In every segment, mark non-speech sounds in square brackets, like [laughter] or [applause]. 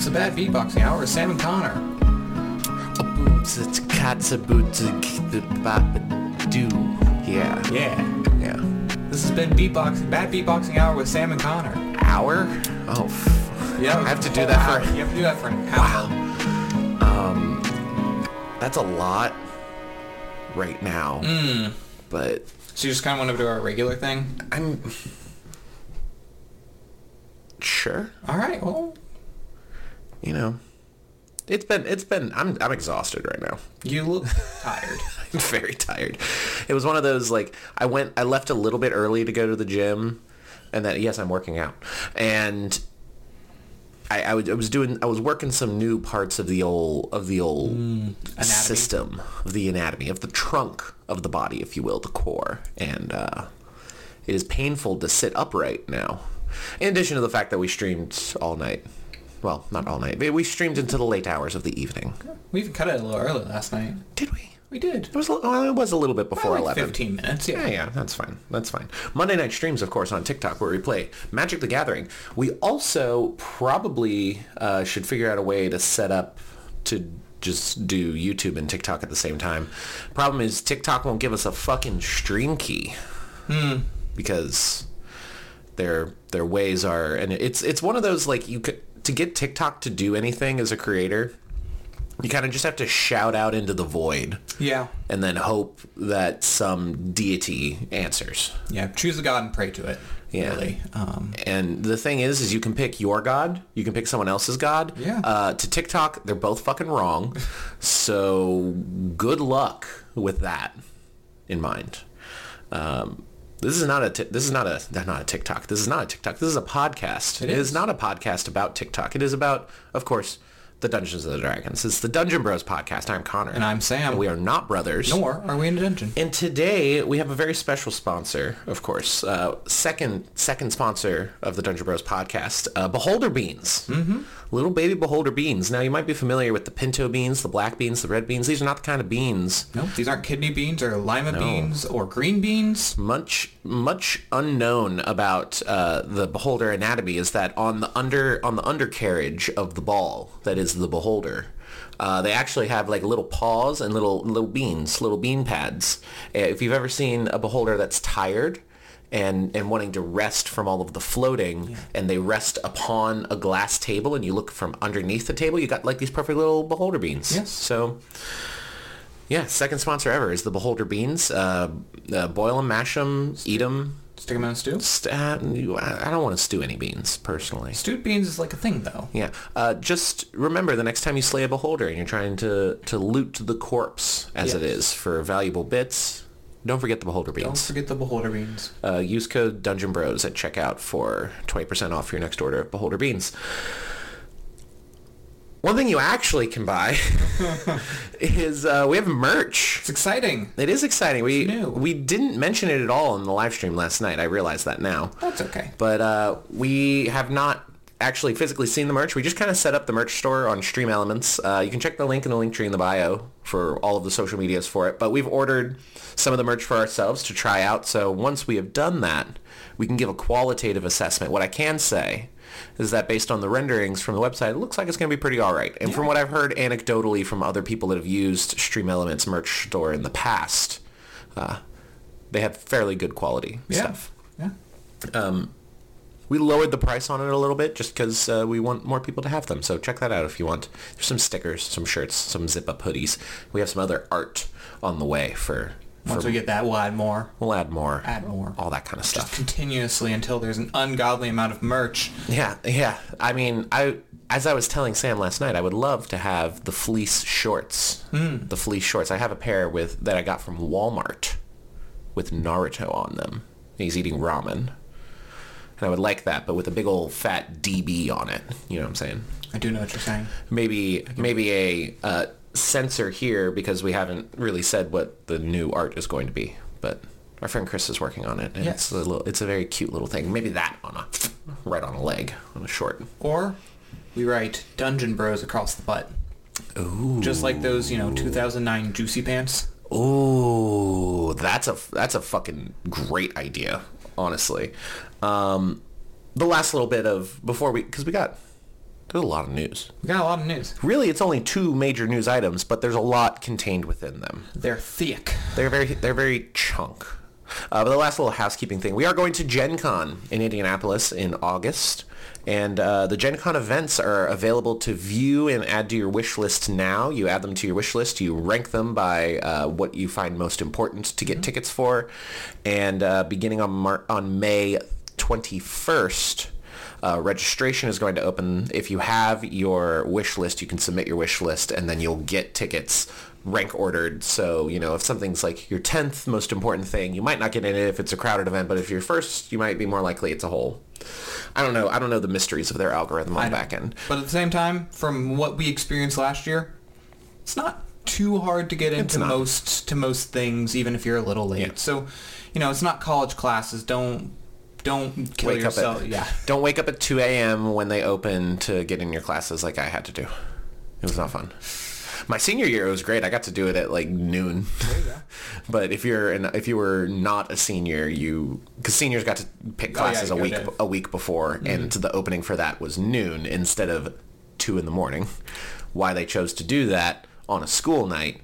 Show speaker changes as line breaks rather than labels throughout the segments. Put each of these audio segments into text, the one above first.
It's a bad beatboxing hour with Sam and Connor.
Do yeah
Yeah.
yeah
This has been beatboxing, bad beatboxing hour with Sam and Connor.
hour. Oh, f-
Yeah,
I have to do that for-
You have to do that for an hour.
that's a lot right now.
Hmm.
But
So you just kind of want to do our regular thing?
I'm sure.
All right. Well,
You know, it's been it's been. I'm I'm exhausted right now.
you look tired. [laughs]
I'm very tired. It was one of those like I went I left a little bit early to go to the gym and that yes I'm working out and I, I, was, doing I was working some new parts of the old of the old system of the anatomy of the trunk of the body if you will the core and uh, it is painful to sit upright now in addition to the fact that we streamed all night well not all night we streamed into the late hours of the evening
We even cut it a little early last night.
did we
We did.
it was well, it was a little bit before
Like
11
15 minutes, yeah.
yeah, yeah, that's fine. That's fine. Monday night streams, of course, on TikTok where we play Magic the Gathering. We also probably uh, should figure out a way to set up to just do YouTube and TikTok at the same time. Problem is TikTok won't give us a fucking stream key because their their ways are, and it's it's one of those like you could to get TikTok to do anything as a creator. You kind of just have to shout out into the void
Yeah.
and then hope that some deity answers.
Yeah. Choose a god and pray to it.
Yeah.
Really. Um,
And the thing is, is you can pick your god, you can pick someone else's god.
Yeah.
Uh, to TikTok, they're both fucking wrong. [laughs] so good luck with that in mind. Um, this is not a this is not a not a TikTok. This is not a TikTok. This is a podcast.
It
it is.
is.
not a podcast about TikTok. It is about, of course, the Dungeons of the Dragons. It's the Dungeon Bros podcast. I'm Connor,
And I'm Sam.
we are not brothers.
nor are we in a dungeon.
And today we have a very special sponsor, of course. Uh, second second sponsor of the Dungeon Bros podcast, uh, Beholder Beans. Mm-hmm. Little baby Beholder Beans. Now you might be familiar with the pinto beans, the black beans, the red beans. These are not the kind of beans.
Nope, these aren't kidney beans or lima beans or green beans.
Much much unknown about uh, the beholder anatomy is that on the under on the undercarriage of the ball, that is the beholder, uh, they actually have like little paws and little little beans, little bean pads. Uh, If you've ever seen a beholder that's tired and and wanting to rest from all of the floating, and they rest upon a glass table, and you look from underneath the table, you got like these perfect little beholder beans.
Yes.
So. Yeah, second sponsor ever is the Beholder Beans. Uh, uh, boil them, mash them, eat them.
Stick them in a stew.
St- uh, I don't want to stew any beans, personally.
Stewed beans is like a thing, though.
Yeah. Uh, just remember the next time you slay a beholder and you're trying to, to loot the corpse, as it
Yes.
is, for valuable bits, don't forget the beholder Beans.
Don't forget the beholder beans.
Uh, use code Dungeon Bros at checkout for 20% off your next order of beholder beans. One thing you actually can buy [laughs] is uh, we have merch.
It's exciting.
It is exciting. We
new.
we didn't mention it at all in the live stream last night. I realize that now.
That's okay.
But uh, we have not actually physically seen the merch. We just kind of set up the merch store on Stream Elements. Uh, you can check the link in the link tree in the bio for all of the social medias for it. But we've ordered some of the merch for ourselves to try out. So once we have done that, we can give a qualitative assessment. What I can say is that based on the renderings from the website, it looks like it's going to be pretty all right. And from what I've heard anecdotally from other people that have used Stream Elements merch store in the past, uh, they have fairly good quality
Yeah.
stuff.
Yeah.
We lowered the price on it a little bit just because uh, we want more people to have them. So check that out if you want. There's some stickers, some shirts, some zip-up hoodies. We have some other art on the way for.
Once we get that, we'll add more.
we'll add more,
Add more.
all that kind of stuff.
Continuously until there's an ungodly amount of merch.
Yeah, yeah. I mean, I as I was telling Sam last night, I would love to have the fleece shorts.
Hmm.
The fleece shorts. I have a pair with that I got from Walmart with Naruto on them. He's eating ramen. And I would like that, but with a big old fat DB on it. You know what I'm saying?
I do know what you're saying.
Maybe maybe a uh, censor here because we haven't really said what the new art is going to be. But our friend Chris is working on it, and
Yes.
it's a little, it's a very cute little thing. Maybe that on a right on a leg on a short.
Or we write Dungeon Bros across the butt.
Ooh.
Just like those, you know, 2009 Juicy Pants.
Ooh, that's a that's a fucking great idea, honestly. Um, the last little bit of before we because we got There's a lot of news.
We got a lot of news.
Really, it's only two major news items, but there's a lot contained within them.
They're thick.
They're very they're very chunk. Uh, but the last little housekeeping thing, we are going to Gen Con in Indianapolis in August. And uh, the Gen Con events are available to view and add to your wish list now. You add them to your wish list. You rank them by uh, what you find most important to get tickets for. And uh, beginning on, Mar- on May 21st, uh, registration is going to open. If you have your wish list, you can submit your wish list, and then you'll get tickets rank ordered. So, you know, if something's like your 10th most important thing, you might not get in it if it's a crowded event, but if you're first, you might be more likely it's a whole. I don't know. I don't know the mysteries of their algorithm on the back end.
But at the same time, from what we experienced last year, it's not too hard to get into most to most things, even if you're a little late.
Yeah.
So, you know, it's not college classes. Don't don't kill
Wake up
yourself.
at
yeah.
Don't wake up at 2 a.m. when they open to get in your classes like I had to do. It was not fun. My senior year it was great. I got to do it at like noon. [laughs] but if you're an, if you were not a senior, you because seniors got to pick
Oh, yeah,
classes a week
to-
a week before,
Mm-hmm.
and the opening for that was noon instead of two in the morning. Why they chose to do that on a school night?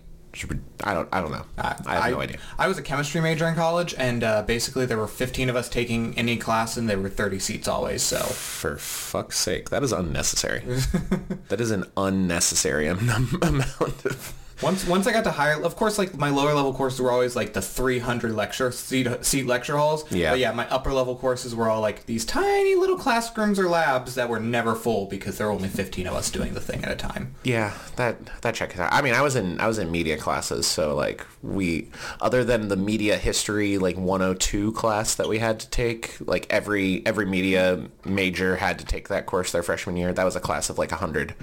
I don't. I don't know. I, have no idea.
I was a chemistry major in college, and uh, basically there were 15 of us taking any class, and there were 30 seats always. So
For fuck's sake, that is unnecessary. [laughs] that is an unnecessary [laughs] amount of.
Once once I got to higher, of course, like my lower level courses were always like the 300 lecture seat seat lecture halls.
Yeah.
But yeah, my upper level courses were all like these tiny little classrooms or labs that were never full because there were only 15 of us doing the thing at a time.
Yeah, that that checks out. I mean, I was in I was in media classes, so like we, other than the media history like 102 class that we had to take, like every every media major had to take that course their freshman year. That was a class of like 100,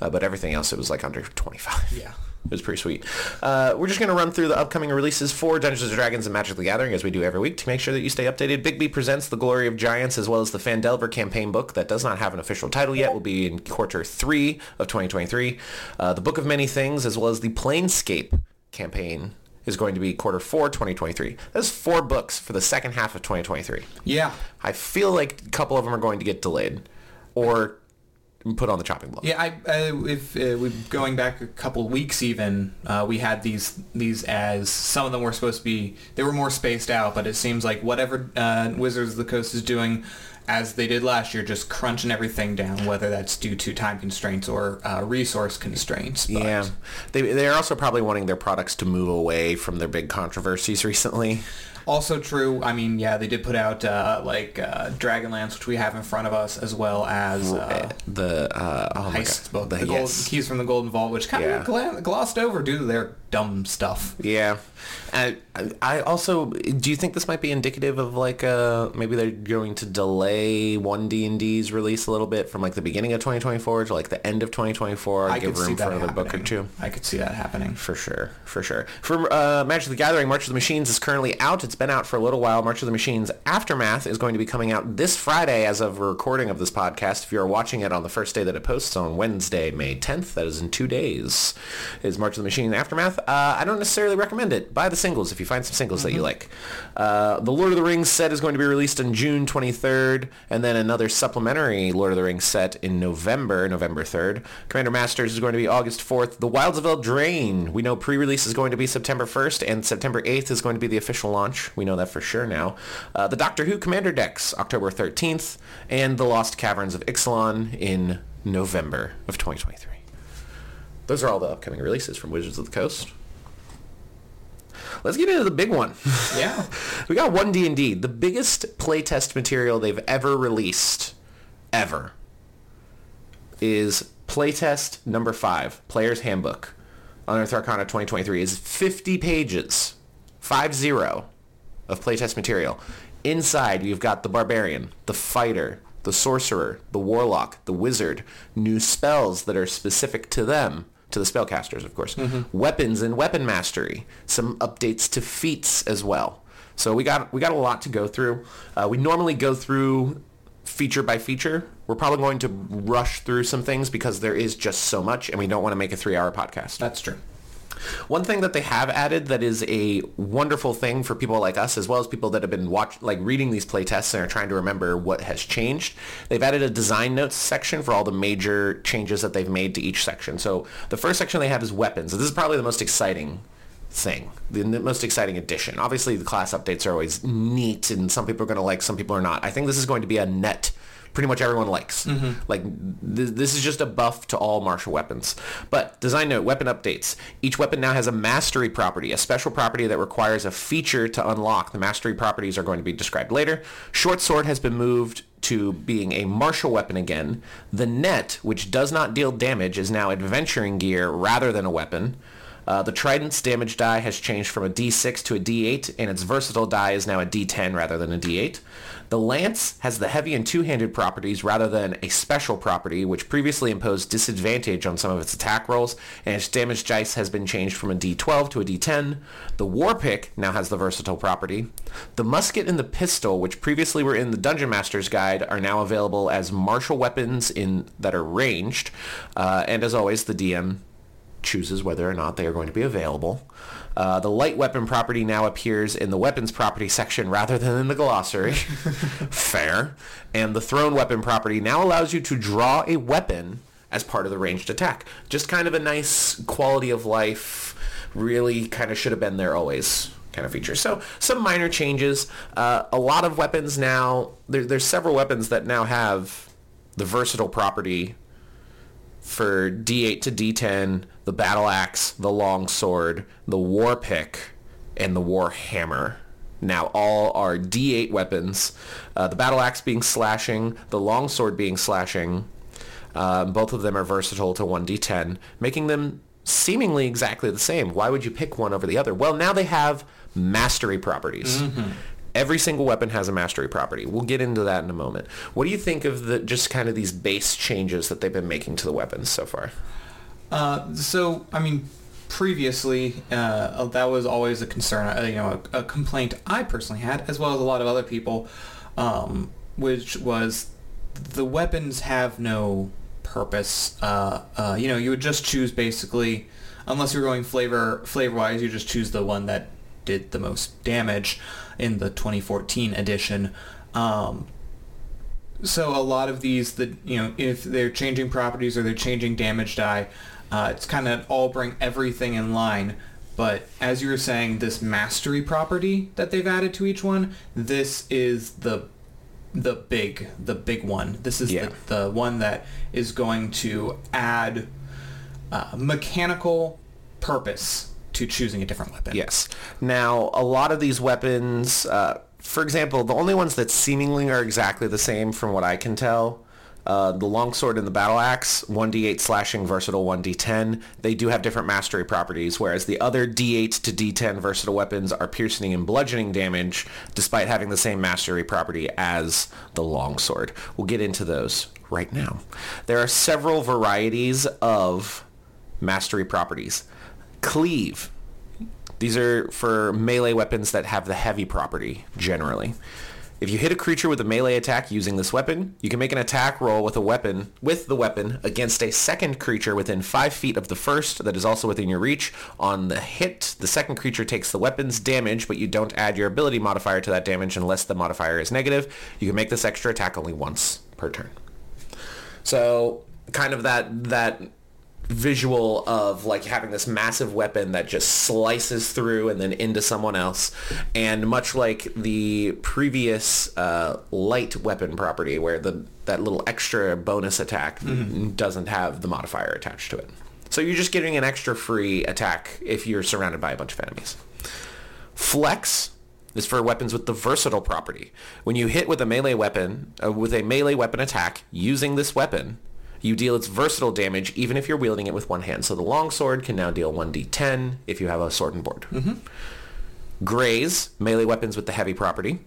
uh, but everything else it was like under 25.
Yeah.
It was pretty sweet. Uh, we're just going to run through the upcoming releases for Dungeons & Dragons and Magic the Gathering as we do every week to make sure that you stay updated. Bigby presents The Glory of Giants as well as the Phandelver campaign book that does not have an official title yet. Will be in quarter three of 2023. Uh, the Book of Many Things as well as the Planescape campaign is going to be quarter four 2023. That's four books for the second half of 2023.
Yeah.
I feel like a couple of them are going to get delayed or put on the chopping block.
Yeah, I, uh, if uh, we going back a couple weeks even, uh, we had these these as some of them were supposed to be they were more spaced out, but it seems like whatever uh, Wizards of the Coast is doing, as they did last year, just crunching everything down, whether that's due to time constraints or uh, resource constraints. But
Yeah, they they're also probably wanting their products to move away from their big controversies [laughs] recently.
Also true. I mean, yeah, they did put out uh, like uh, Dragonlance, which we have in front of us, as well as uh,
the uh, oh my
Heist
God.
book, the,
the, yes.
keys from the Golden Vault, which kind
Yeah.
of gla- glossed over due to their dumb stuff.
Yeah, I, I also do you think this might be indicative of like uh maybe they're going to delay one D and D's release a little bit from like the beginning of 2024 to like the end of 2024,
I
give
could see
room
that
for another book or
happening.
two.
I could see that happening.
For sure, for sure. For uh, Magic the Gathering, March of the Machines is currently out. It's been out for a little while. March of the Machines Aftermath is going to be coming out this Friday as of recording of this podcast. If you're watching it on the first day that it posts on Wednesday, May 10th, that is in two days, is March of the Machines Aftermath. Uh, I don't necessarily recommend it. Buy the singles if you find some singles that you like. Uh, the Lord of the Rings set is going to be released on June 23rd, and then another supplementary Lord of the Rings set in November, November 3rd. Commander Masters is going to be August 4th. The Wilds of Eldraine, we know pre-release is going to be September 1st, and September 8th is going to be the official launch. We know that for sure now. Uh, the Doctor Who Commander decks, October 13th, and The Lost Caverns of Ixalan in November of 2023. Those are all the upcoming releases from Wizards of the Coast. Let's get into the big one. [laughs]
Yeah. [laughs]
We got one D and D, the biggest playtest material they've ever released, ever, is playtest number five, Player's Handbook, Unearthed Arcana 2023 is 50 pages, five zero, of playtest material. Inside, you've got the barbarian, the fighter, the sorcerer, the warlock, the wizard, new spells that are specific to them, to the spellcasters, of course, weapons and weapon mastery, some updates to feats as well. So we got we got a lot to go through. Uh, we normally go through feature by feature. We're probably going to rush through some things because there is just so much, and we don't want to make a three-hour podcast.
That's true.
One thing that they have added that is a wonderful thing for people like us, as well as people that have been watch like reading these playtests and are trying to remember what has changed. They've added a design notes section for all the major changes that they've made to each section. So the first section they have is weapons. This is probably the most exciting thing, the most exciting addition. Obviously, the class updates are always neat, and some people are going to like, some people are not. I think this is going to be a net pretty much everyone likes. Mm-hmm. Like th- this is just a buff to all martial weapons. But design note, weapon updates. Each weapon now has a mastery property, a special property that requires a feature to unlock. The mastery properties are going to be described later. Short sword has been moved to being a martial weapon again. The net, which does not deal damage, is now adventuring gear rather than a weapon. Uh, the Trident's damage die has changed from a D6 to a D8, and its versatile die is now a D10 rather than a D8. The Lance has the heavy and two-handed properties rather than a special property, which previously imposed disadvantage on some of its attack rolls, and its damage dice has been changed from a D12 to a D10. The War Pick now has the versatile property. The Musket and the Pistol, which previously were in the Dungeon Master's Guide, are now available as martial weapons in that are ranged. Uh, and as always, the DM chooses whether or not they are going to be available. Uh, the light weapon property now appears in the weapons property section rather than in the glossary. [laughs] Fair. And the thrown weapon property now allows you to draw a weapon as part of the ranged attack. Just kind of a nice quality of life, really kind of should have been there always kind of feature. So some minor changes. Uh, a lot of weapons now, there, there's several weapons that now have the versatile property for D8 to D10, the battle axe, the long sword, the war pick, and the war hammer. Now all are D8 weapons. Uh, the battle axe being slashing, the long sword being slashing. Uh, both of them are versatile to 1d10, making them seemingly exactly the same. Why would you pick one over the other? Well, now they have mastery properties. Mm-hmm. Every single weapon has a mastery property. We'll get into that in a moment. What do you think of the just kind of these base changes that they've been making to the weapons so far?
Uh, so, I mean, previously, uh, that was always a concern, uh, you know, a, a, complaint I personally had, as well as a lot of other people, um, which was the weapons have no purpose. Uh, uh, you know, you would just choose basically, unless you're going flavor flavor-wise, you just choose the one that did the most damage in the 2014 edition. Um, so a lot of these, the you know, if they're changing properties or they're changing damage die, uh, it's kind of all bring everything in line. But as you were saying, this mastery property that they've added to each one, this is the the big the big one. This is yeah. the, the one that is going to add uh, mechanical purpose to choosing a different weapon.
Yes. Now, a lot of these weapons, uh, for example, the only ones that seemingly are exactly the same from what I can tell, uh, the longsword and the battle axe, 1d8 slashing, versatile 1d10, they do have different mastery properties, whereas the other d8 to d10 versatile weapons are piercing and bludgeoning damage, despite having the same mastery property as the longsword. We'll get into those right now. There are several varieties of mastery properties. Cleave. These are for melee weapons that have the heavy property, generally. If you hit a creature with a melee attack using this weapon, you can make an attack roll with a weapon with the weapon against a second creature within five feet of the first that is also within your reach. On the hit, the second creature takes the weapon's damage, but you don't add your ability modifier to that damage unless the modifier is negative. You can make this extra attack only once per turn. So kind of that that visual of like having this massive weapon that just slices through and then into someone else. And much like the previous uh, light weapon property where the that little extra bonus attack mm-hmm. doesn't have the modifier attached to it. So you're just getting an extra free attack if you're surrounded by a bunch of enemies. Flex is for weapons with the versatile property. When you hit with a melee weapon uh, with a melee weapon attack using this weapon you deal its versatile damage even if you're wielding it with one hand. So the longsword can now deal 1d10 if you have a sword and board. Mm-hmm. Graze, melee weapons with the heavy property.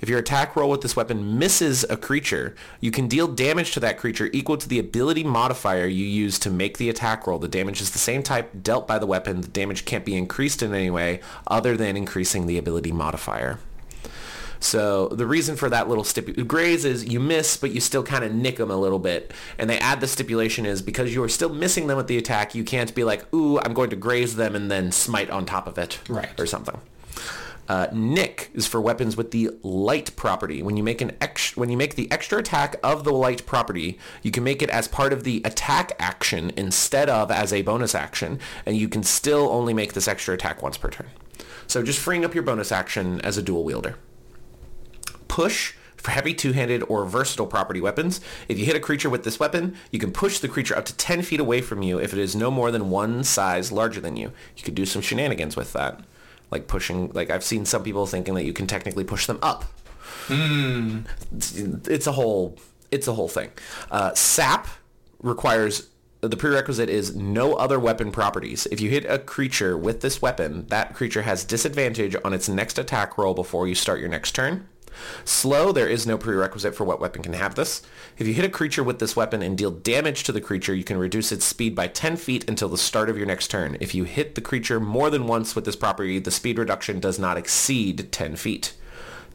If your attack roll with this weapon misses a creature, you can deal damage to that creature equal to the ability modifier you use to make the attack roll. The damage is the same type dealt by the weapon. The damage can't be increased in any way other than increasing the ability modifier. So the reason for that little stip graze is you miss, but you still kind of nick them a little bit. And they add the stipulation is because you are still missing them with the attack, you can't be like, ooh, I'm going to graze them and then smite on top of it,
Right.
or something. Uh, Nick is for weapons with the light property. When you make an ex- when you make the extra attack of the light property, you can make it as part of the attack action instead of as a bonus action, and you can still only make this extra attack once per turn. So just freeing up your bonus action as a dual wielder. Push for heavy two-handed or versatile property weapons. If you hit a creature with this weapon, you can push the creature up to 10 feet away from you if it is no more than one size larger than you. You could do some shenanigans with that. Like pushing, like I've seen some people thinking that you can technically push them up. It's, it's a whole, it's a whole thing. Uh, SAP requires the prerequisite is no other weapon properties. If you hit a creature with this weapon, that creature has disadvantage on its next attack roll before you start your next turn. Slow, there is no prerequisite for what weapon can have this. If you hit a creature with this weapon and deal damage to the creature, you can reduce its speed by 10 feet until the start of your next turn. If you hit the creature more than once with this property, the speed reduction does not exceed 10 feet.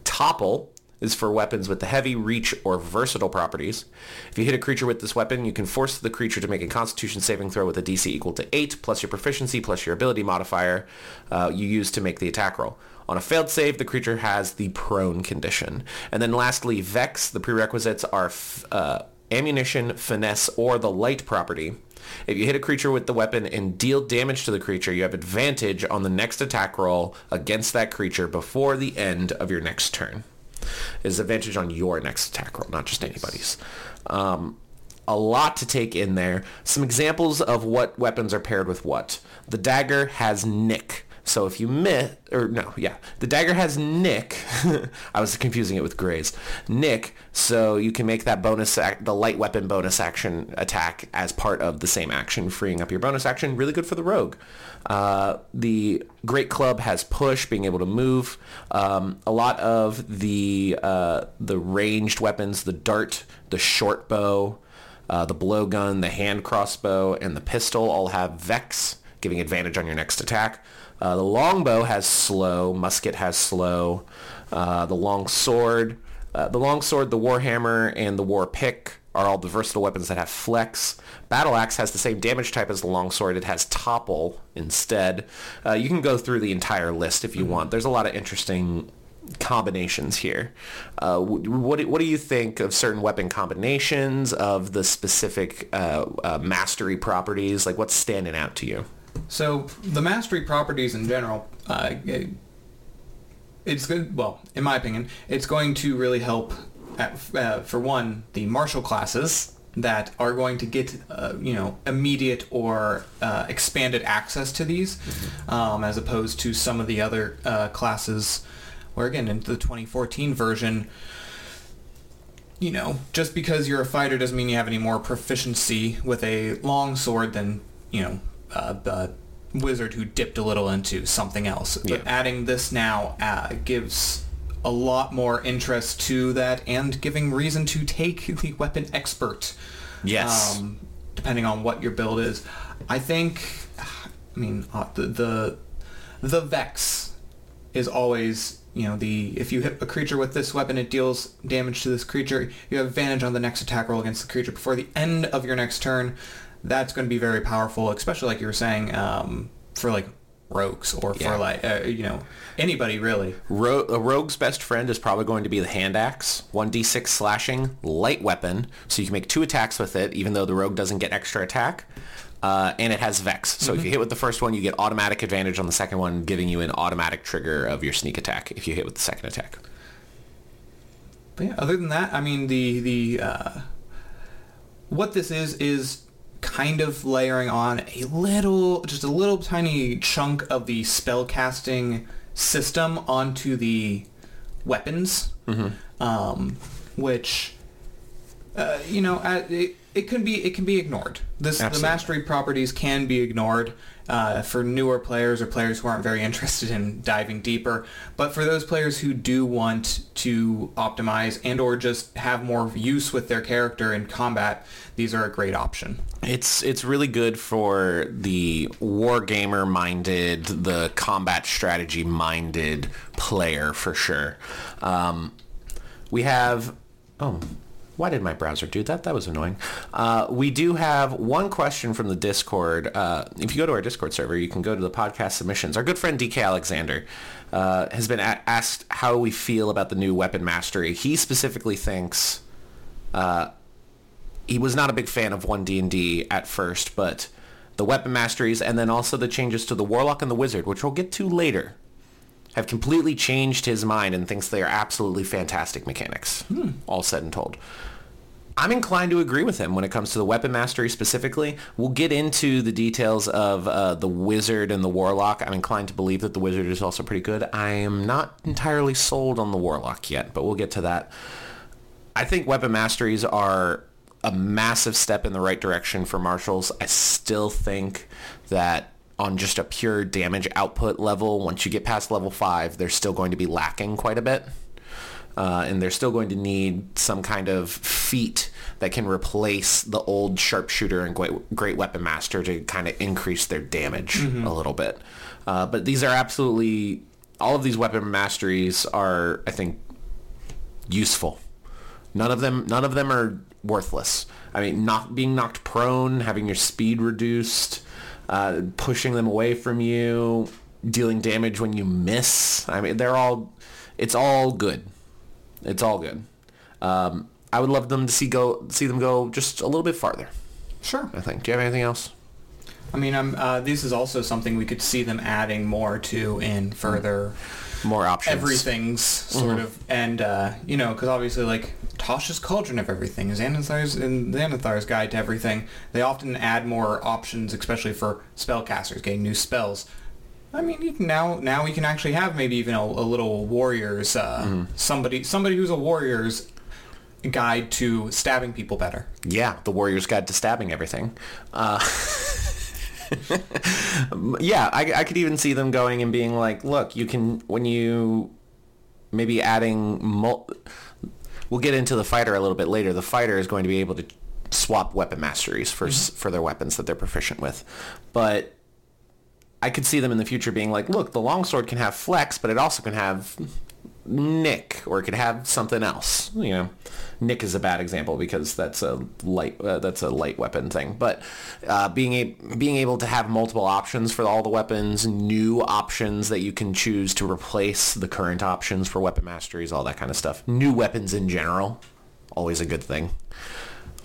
Topple is for weapons with the heavy, reach, or versatile properties. If you hit a creature with this weapon, you can force the creature to make a constitution saving throw with a DC equal to 8, plus your proficiency, plus your ability modifier uh, you use to make the attack roll. On a failed save, the creature has the prone condition. And then lastly, Vex, the prerequisites are f- uh, ammunition, finesse, or the light property. If you hit a creature with the weapon and deal damage to the creature, you have advantage on the next attack roll against that creature before the end of your next turn. Is advantage on your next attack roll, not just anybody's. Um, a lot to take in there. Some examples of what weapons are paired with what. The dagger has nick. So if you miss, or no, yeah, the dagger has nick. [laughs] I was confusing it with graze. Nick, so you can make that bonus, ac- the light weapon bonus action attack as part of the same action, freeing up your bonus action. Really good for the rogue. Uh, the great club has push, being able to move. Um, a lot of the uh, the ranged weapons, the dart, the short bow, uh, the blowgun, the hand crossbow, and the pistol all have Vex, giving advantage on your next attack. Uh, the longbow has slow. Musket has slow. Uh, the long sword, uh, the long sword, the warhammer, and the war pick are all the versatile weapons that have flex. Battle axe has the same damage type as the long sword. It has topple instead. Uh, you can go through the entire list if you want. There's a lot of interesting combinations here. Uh, what do, what do you think of certain weapon combinations of the specific uh, uh, mastery properties? Like what's standing out to you?
So the mastery properties in general, uh, it's good. Well, in my opinion, it's going to really help. At, uh, for one, the martial classes that are going to get uh, you know immediate or uh, expanded access to these, um, as opposed to some of the other uh, classes, where again in the 2014 version, you know, just because you're a fighter doesn't mean you have any more proficiency with a long sword than, you know, uh, the wizard who dipped a little into something else. But
Yeah.
adding this now uh, gives a lot more interest to that and giving reason to take the weapon expert.
Yes.
Um, depending on what your build is. I think, I mean, uh, the, the, the Vex is always you know the if you hit a creature with this weapon it deals damage to this creature you have advantage on the next attack roll against the creature before the end of your next turn that's going to be very powerful especially like you were saying um, for like rogues or
Yeah.
for like uh, you know anybody really
Ro- a rogue's best friend is probably going to be the hand axe, 1d6 slashing, light weapon, so you can make two attacks with it, even though the rogue doesn't get extra attack. Uh, and it has Vex. So if you hit with the first one, you get automatic advantage on the second one, giving you an automatic trigger of your sneak attack if you hit with the second attack.
But yeah, other than that, I mean the the uh, what this is is kind of layering on a little, just a little tiny chunk of the spell casting system onto the weapons, um, which uh, you know, it, it can be it can be ignored. This the mastery properties can be ignored uh, for newer players or players who aren't very [laughs] interested in diving deeper. But for those players who do want to optimize and or just have more use with their character in combat, these are a great option.
It's it's really good for the wargamer minded, the combat strategy minded player for sure. Um, we have oh. Why did my browser do that? That was annoying. Uh, we do have one question from the Discord. Uh, if you go to our Discord server, you can go to the podcast submissions. Our good friend DK Alexander uh, has been a- asked how we feel about the new weapon mastery. He specifically thinks he was not a big fan of 1D&D at first, but the weapon masteries and then also the changes to the warlock and the wizard, which we'll get to later, have completely changed his mind and thinks they are absolutely fantastic mechanics, all said and told. I'm inclined to agree with him when it comes to the weapon mastery specifically. We'll get into the details of uh, the wizard and the warlock. I'm inclined to believe that the wizard is also pretty good. I am not entirely sold on the warlock yet, but we'll get to that. I think weapon masteries are a massive step in the right direction for martials. I still think that on just a pure damage output level, once you get past level 5, they're still going to be lacking quite a bit. Uh, and they're still going to need some kind of feat that can replace the old sharpshooter and great, great weapon master to kind of increase their damage a little bit. Uh, but these are absolutely all of these weapon masteries are, I think, useful. None of them, none of them are worthless. I mean, not being knocked prone, having your speed reduced, uh, pushing them away from you, dealing damage when you miss. I mean, they're all, it's all good. It's all good. Um, I would love them to see go see them go just a little bit farther.
Sure.
I think. Do you have anything else?
I mean, um, uh, this is also something we could see them adding more to in further
More options.
everything's sort of, and uh, you know, because obviously, like Tasha's Cauldron of Everything, Xanathar's and Xanathar's Guide to Everything, they often add more options, especially for spellcasters getting new spells. I mean, you can now now we can actually have maybe even a, a little warriors, uh, somebody somebody who's a warriors guide to stabbing people better.
Yeah, the Warrior's Guide to Stabbing Everything. Uh, [laughs] yeah, I, I could even see them going and being like, look, you can, when you maybe adding, mul- we'll get into the fighter a little bit later. The fighter is going to be able to swap weapon masteries for, s for their weapons that they're proficient with. But I could see them in the future being like, look, the longsword can have flex, but it also can have nick, or it could have something else. You know, nick is a bad example because that's a light uh, that's a light weapon thing. But uh, being a- being able to have multiple options for all the weapons, new options that you can choose to replace the current options for weapon masteries, all that kind of stuff. New weapons in general, always a good thing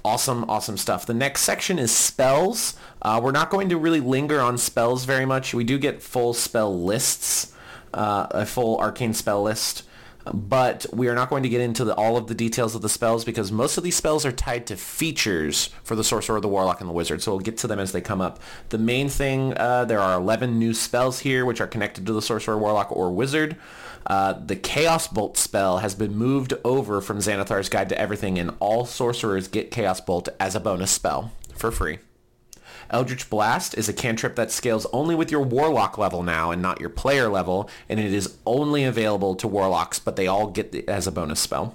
awesome, awesome stuff. The next section is spells. Uh, we're not going to really linger on spells very much. We do get full spell lists, uh, a full arcane spell list, but we are not going to get into the, all of the details of the spells because most of these spells are tied to features for the sorcerer, the warlock, and the wizard. So we'll get to them as they come up. The main thing, uh, there are 11 new spells here which are connected to the sorcerer, warlock, or wizard. Uh, the Chaos Bolt spell has been moved over from Xanathar's Guide to Everything, and all sorcerers get Chaos Bolt as a bonus spell for free. Eldritch Blast is a cantrip that scales only with your Warlock level now and not your player level, and it is only available to Warlocks, but they all get it as a bonus spell.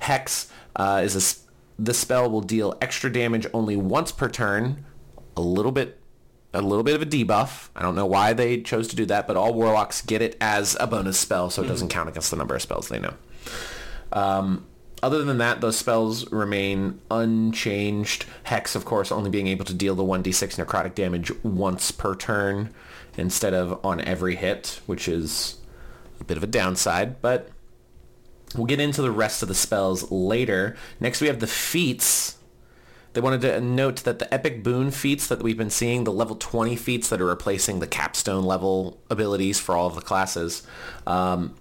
Hex uh, is a the spell will deal extra damage only once per turn, a little bit a little bit of a debuff. I don't know why they chose to do that, but all warlocks get it as a bonus spell, so it doesn't count against the number of spells they know. Um, other than that, those spells remain unchanged. Hex, of course, only being able to deal the 1d6 necrotic damage once per turn instead of on every hit, which is a bit of a downside, but we'll get into the rest of the spells later. Next, we have the feats. They wanted to note that the epic boon feats that we've been seeing, the level 20 feats that are replacing the capstone level abilities for all of the classes, um,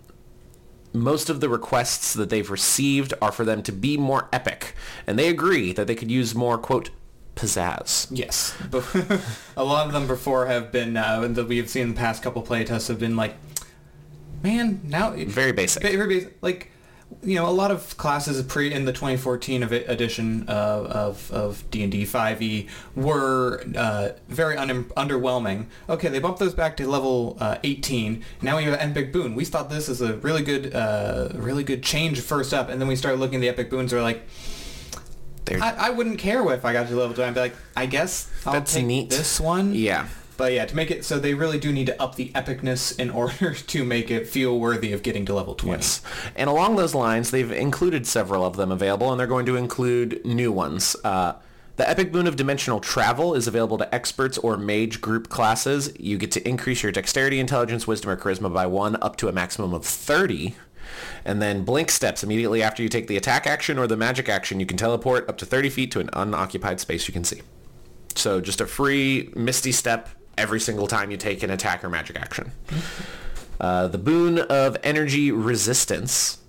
most of the requests that they've received are for them to be more epic. And they agree that they could use more, quote, pizzazz.
Yes, [laughs] a lot of them before have been uh, that we have seen in the past couple playtests have been like, man, now
Very basic.
Very basic. Like you know, a lot of classes pre in the 2014 ev- edition of of, of D&D 5e E were uh, very un- underwhelming. Okay, they bumped those back to level uh, 18. Now we have an Epic Boon. We thought this is a really good, uh, really good change first up, and then we started looking at the Epic Boons. We're like, I, I wouldn't care if I got to level 20. I'd be like, I guess I'll
That's
take
neat.
this one.
yeah.
But yeah, to make it so they really do need to up the epicness in [laughs] order to make it feel worthy of getting to level 20.
Yes. And along those lines, they've included several of them available, and they're going to include new ones. Uh, the Epic Boon of Dimensional Travel is available to experts or mage group classes. You get to increase your dexterity, intelligence, wisdom, or charisma by one up to a maximum of 30. And then blink steps. Immediately after you take the attack action or the magic action, you can teleport up to 30 feet to an unoccupied space you can see. So just a free Misty Step every single time you take an attack or magic action. Uh, the Boon of Energy Resistance,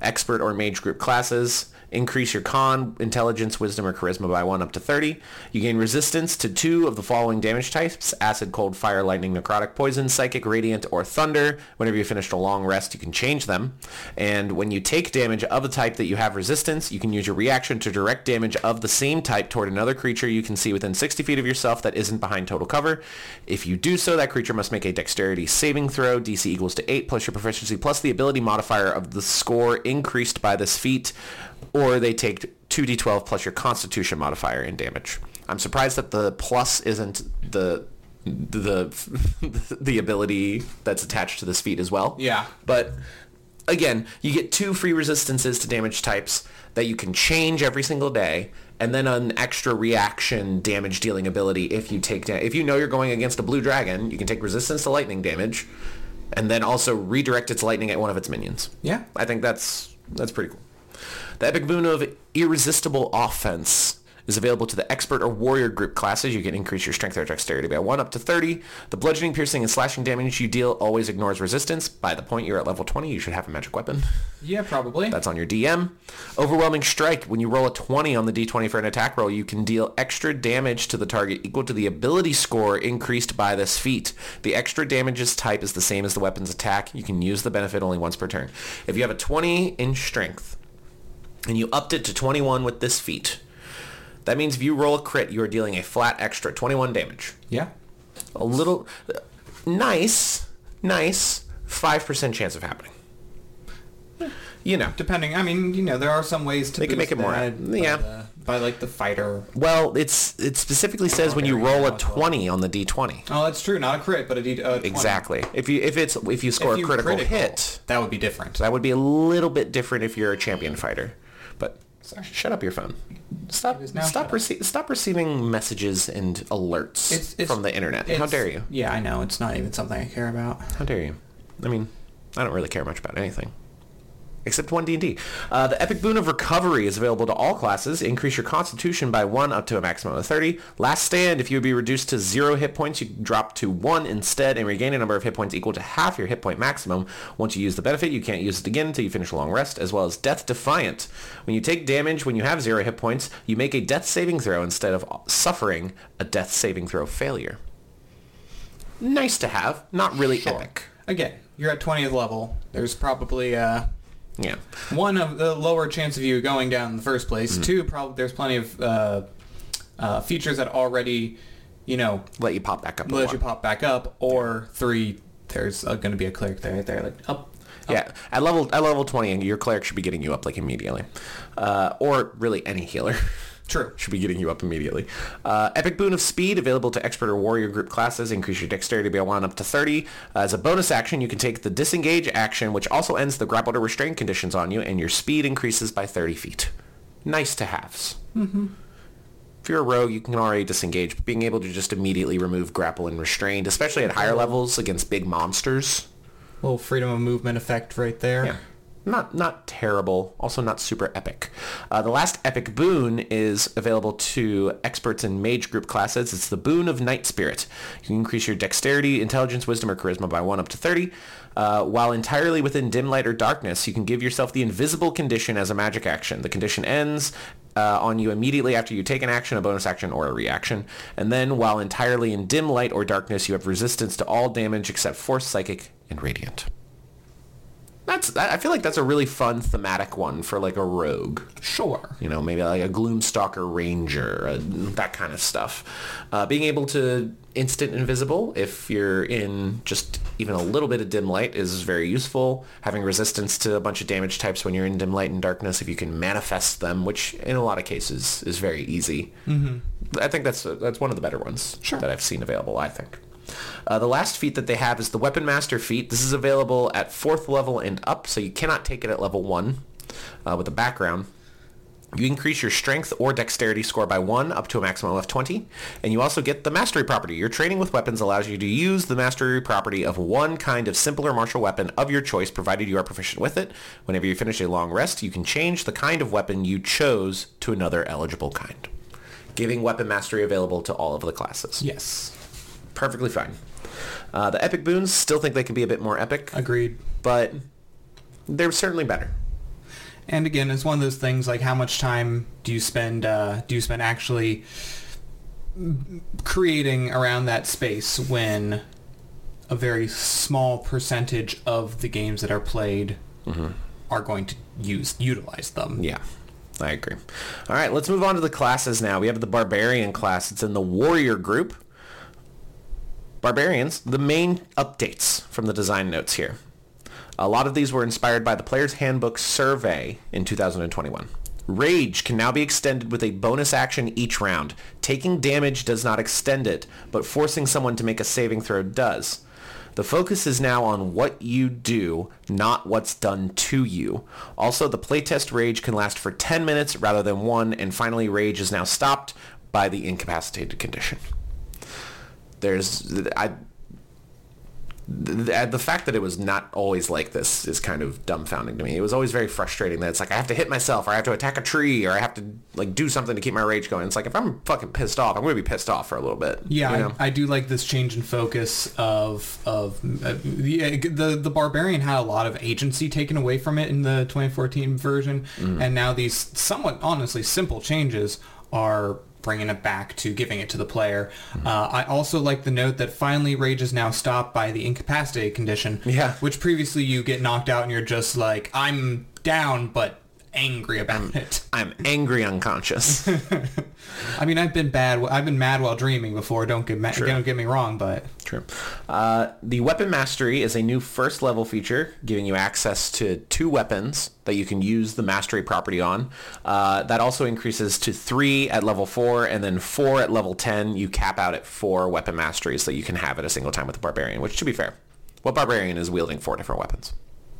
expert or mage group classes. Increase your con, intelligence, wisdom, or charisma by 1 up to 30. You gain resistance to two of the following damage types, acid, cold, fire, lightning, necrotic, poison, psychic, radiant, or thunder. Whenever you finish a long rest, you can change them. And when you take damage of a type that you have resistance, you can use your reaction to direct damage of the same type toward another creature you can see within 60 feet of yourself that isn't behind total cover. If you do so, that creature must make a dexterity saving throw, DC equals to 8, plus your proficiency, plus the ability modifier of the score increased by this feat, or they take 2d12 plus your constitution modifier in damage. I'm surprised that the plus isn't the the [laughs] the ability that's attached to this feat as well.
Yeah.
But again, you get two free resistances to damage types that you can change every single day, and then an extra reaction damage dealing ability if you take da- if you know you're going against a blue dragon, you can take resistance to lightning damage, and then also redirect its lightning at one of its minions.
Yeah.
I think that's that's pretty cool. The Epic Boon of Irresistible Offense is available to the Expert or Warrior group classes. You can increase your strength or dexterity by 1 up to 30. The bludgeoning, piercing, and slashing damage you deal always ignores resistance. By the point you're at level 20, you should have a magic weapon.
Yeah, probably.
That's on your DM. Overwhelming Strike. When you roll a 20 on the d20 for an attack roll, you can deal extra damage to the target equal to the ability score increased by this feat. The extra damage's type is the same as the weapon's attack. You can use the benefit only once per turn. If you have a 20 in strength and you upped it to 21 with this feat, that means if you roll a crit, you are dealing a flat extra 21 damage.
yeah.
A little nice, nice 5% chance of happening. You know.
Depending, I mean, you know, there are some ways to
They can make it more.
by
Yeah.
the- by like the fighter.
Well, it's it specifically says when you roll a 20 on the d20.
Oh, that's true. Not a crit, but a D. Uh, 20.
Exactly. If you if it's if you score
If you
a critical, hit,
that would be different.
that would be a little bit different if you're a champion fighter. But
Sorry.
shut up your phone. Stop
It is now
stop rece- stop receiving messages and alerts
It's- it's-
from the internet. How dare you?
Yeah, I know. It's not even something I care about.
How dare you? I mean, I don't really care much about anything. Except one D&D. Uh, the Epic Boon of Recovery is available to all classes. Increase your Constitution by 1 up to a maximum of 30. Last Stand, if you would be reduced to 0 hit points, you drop to 1 instead and regain a number of hit points equal to half your hit point maximum. Once you use the benefit, you can't use it again until you finish a long rest, as well as Death Defiant. When you take damage when you have 0 hit points, you make a death saving throw instead of suffering a death saving throw failure. Nice to have. Not really
Sure.
epic.
Again, you're at 20th level. There's probably uh,
Yeah.
one of the lower chance of you going down in the first place.
Mm-hmm.
Two, probably there's plenty of uh, uh, features that already, you know,
let you pop back up.
let you pop back up. Or three, there's uh, going to be a cleric there, right there, like up.
Yeah, at level at level twenty, your cleric should be getting you up like immediately, uh, or really any healer [laughs]
True.
should be getting you up immediately. Uh, Epic Boon of Speed available to expert or warrior group classes. Increase your dexterity by one up to thirty. as a bonus action, you can take the disengage action, which also ends the grappled or restrained conditions on you, and your speed increases by thirty feet. Nice to haves. Mm-hmm. If you're a rogue, you can already disengage, but being able to just immediately remove grapple and restrained, especially at higher levels against big monsters,
Little freedom of movement effect right there.
yeah. Not not terrible, also not super epic. Uh, the last epic boon is available to experts in mage group classes. It's the boon of Night Spirit. You can increase your dexterity, intelligence, wisdom, or charisma by one up to 30. Uh, while entirely within dim light or darkness, you can give yourself the invisible condition as a magic action. The condition ends uh, on you immediately after you take an action, a bonus action, or a reaction. And then while entirely in dim light or darkness, you have resistance to all damage except force, psychic, and radiant. That's I feel like that's a really fun thematic one for like a rogue.
Sure.
You know, maybe like a Gloomstalker Ranger, uh, that kind of stuff. Uh, being able to instant invisible if you're in just even a little bit of dim light is very useful. Having resistance to a bunch of damage types when you're in dim light and darkness, if you can manifest them, which in a lot of cases is very easy. Mm-hmm. I think that's that's one of the better ones
Sure.
that I've seen available. I think. Uh, the last feat that they have is the Weapon Master feat. This is available at fourth level and up, so you cannot take it at level one uh, with a background. You increase your strength or dexterity score by one up to a maximum of 20. And you also get the mastery property. Your training with weapons allows you to use the mastery property of one kind of simpler martial weapon of your choice, provided you are proficient with it. Whenever you finish a long rest, you can change the kind of weapon you chose to another eligible kind, giving weapon mastery available to all of the classes.
Yes.
Perfectly fine. Uh, the epic boons still think they can be a bit more epic,
Agreed.
but they're certainly better.
And again, it's one of those things like how much time do you spend uh, do you spend actually creating around that space when a very small percentage of the games that are played are going to use utilize them.
Yeah, I agree. All right, let's move on to the classes now. We have the Barbarian class. It's in the Warrior group. Barbarians, the main updates from the design notes here. A lot of these were inspired by the Player's Handbook survey in 2021. Rage can now be extended with a bonus action each round. Taking damage does not extend it, but forcing someone to make a saving throw does. The focus is now on what you do, not what's done to you. Also, the playtest rage can last for 10 minutes rather than one, and finally, rage is now stopped by the incapacitated condition. There's, I, the, the fact that it was not always like this is kind of dumbfounding to me. It was always very frustrating that it's like I have to hit myself, or I have to attack a tree, or I have to like do something to keep my rage going. It's like if I'm fucking pissed off, I'm going to be pissed off for a little bit.
Yeah,
you know?
I, I do like this change in focus of of uh, the the the barbarian had a lot of agency taken away from it in the 2014 version, and now these somewhat honestly simple changes are bringing it back to giving it to the player. Uh, I also like the note that finally rage is now stopped by the incapacitated condition.
Yeah.
which previously you get knocked out and you're just like I'm down but angry about it. [laughs]
I'm angry unconscious. [laughs]
I mean, I've been bad. I've been mad while dreaming before. Don't get ma- don't get me wrong, but
True. Uh, the weapon mastery is a new first level feature, giving you access to two weapons that you can use the mastery property on. Uh, that also increases to three at level four, and then four at level ten. You cap out at four weapon masteries that you can have at a single time with the barbarian. Which, to be fair, what barbarian is wielding four different weapons?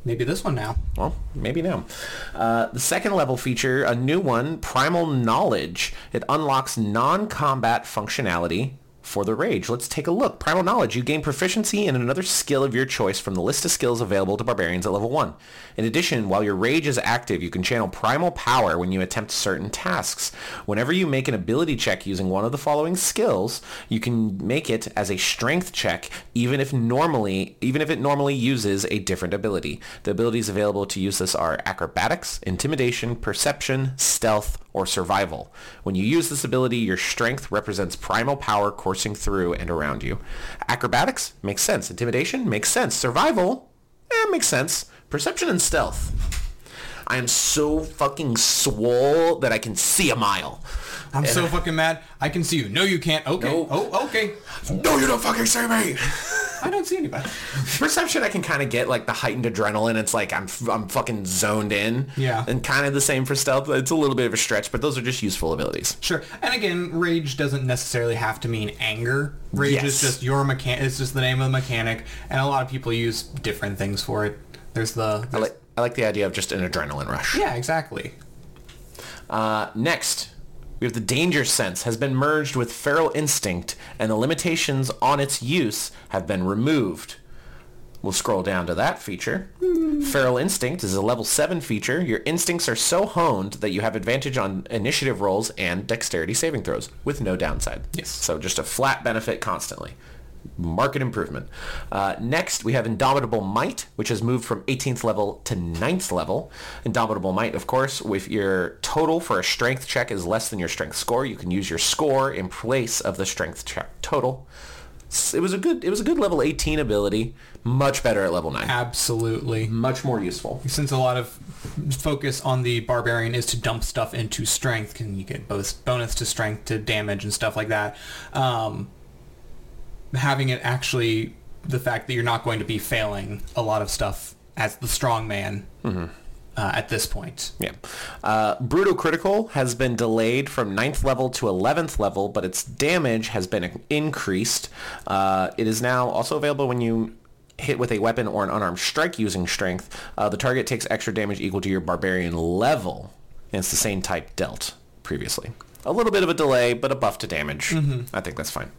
Maybe this one now.
Well, maybe now. Uh, the second level feature, a new one, Primal Knowledge. It unlocks non-combat functionality for the Rage. Let's take a look. Primal Knowledge. You gain proficiency in another skill of your choice from the list of skills available to barbarians at level 1. In addition, while your Rage is active, you can channel Primal Power when you attempt certain tasks. Whenever you make an ability check using one of the following skills, you can make it as a strength check even if normally even if it normally uses a different ability. The abilities available to use this are acrobatics, intimidation, perception, stealth, or survival. When you use this ability, your strength represents primal power coursing through and around you. Acrobatics makes sense. Intimidation makes sense. Survival eh, makes sense. Perception and stealth. I am so fucking swole that I can see a mile.
I'm so fucking mad. I can see you. No, you can't. Okay.
No.
Oh, okay.
No, you don't fucking see me.
I don't see anybody.
Perception, I can kind of get like the heightened adrenaline. It's like I'm I'm fucking zoned in.
Yeah.
And kind of the same for stealth. It's a little bit of a stretch, but those are just useful abilities.
Sure. And again, rage doesn't necessarily have to mean anger. Rage
Yes.
is just your mechanic. It's just the name of the mechanic, and a lot of people use different things for it. There's the.
I
there's-
like I like the idea of just an adrenaline rush.
yeah, exactly.
Uh, next, we have the danger sense has been merged with feral instinct, and the limitations on its use have been removed. We'll scroll down to that feature. Feral Instinct is a level 7 feature. Your instincts are so honed that you have advantage on initiative rolls and dexterity saving throws with no downside.
Yes.
So just a flat benefit constantly. Market improvement. Uh, next, we have Indomitable Might, which has moved from 18th level to 9th level. Indomitable Might, of course, if your total for a strength check is less than your strength score, you can use your score in place of the strength check total. it was a good it was a good level 18 ability. Much better at level 9.
Absolutely.
Much more useful.
Since a lot of focus on the barbarian is to dump stuff into strength, can you get both bonus to strength to damage and stuff like that? Um, having it actually the fact that you're not going to be failing a lot of stuff as the strong man uh, at this point.
Yeah. Uh, Brutal Critical has been delayed from 9th level to 11th level, but its damage has been increased. Uh, it is now also available when you hit with a weapon or an unarmed strike using strength. Uh, the target takes extra damage equal to your barbarian level, and it's the same type dealt previously. A little bit of a delay, but a buff to damage. I think that's fine.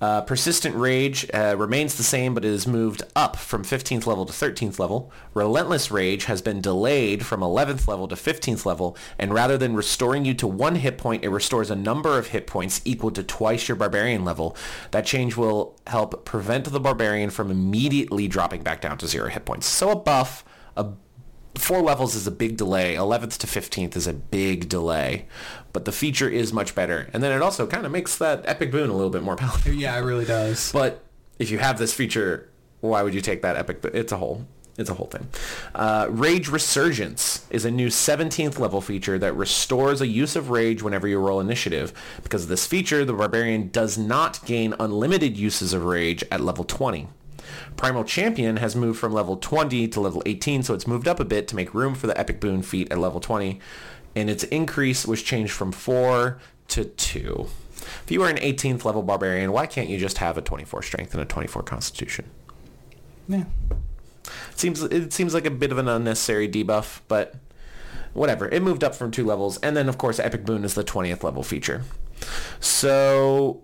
Uh, Persistent Rage uh, remains the same, but it is moved up from 15th level to 13th level. Relentless Rage has been delayed from 11th level to 15th level, and rather than restoring you to one hit point, it restores a number of hit points equal to twice your Barbarian level. That change will help prevent the Barbarian from immediately dropping back down to zero hit points. So a buff, a four levels is a big delay. 11th to 15th is a big delay, but the feature is much better. And then it also kind of makes that epic boon a little bit more palatable.
Yeah, it really does.
But if you have this feature, why would you take that epic? Bo- It's a whole. It's a whole thing. Uh, Rage Resurgence is a new 17th level feature that restores a use of Rage whenever you roll initiative. Because of this feature, the Barbarian does not gain unlimited uses of Rage at level 20. Primal Champion has moved from level 20 to level 18, so it's moved up a bit to make room for the Epic Boon feat at level 20. And its increase was changed from 4 to 2. If you are an 18th level Barbarian, why can't you just have a 24 Strength and a 24 Constitution?
Yeah.
It seems it seems like a bit of an unnecessary debuff, but whatever. It moved up from two levels, and then of course Epic Boon is the 20th level feature. So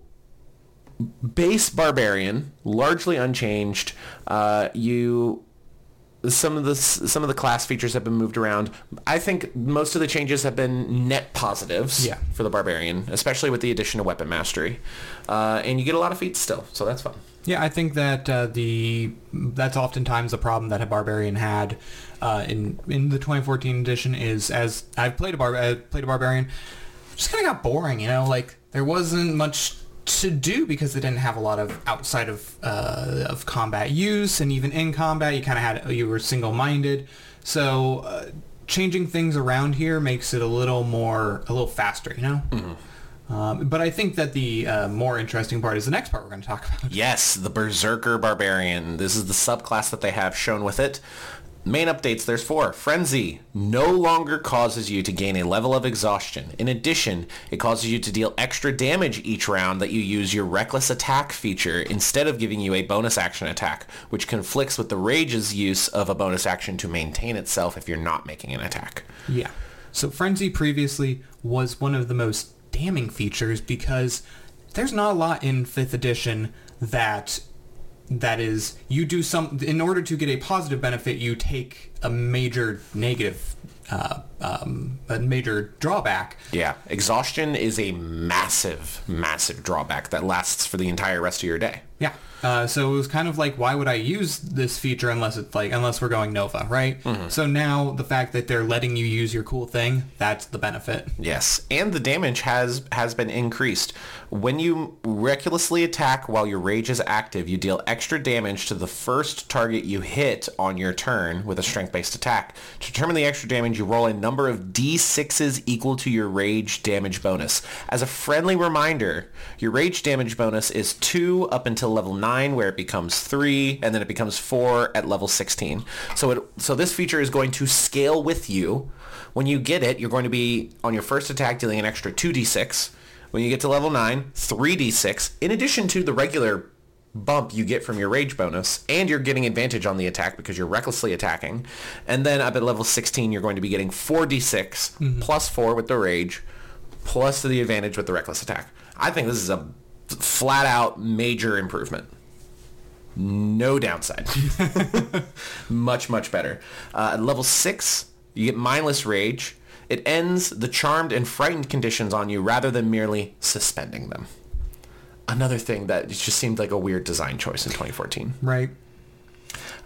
base barbarian largely unchanged. Uh, you some of the some of the class features have been moved around. I think most of the changes have been net positives
Yeah.
for the barbarian, especially with the addition of weapon mastery, uh, and you get a lot of feats still, so that's fun.
Yeah, I think that uh, the that's oftentimes the problem that a barbarian had uh, in in the 2014 edition is as I've played a bar uh, played a barbarian, just kind of got boring. You know, like there wasn't much to do because they didn't have a lot of outside of uh, of combat use, and even in combat, you kind of had you were single minded. So uh, changing things around here makes it a little more a little faster. You know. Um, but I think that the uh, more interesting part is the next part we're going to talk about.
Yes, the Berserker Barbarian. This is the subclass that they have shown with it. Main updates, there's four. Frenzy no longer causes you to gain a level of exhaustion. In addition, it causes you to deal extra damage each round that you use your Reckless Attack feature instead of giving you a bonus action attack, which conflicts with the Rage's use of a bonus action to maintain itself if you're not making an attack.
Yeah. So Frenzy previously was one of the most damning features because there's not a lot in 5th edition that that is you do some in order to get a positive benefit you take a major negative uh, um, a major drawback
Yeah, exhaustion is a massive, massive drawback that lasts for the entire rest of your day.
Yeah. Uh, so it was kind of like, why would I use this feature unless it's like, unless we're going Nova, right? So now the fact that they're letting you use your cool thing, that's the benefit.
Yes, and the damage has has been increased. When you recklessly attack while your rage is active, you deal extra damage to the first target you hit on your turn with a strength-based attack. To determine the extra damage, you roll a number of d6s equal to your rage damage bonus. As a friendly reminder, your rage damage bonus is 2 up until level 9 where it becomes 3 and then it becomes 4 at level 16. So it so this feature is going to scale with you when you get it, you're going to be on your first attack dealing an extra 2d6. When you get to level 9, 3d6, in addition to the regular bump you get from your rage bonus, and you're getting advantage on the attack because you're recklessly attacking. And then up at level 16, you're going to be getting 4d6 plus 4 with the rage, plus the advantage with the reckless attack. I think this is a flat out major improvement. No downside. [laughs] much, much better. Uh, at level 6, you get mindless rage. It ends the charmed and frightened conditions on you rather than merely suspending them. Another thing that just seemed like a weird design choice in 2014.
Right.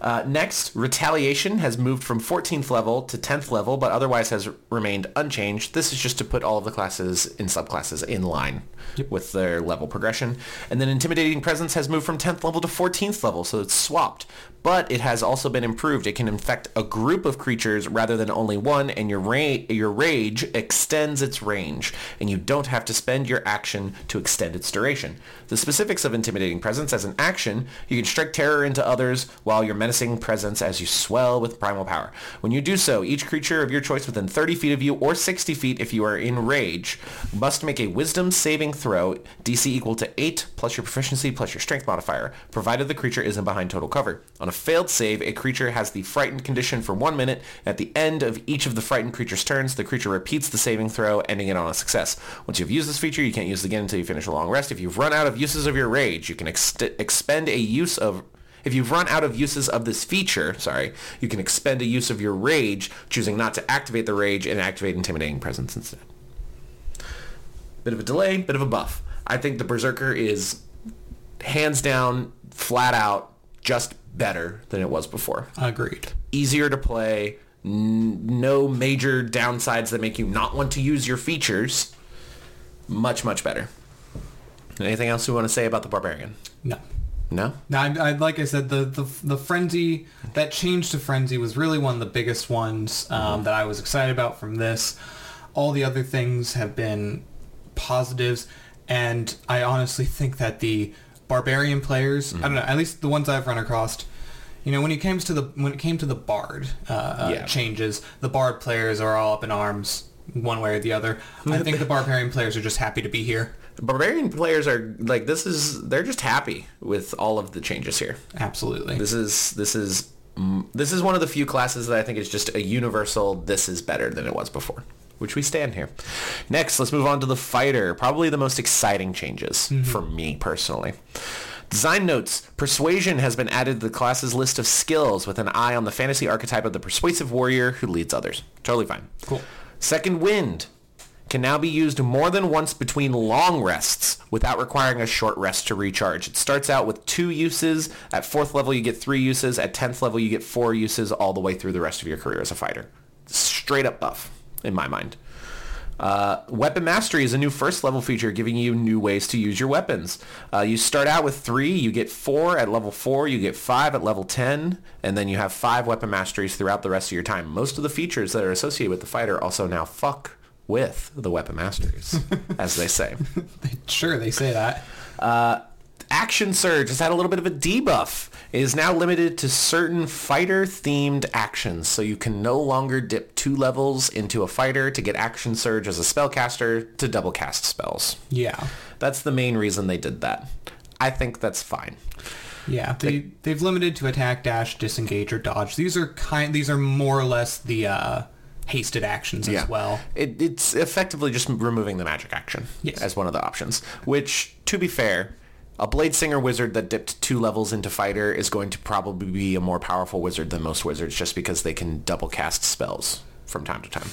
Uh, next, Retaliation has moved from 14th level to 10th level, but otherwise has remained unchanged. This is just to put all of the classes in subclasses in line with their level progression. And then Intimidating Presence has moved from 10th level to 14th level, so it's swapped. But it has also been improved. It can infect a group of creatures rather than only one, and your, ra- your rage extends its range, and you don't have to spend your action to extend its duration. The specifics of Intimidating Presence as an action, you can strike terror into others while your menacing presence as you swell with primal power. When you do so, each creature of your choice within 30 feet of you or 60 feet if you are in rage must make a wisdom saving throw, DC equal to 8 plus your proficiency plus your strength modifier, provided the creature isn't behind total cover. On a failed save, a creature has the frightened condition for one minute. At the end of each of the frightened creature's turns, the creature repeats the saving throw, ending it on a success. Once you've used this feature, you can't use it again until you finish a long rest. If you've run out of uses of your rage, you can ex- expend a use of if you've run out of uses of this feature, sorry, you can expend a use of your rage, choosing not to activate the rage and activate intimidating presence instead. Bit of a delay, bit of a buff. I think the Berserker is hands down, flat out, just better than it was before.
Agreed.
Easier to play, n- no major downsides that make you not want to use your features. Much, much better. Anything else you want to say about the Barbarian?
No.
No?
Now, I, I, like I said, the, the the frenzy that change to frenzy was really one of the biggest ones um, that I was excited about from this. All the other things have been positives, and I honestly think that the barbarian players, I don't know, at least the ones I've run across, you know, when it comes to the when it came to the bard uh, uh,
Yeah.
changes, the bard players are all up in arms one way or the other. I think the barbarian players are just happy to be here.
Barbarian players are like this is they're just happy with all of the changes here.
Absolutely.
This is this is mm, this is one of the few classes that I think is just a universal this is better than it was before, which we stand here. Next, let's move on to the fighter, probably the most exciting changes mm-hmm. for me personally. Design notes. Persuasion has been added to the class's list of skills with an eye on the fantasy archetype of the persuasive warrior who leads others. Totally fine.
Cool.
Second wind can now be used more than once between long rests without requiring a short rest to recharge. It starts out with two uses. At fourth level, you get three uses. At 10th level, you get four uses all the way through the rest of your career as a fighter. Straight up buff, in my mind. Uh, weapon mastery is a new first level feature giving you new ways to use your weapons. Uh, you start out with three, you get four at level four, you get five at level 10, and then you have five weapon masteries throughout the rest of your time. Most of the features that are associated with the fighter also now fuck with the weapon masteries, [laughs] as they say.
Sure, they say that.
Action Surge has had a little bit of a debuff. Is now limited to certain fighter-themed actions, so you can no longer dip two levels into a fighter to get Action Surge as a spellcaster to double cast spells.
Yeah.
That's the main reason they did that. I think that's fine.
Yeah, they they've limited to attack, dash, disengage, or dodge. These are kind. These are more or less the uh, hasted actions as well.
It, it's effectively just removing the magic action
Yes.
as one of the options, which, to be fair, a Bladesinger wizard that dipped two levels into fighter is going to probably be a more powerful wizard than most wizards just because they can double cast spells from time to time.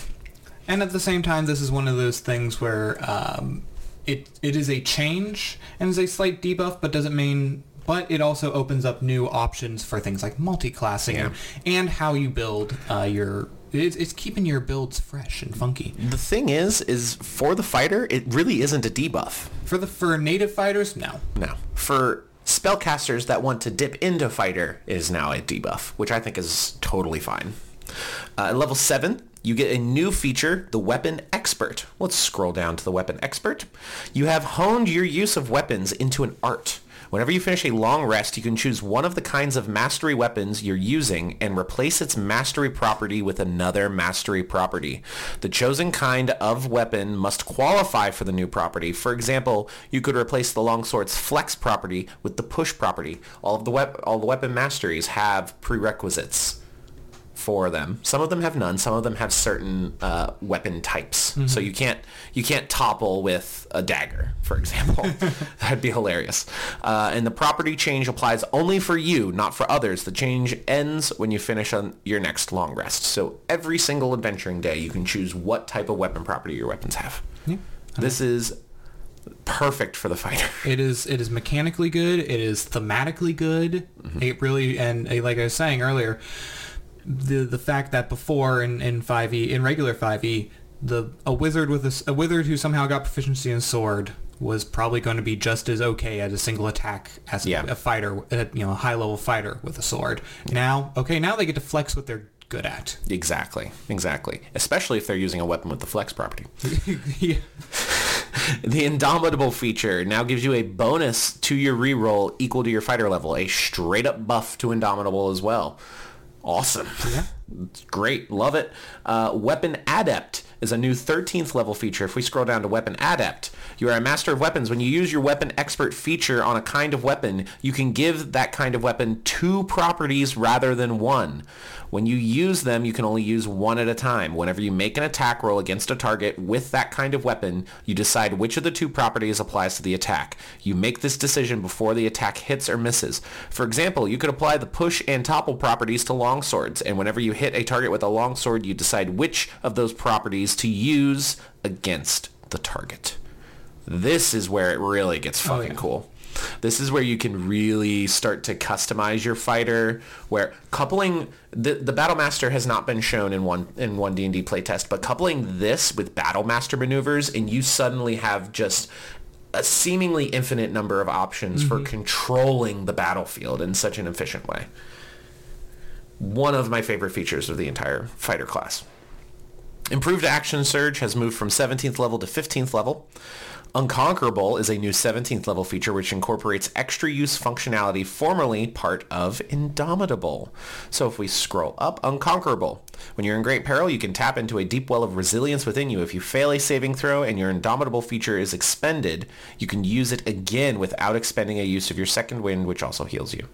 And at the same time, this is one of those things where um, it it is a change and is a slight debuff, but doesn't mean. But it also opens up new options for things like multi-classing
Yeah.
and how you build uh, your. It's, it's keeping your builds fresh and funky.
The thing is, is for the fighter, it really isn't a debuff.
For the for native fighters, no.
No. For spellcasters that want to dip into fighter, it is now a debuff, which I think is totally fine. Uh, at level 7, you get a new feature, the Weapon Expert. Let's scroll down to the Weapon Expert. You have honed your use of weapons into an art. Whenever you finish a long rest, you can choose one of the kinds of mastery weapons you're using and replace its mastery property with another mastery property. The chosen kind of weapon must qualify for the new property. For example, you could replace the longsword's flex property with the push property. All of the wep- all the weapon masteries have prerequisites for them. Some of them have none. Some of them have certain uh, weapon types. So you can't you can't topple with a dagger, for example. [laughs] [laughs] That'd be hilarious. Uh, and the property change applies only for you, not for others. The change ends when you finish on your next long rest. So every single adventuring day, you can choose what type of weapon property your weapons have.
Yeah.
This is Perfect for the fighter. [laughs]
It is it is mechanically good. It is thematically good. It really and like I was saying earlier, the the fact that before in in five e in regular five e the a wizard with a, a wizard who somehow got proficiency in sword was probably going to be just as okay at a single attack as
Yeah.
a fighter, uh, you know, a high level fighter with a sword. Now, okay, now they get to flex what they're good at.
Exactly, exactly. Especially if they're using a weapon with the flex property. [laughs] [laughs]
yeah.
The Indomitable feature now gives you a bonus to your reroll equal to your fighter level, a straight up buff to Indomitable as well. Awesome.
Yeah. [laughs]
Great. Love it. Uh, Weapon Adept is a new 13th level feature. If we scroll down to Weapon Adept, you are a master of weapons. When you use your Weapon Expert feature on a kind of weapon, you can give that kind of weapon two properties rather than one. When you use them, you can only use one at a time. Whenever you make an attack roll against a target with that kind of weapon, you decide which of the two properties applies to the attack. You make this decision before the attack hits or misses. For example, you could apply the push and topple properties to longswords, and whenever you hit a target with a longsword, you decide which of those properties to use against the target. This is where it really gets oh, fucking
yeah.
cool. This is where you can really start to customize your fighter. Where coupling the the Battle Master has not been shown in one in one D and D playtest, but coupling this with Battle Master maneuvers, and you suddenly have just a seemingly infinite number of options for mm-hmm. controlling the battlefield in such an efficient way. One of my favorite features of the entire fighter class. Improved Action Surge has moved from 17th level to 15th level. Unconquerable is a new 17th level feature which incorporates extra use functionality formerly part of Indomitable. So if we scroll up, Unconquerable. When you're in great peril, you can tap into a deep well of resilience within you. If you fail a saving throw and your Indomitable feature is expended, you can use it again without expending a use of your second wind, which also heals you.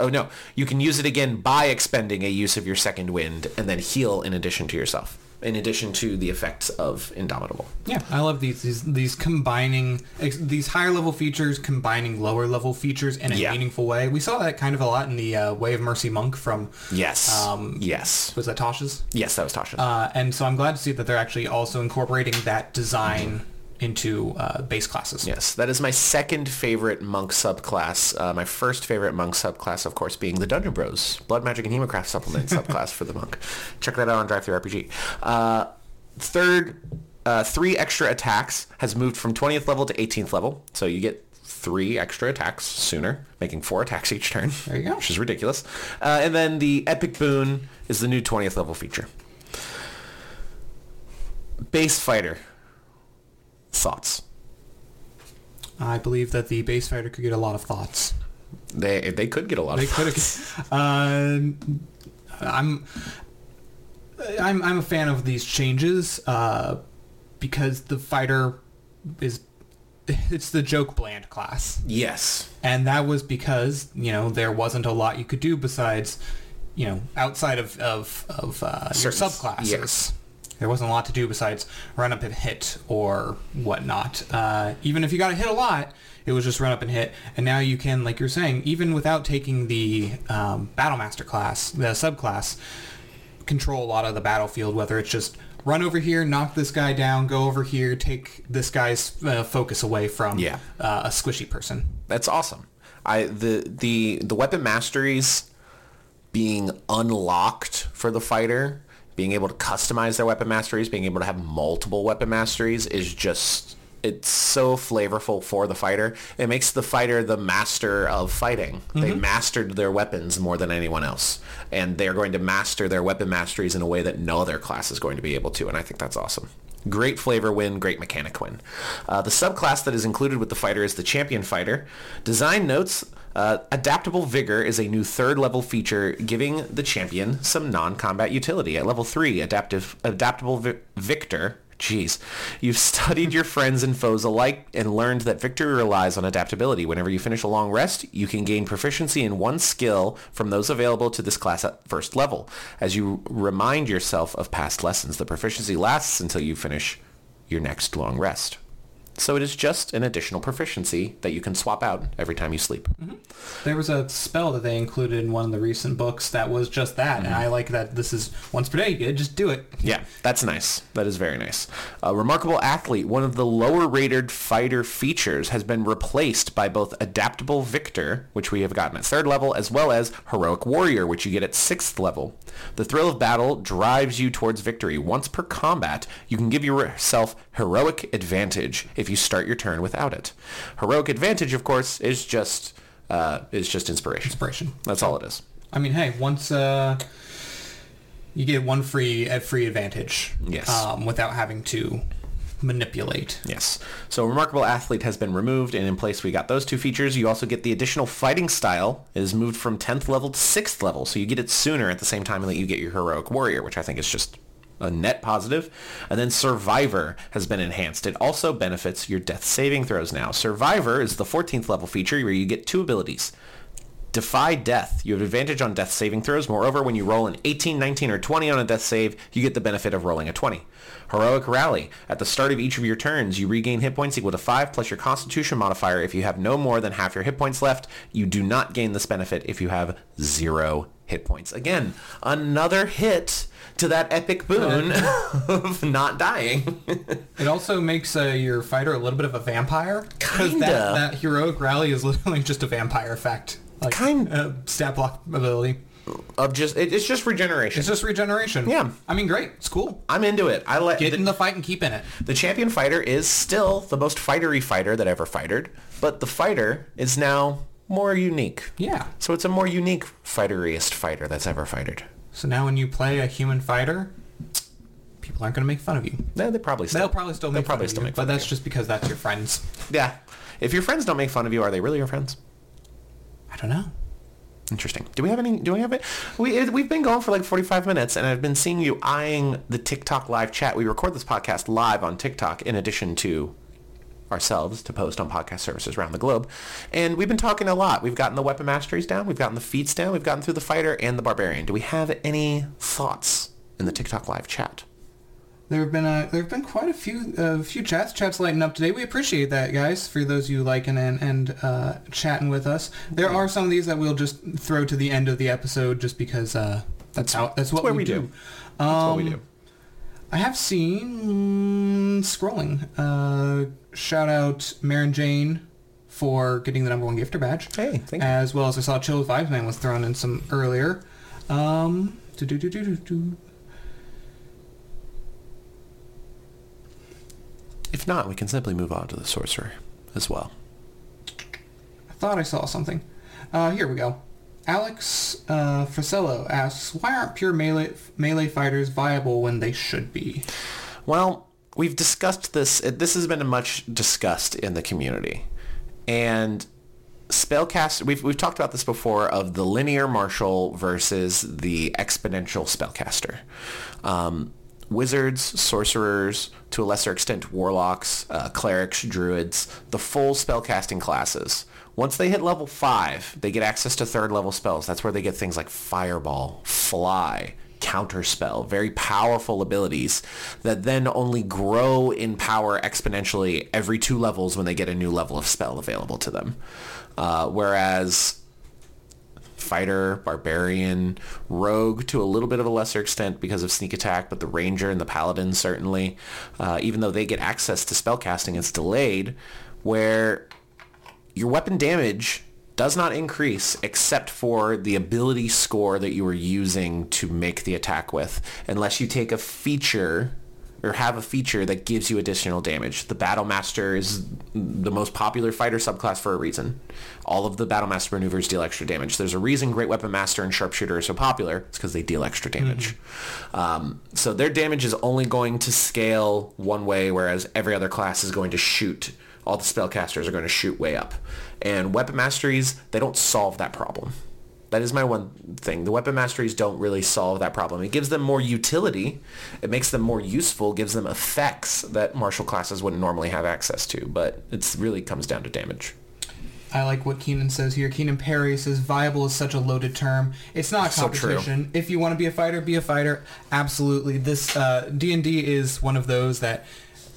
Oh no, you can use it again by expending a use of your second wind and then heal in addition to yourself. In addition to the effects of Indomitable.
Yeah, I love these these, these combining ex- these higher level features combining lower level features in a
Yeah.
meaningful way. We saw that kind of a lot in the uh, Way of Mercy monk from
Yes.
Um,
yes.
was that Tasha's,
Yes, that was Tasha.
uh, and so I'm glad to see that they're actually also incorporating that design into uh, base classes.
yes, that is my second favorite monk subclass. Uh, my first favorite monk subclass, of course, being the Dungeon Bros, Blood Magic and Hemocraft supplement [laughs] subclass for the monk. Check that out on DriveThruRPG. Uh, third, uh, three extra attacks has moved from 20th level to 18th level, so you get three extra attacks sooner, making four attacks each turn.
There you go.
Which is ridiculous. Uh, and then the Epic Boon is the new 20th level feature. Base Fighter. Thoughts?
I believe that the base fighter could get a lot of thoughts.
They they could get a lot
They
of
could
thoughts.
Uh, I'm. I'm I'm a fan of these changes uh, because the fighter is it's the joke bland class,
Yes.
and that was because you know there wasn't a lot you could do besides you know outside of of of uh, your subclasses.
yes.
There wasn't a lot to do besides run up and hit or whatnot. Uh, even if you got to hit a lot, it was just run up and hit. And now you can, like you're saying, even without taking the um, Battlemaster class, the subclass, control a lot of the battlefield, whether it's just run over here, knock this guy down, go over here, take this guy's uh, focus away from
Yeah.
uh, a squishy person.
That's awesome. I the the the weapon masteries being unlocked for the fighter, being able to customize their weapon masteries, being able to have multiple weapon masteries is just it's so flavorful for the fighter. It makes the fighter the master of fighting. They mastered their weapons more than anyone else. And they're going to master their weapon masteries in a way that no other class is going to be able to. And I think that's awesome. Great flavor win, great mechanic win. Uh, the subclass that is included with the fighter is the champion fighter. Design notes, uh, adaptable vigor is a new third level feature giving the champion some non-combat utility. At level 3, adaptive, adaptable vi- victor, Jeez. You've studied your friends and foes alike and learned that victory relies on adaptability. Whenever you finish a long rest, you can gain proficiency in one skill from those available to this class at first level. As you remind yourself of past lessons, the proficiency lasts until you finish your next long rest. So it is just an additional proficiency that you can swap out every time you sleep. Mm-hmm.
There was a spell that they included in one of the recent books that was just that, and mm-hmm. I like that this is once per day. You just do it.
Yeah, that's nice. That is very nice. A remarkable athlete, one of the lower rated fighter features, has been replaced by both Adaptable Victor, which we have gotten at third level, as well as Heroic Warrior, which you get at sixth level. The thrill of battle drives you towards victory. Once per combat, you can give yourself Heroic Advantage if you start your turn without it. Heroic Advantage, of course, is just uh, is just inspiration.
Inspiration.
That's all it is.
I mean, hey, once uh, you get one free at free advantage,
Yes.
um, without having to manipulate.
Yes. So Remarkable Athlete has been removed, and in place we got those two features. You also get the additional fighting style It is moved from 10th level to 6th level, so you get it sooner at the same time that you get your Heroic Warrior, which I think is just a net positive. And then Survivor has been enhanced. It also benefits your death saving throws now. Survivor is the 14th level feature where you get two abilities. Defy death. You have advantage on death saving throws. Moreover, when you roll an 18, 19, or 20 on a death save, you get the benefit of rolling a 20. Heroic Rally. At the start of each of your turns, you regain hit points equal to 5 plus your constitution modifier. If you have no more than half your hit points left, you do not gain this benefit if you have zero hit points. Again, another hit to that epic boon [laughs] of not dying.
It also makes uh, your fighter a little bit of a vampire. 'cause
Kinda.
That, that heroic rally is literally [laughs] just a vampire effect. Like,
Kind-
uh, stat block ability.
Of just it, it's just regeneration.
It's just regeneration.
Yeah.
I mean, great. It's cool.
I'm into it. I like
Get in the fight and keep in it.
The champion fighter is still the most fightery fighter that ever fightered, but the fighter is now more unique.
Yeah.
So it's a more unique fighteriest fighter that's ever fightered.
So now when you play a human fighter, people aren't going to make fun of you.
No, they probably still.
They'll probably still make
probably
fun
still
of you,
make fun
but
of
that's
you.
just because that's your friends.
Yeah. If your friends don't make fun of you, are they really your friends?
I don't know.
Interesting. Do we have any? Do we have it? We we've been going for like forty five minutes, and I've been seeing you eyeing the TikTok live chat. We record this podcast live on TikTok, in addition to ourselves to post on podcast services around the globe. And we've been talking a lot. We've gotten the weapon masteries down. We've gotten the feats down. We've gotten through the fighter and the barbarian. Do we have any thoughts in the TikTok live chat?
There have been a, there have been quite a few uh, few chats. Chats lighting up today. We appreciate that, guys. For those you liking and and uh, chatting with us. There are some of these that we'll just throw to the end of the episode, just because uh, that's how that's what
what
we,
we
do.
do. That's what we
Um,
do.
I have seen mm, scrolling. Uh, shout out Marin Jane for getting the number one gifter badge.
Hey, thank you.
As well as I saw Chill Vibes Man was thrown in some earlier. Um.
If not, we can simply move on to the sorcerer as well.
I thought I saw something. Uh, here we go. Alex uh, Frisello asks, why aren't pure melee, melee fighters viable when they should be?
Well, we've discussed this. This has been much discussed in the community, and spellcast. We've we've talked about this before of the linear martial versus the exponential spellcaster. Um, wizards, sorcerers, to a lesser extent warlocks, uh, clerics, druids, the full spellcasting classes. Once they hit level 5, they get access to third level spells. That's where they get things like fireball, fly, counterspell, very powerful abilities that then only grow in power exponentially every two levels when they get a new level of spell available to them. Uh, whereas fighter, barbarian, rogue to a little bit of a lesser extent because of sneak attack, but the ranger and the paladin certainly, uh, even though they get access to spellcasting, it's delayed, where your weapon damage does not increase except for the ability score that you are using to make the attack with, unless you take a feature or have a feature that gives you additional damage. The Battle Master is the most popular fighter subclass for a reason. All of the Battle Master maneuvers deal extra damage. There's a reason Great Weapon Master and Sharpshooter are so popular. It's because they deal extra damage. Um, so their damage is only going to scale one way, whereas every other class is going to shoot. All the spellcasters are going to shoot way up. And Weapon Masteries, they don't solve that problem. That is my one thing. The weapon masteries don't really solve that problem. It gives them more utility. It makes them more useful, gives them effects that martial classes wouldn't normally have access to, but it really comes down to damage.
I like what Keenan says here. Keenan Perry says viable is such a loaded term. It's not
So true.
competition. if you want to be a fighter, be a fighter. Absolutely. This uh, D&D is one of those that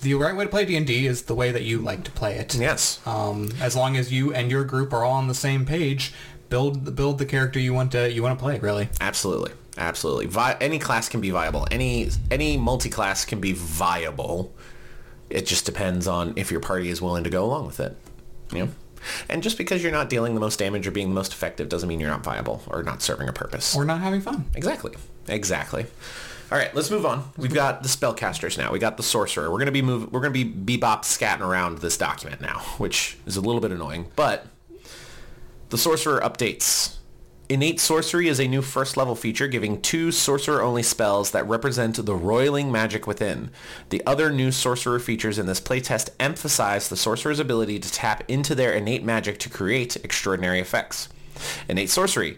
the right way to play D&D is the way that you like to play it.
Yes.
Um, as long as you and your group are all on the same page, build build the character you want to you want to play. Really.
Absolutely. Absolutely. Vi- any class can be viable. Any any multi-class can be viable. It just depends on if your party is willing to go along with it. You know? And just because you're not dealing the most damage or being the most effective doesn't mean you're not viable or not serving a purpose.
Or not having fun.
Exactly. Exactly. All right, let's move on. We've got the spellcasters now. We got the sorcerer. We're gonna be move. We're gonna be bebop scatting around this document now, which is a little bit annoying. But the sorcerer updates. Innate sorcery is a new first level feature giving two sorcerer only spells that represent the roiling magic within. The other new sorcerer features in this playtest emphasize the sorcerer's ability to tap into their innate magic to create extraordinary effects. Innate sorcery.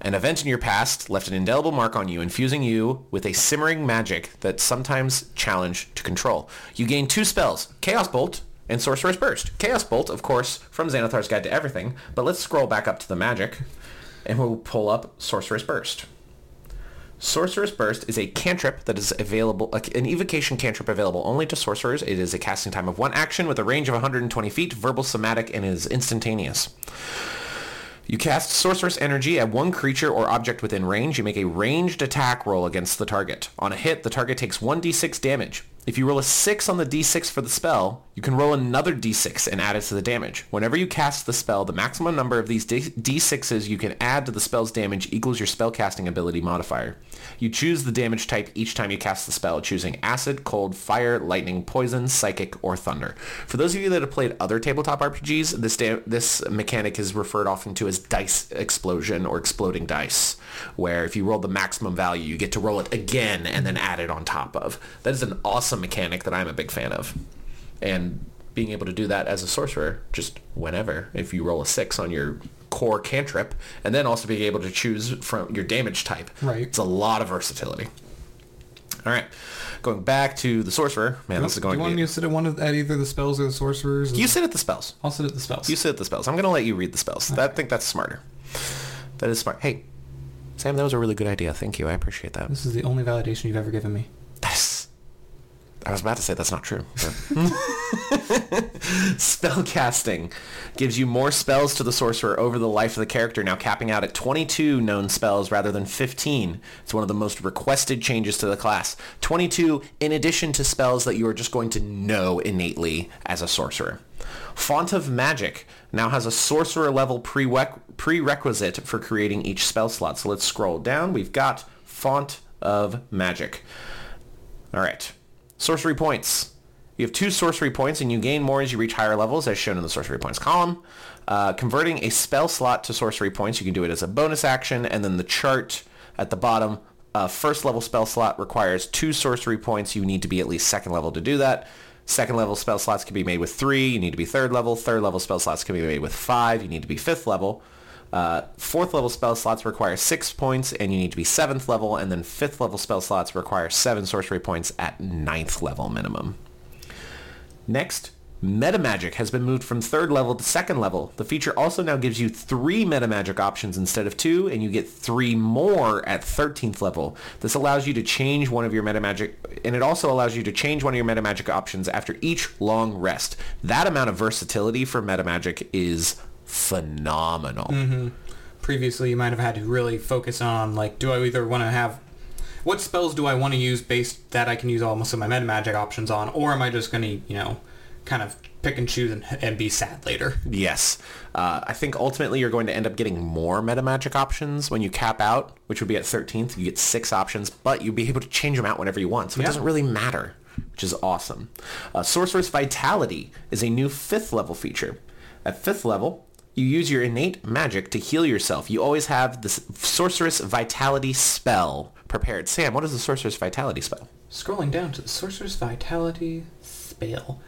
An event in your past left an indelible mark on you, infusing you with a simmering magic that sometimes challenge to control. You gain two spells, Chaos Bolt and Sorcerer's Burst. Chaos Bolt, of course, from Xanathar's Guide to Everything, but let's scroll back up to the magic and we'll pull up Sorcerer's Burst. Sorcerer's Burst is a cantrip that is available, an evocation cantrip available only to sorcerers. It is a casting time of one action with a range of 120 feet, verbal somatic, and is instantaneous. You cast Sorceress Energy at one creature or object within range. You make a ranged attack roll against the target. On a hit, the target takes 1d6 damage. If you roll a 6 on the d6 for the spell, you can roll another d6 and add it to the damage. Whenever you cast the spell, the maximum number of these d- d6s you can add to the spell's damage equals your spellcasting ability modifier. You choose the damage type each time you cast the spell, choosing acid, cold, fire, lightning, poison, psychic, or thunder. For those of you that have played other tabletop RPGs, this da- this mechanic is referred often to as dice explosion or exploding dice, where if you roll the maximum value, you get to roll it again and then add it on top of. That is an awesome mechanic that I'm a big fan of. And being able to do that as a sorcerer, just whenever, if you roll a six on your core cantrip, and then also being able to choose from your damage type.
Right.
It's a lot of versatility. All right. Going back to the sorcerer. Man, this is going Do
you want
to
me
be...
to sit at one of at either the spells or the sorcerers?
You sit at the spells.
I'll sit at the spells.
You sit at the spells. I'm going to let you read the spells. I think that's smarter. That is smart. Hey, Sam, that was a really good idea. Thank you. I appreciate that.
This is the only validation you've ever given me.
I was about to say that's not true. [laughs] Spellcasting gives you more spells to the sorcerer over the life of the character, now capping out at 22 known spells rather than 15. It's one of the most requested changes to the class. 22 in addition to spells that you are just going to know innately as a sorcerer. Font of Magic now has a sorcerer level prerequisite for creating each spell slot. So let's scroll down. We've got Font of Magic. All right. Sorcery points. You have two sorcery points, and you gain more as you reach higher levels, as shown in the sorcery points column. Uh, converting a spell slot to sorcery points, you can do it as a bonus action, and then the chart at the bottom, uh, first level spell slot requires two sorcery points. You need to be at least second level to do that. Second level spell slots can be made with three. You need to be third level. Third level spell slots can be made with five. You need to be fifth level. Uh, fourth level spell slots require six points, and you need to be seventh level. And then fifth level spell slots require seven sorcery points at ninth level minimum. Next, Metamagic has been moved from third level to second level. The feature also now gives you three Metamagic options instead of two, and you get three more at 13th level. This allows you to change one of your Metamagic, and it also allows you to change one of your Metamagic options after each long rest. That amount of versatility for Metamagic is phenomenal.
Previously, you might have had to really focus on like, do I either want to have what spells do I want to use based that I can use almost of my meta magic options on, or am I just going to you know kind of pick and choose and, and be sad later?
Yes. Uh, I think ultimately you're going to end up getting more meta magic options when you cap out, which would be at 13th. You get six options, but you'll be able to change them out whenever you want. So it
Yeah.
doesn't really matter, which is awesome. Uh, Sorcerer's Vitality is a new fifth level feature. At fifth level, you use your innate magic to heal yourself. You always have this Sorcerous Vitality spell prepared. Sam, what is the Sorcerous Vitality spell?
Scrolling down to the Sorcerous Vitality spell.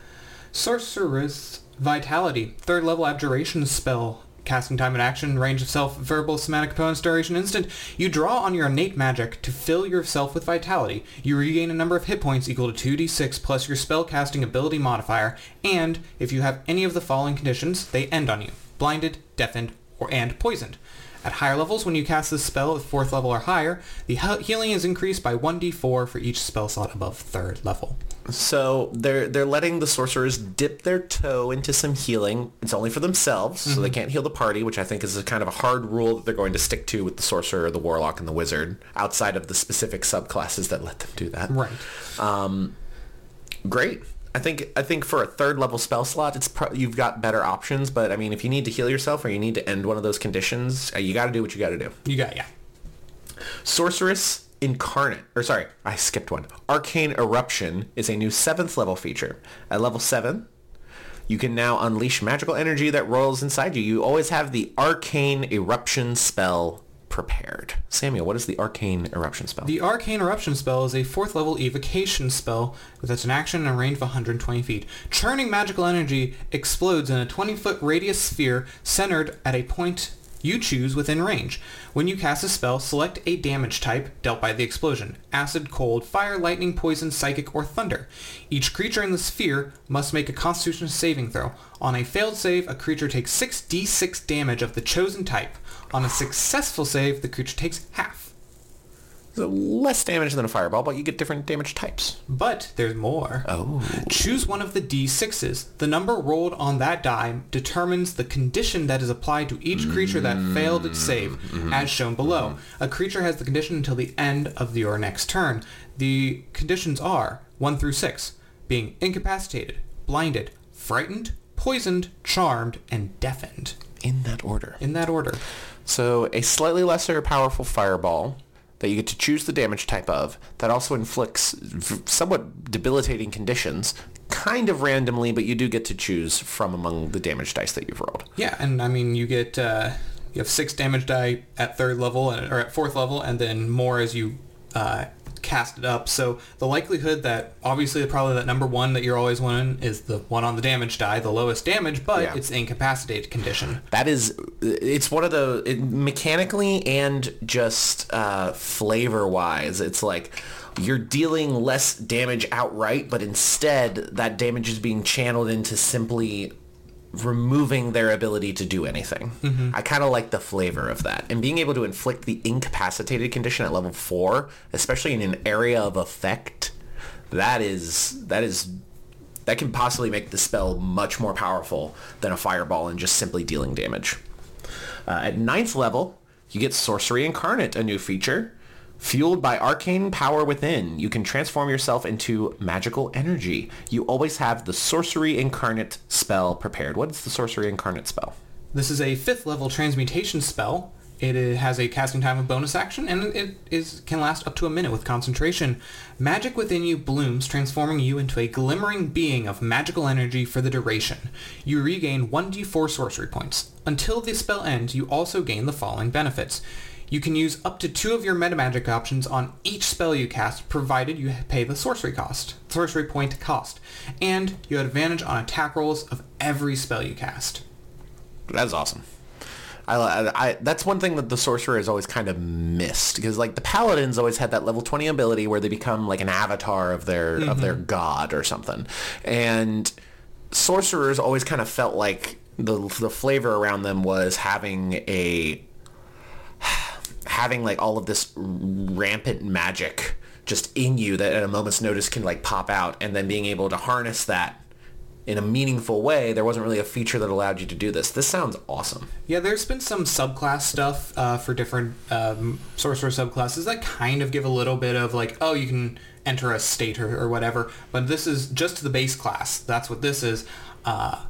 Sorcerous Vitality, third level abjuration spell. Casting time and action, range of self, verbal, somatic opponents, duration instant. You draw on your innate magic to fill yourself with vitality. You regain a number of hit points equal to 2d6 plus your spell casting ability modifier, and if you have any of the following conditions, they end on you. Blinded, deafened, or and poisoned. At higher levels, when you cast this spell at 4th level or higher, the he- healing is increased by 1d4 for each spell slot above 3rd level.
So they're they're letting the sorcerers dip their toe into some healing. It's only for themselves, so they mm-hmm. can't heal the party, which I think is a kind of a hard rule that they're going to stick to with the sorcerer, the warlock, and the wizard, outside of the specific subclasses that let them do that.
Right.
Um, great. I think I think for a third level spell slot, it's pro- you've got better options. But I mean, if you need to heal yourself or you need to end one of those conditions, uh, you got to do what you got to do.
You got, yeah.
Sorceress Incarnate, or sorry, I skipped one. Arcane Eruption is a new seventh level feature. At level seven, you can now unleash magical energy that rolls inside you. You always have the Arcane Eruption spell prepared. Samuel, what is the Arcane Eruption spell?
The Arcane Eruption spell is a 4th level evocation spell that's an action and a range of 120 feet. Churning magical energy explodes in a 20-foot radius sphere centered at a point you choose within range. When you cast a spell, select a damage type dealt by the explosion. Acid, cold, fire, lightning, poison, psychic, or thunder. Each creature in the sphere must make a constitution saving throw. On a failed save, a creature takes 6d6 damage of the chosen type. On a successful save, the creature takes half.
So less damage than a fireball, but you get different damage types.
But there's more.
Oh.
Choose one of the d6s. The number rolled on that die determines the condition that is applied to each creature that failed its save, mm-hmm. Mm-hmm. as shown below. Mm-hmm. A creature has the condition until the end of your next turn. The conditions are 1 through 6, being incapacitated, blinded, frightened, poisoned, charmed, and deafened.
In that order.
In that order.
So a slightly lesser powerful fireball that you get to choose the damage type of that also inflicts somewhat debilitating conditions kind of randomly, but you do get to choose from among the damage dice that you've rolled.
Yeah, and I mean, you get uh, you have six damage die at third level and, or at fourth level, and then more as you uh, cast it up. So the likelihood that obviously probably that number one that you're always winning is the one on the damage die, the lowest damage, but
Yeah.
it's incapacitated condition.
That is, it's one of the it, mechanically and just uh, flavor wise. It's like you're dealing less damage outright, but instead that damage is being channeled into simply removing their ability to do anything. I kind of like the flavor of that. And being able to inflict the incapacitated condition at level 4, especially in an area of effect, that is that is that can possibly make the spell much more powerful than a fireball and just simply dealing damage. Uh, at ninth level, you get Sorcery Incarnate, a new feature. Fueled by arcane power within, you can transform yourself into magical energy. You always have the Sorcery Incarnate spell prepared. What is the Sorcery Incarnate spell?
This is a fifth level transmutation spell. It has a casting time of bonus action, and it is can last up to a minute with concentration. Magic within you blooms, transforming you into a glimmering being of magical energy for the duration. You regain 1d4 sorcery points. Until the spell ends, you also gain the following benefits. You can use up to two of your metamagic options on each spell you cast, provided you pay the sorcery cost, sorcery point cost, and you have advantage on attack rolls of every spell you cast.
That's awesome. I, I, I- that's one thing that the sorcerer has always kind of missed because like the paladins always had that level 20 ability where they become like an avatar of their of their mm-hmm. god or something and sorcerers always kind of felt like the the flavor around them was having a having like all of this rampant magic just in you that at a moment's notice can like pop out and then being able to harness that in a meaningful way there wasn't really a feature that allowed you to do this this sounds awesome
Yeah, there's been some subclass stuff uh, for different um, sorcerer subclasses that kind of give a little bit of like, oh, you can enter a state or, or whatever. But this is just the base class. That's what this is. Uh,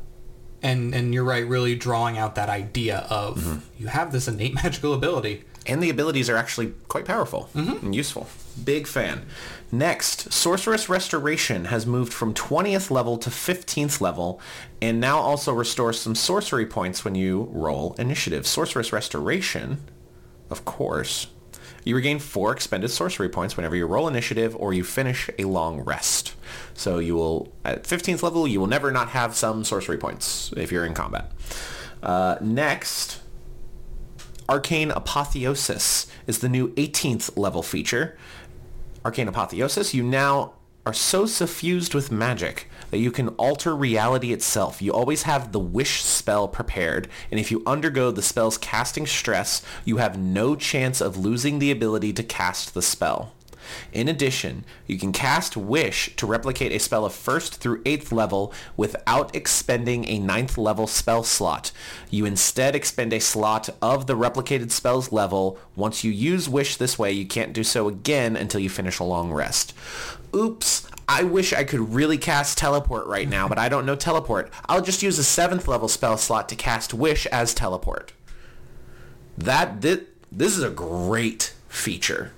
and and you're right, really drawing out that idea of you have this innate [laughs] magical ability.
And the abilities are actually quite powerful and useful. Big fan. Next, Sorcerous Restoration has moved from 20th level to 15th level and now also restores some sorcery points when you roll initiative. Sorcerous Restoration, of course, you regain four expended sorcery points whenever you roll initiative or you finish a long rest. So you will, at 15th level, you will never not have some sorcery points if you're in combat. Uh, next, Arcane Apotheosis is the new 18th level feature. Arcane Apotheosis, you now are so suffused with magic that you can alter reality itself. You always have the wish spell prepared, and if you undergo the spell's casting stress, you have no chance of losing the ability to cast the spell. In addition, you can cast Wish to replicate a spell of 1st through 8th level without expending a 9th level spell slot. You instead expend a slot of the replicated spell's level. Once you use Wish this way, you can't do so again until you finish a long rest. Oops, I wish I could really cast Teleport right now, but I don't know Teleport. I'll just use a 7th level spell slot to cast Wish as Teleport. That, this, this is a great feature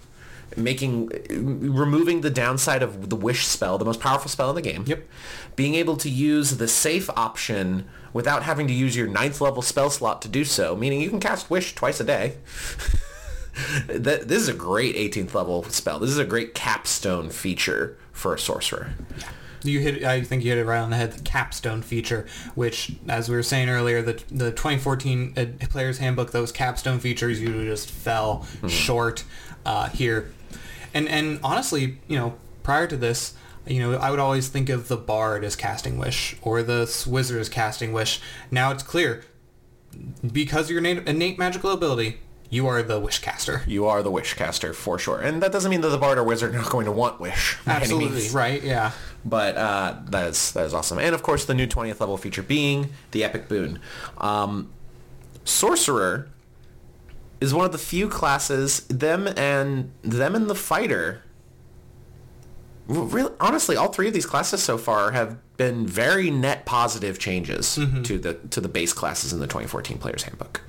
making removing the downside of the wish spell, the most powerful spell in the game.
Yep.
Being able to use the safe option without having to use your ninth level spell slot to do so, meaning you can cast wish twice a day. [laughs] that this is a great 18th level spell. This is a great capstone feature for a sorcerer.
You hit. I think you hit it right on the head. The capstone feature, which, as we were saying earlier, the the 2014 uh, Player's Handbook, those capstone features usually just fell mm-hmm. short uh, here and and honestly, you know, prior to this, you know, I would always think of the bard as casting wish or the wizard as casting wish. Now it's clear because of your innate, innate magical ability, you are the wish caster.
You are the wish caster for sure, and that doesn't mean that the bard or wizard are not going to want wish.
Absolutely right. Yeah.
But uh, that is that is awesome, and of course the new twentieth level feature being the epic boon. Um, sorcerer is one of the few classes them and them and the fighter really honestly all three of these classes so far have been very net positive changes mm-hmm. to the to the base classes in the 2014 players handbook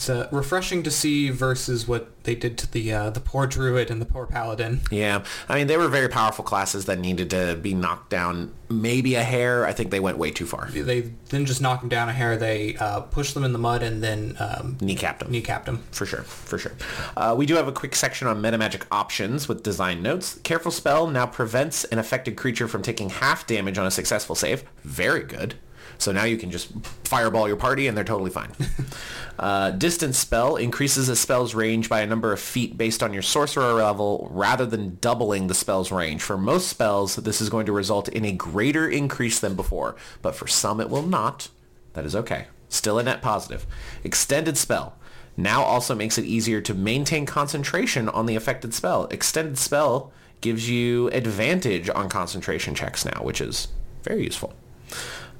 it's uh, refreshing to see versus what they did to the uh, the poor druid and the poor paladin.
Yeah, I mean they were very powerful classes that needed to be knocked down maybe a hair. I think they went way too far.
They didn't just knock them down a hair; they uh, pushed them in the mud and then um,
kneecapped them.
Kneecapped them
for sure, for sure. Uh, we do have a quick section on meta magic options with design notes. Careful spell now prevents an affected creature from taking half damage on a successful save. Very good. So now you can just fireball your party and they're totally fine. [laughs] uh, distance spell increases a spell's range by a number of feet based on your sorcerer level rather than doubling the spell's range. For most spells, this is going to result in a greater increase than before, but for some it will not. That is okay. Still a net positive. Extended spell now also makes it easier to maintain concentration on the affected spell. Extended spell gives you advantage on concentration checks now, which is very useful.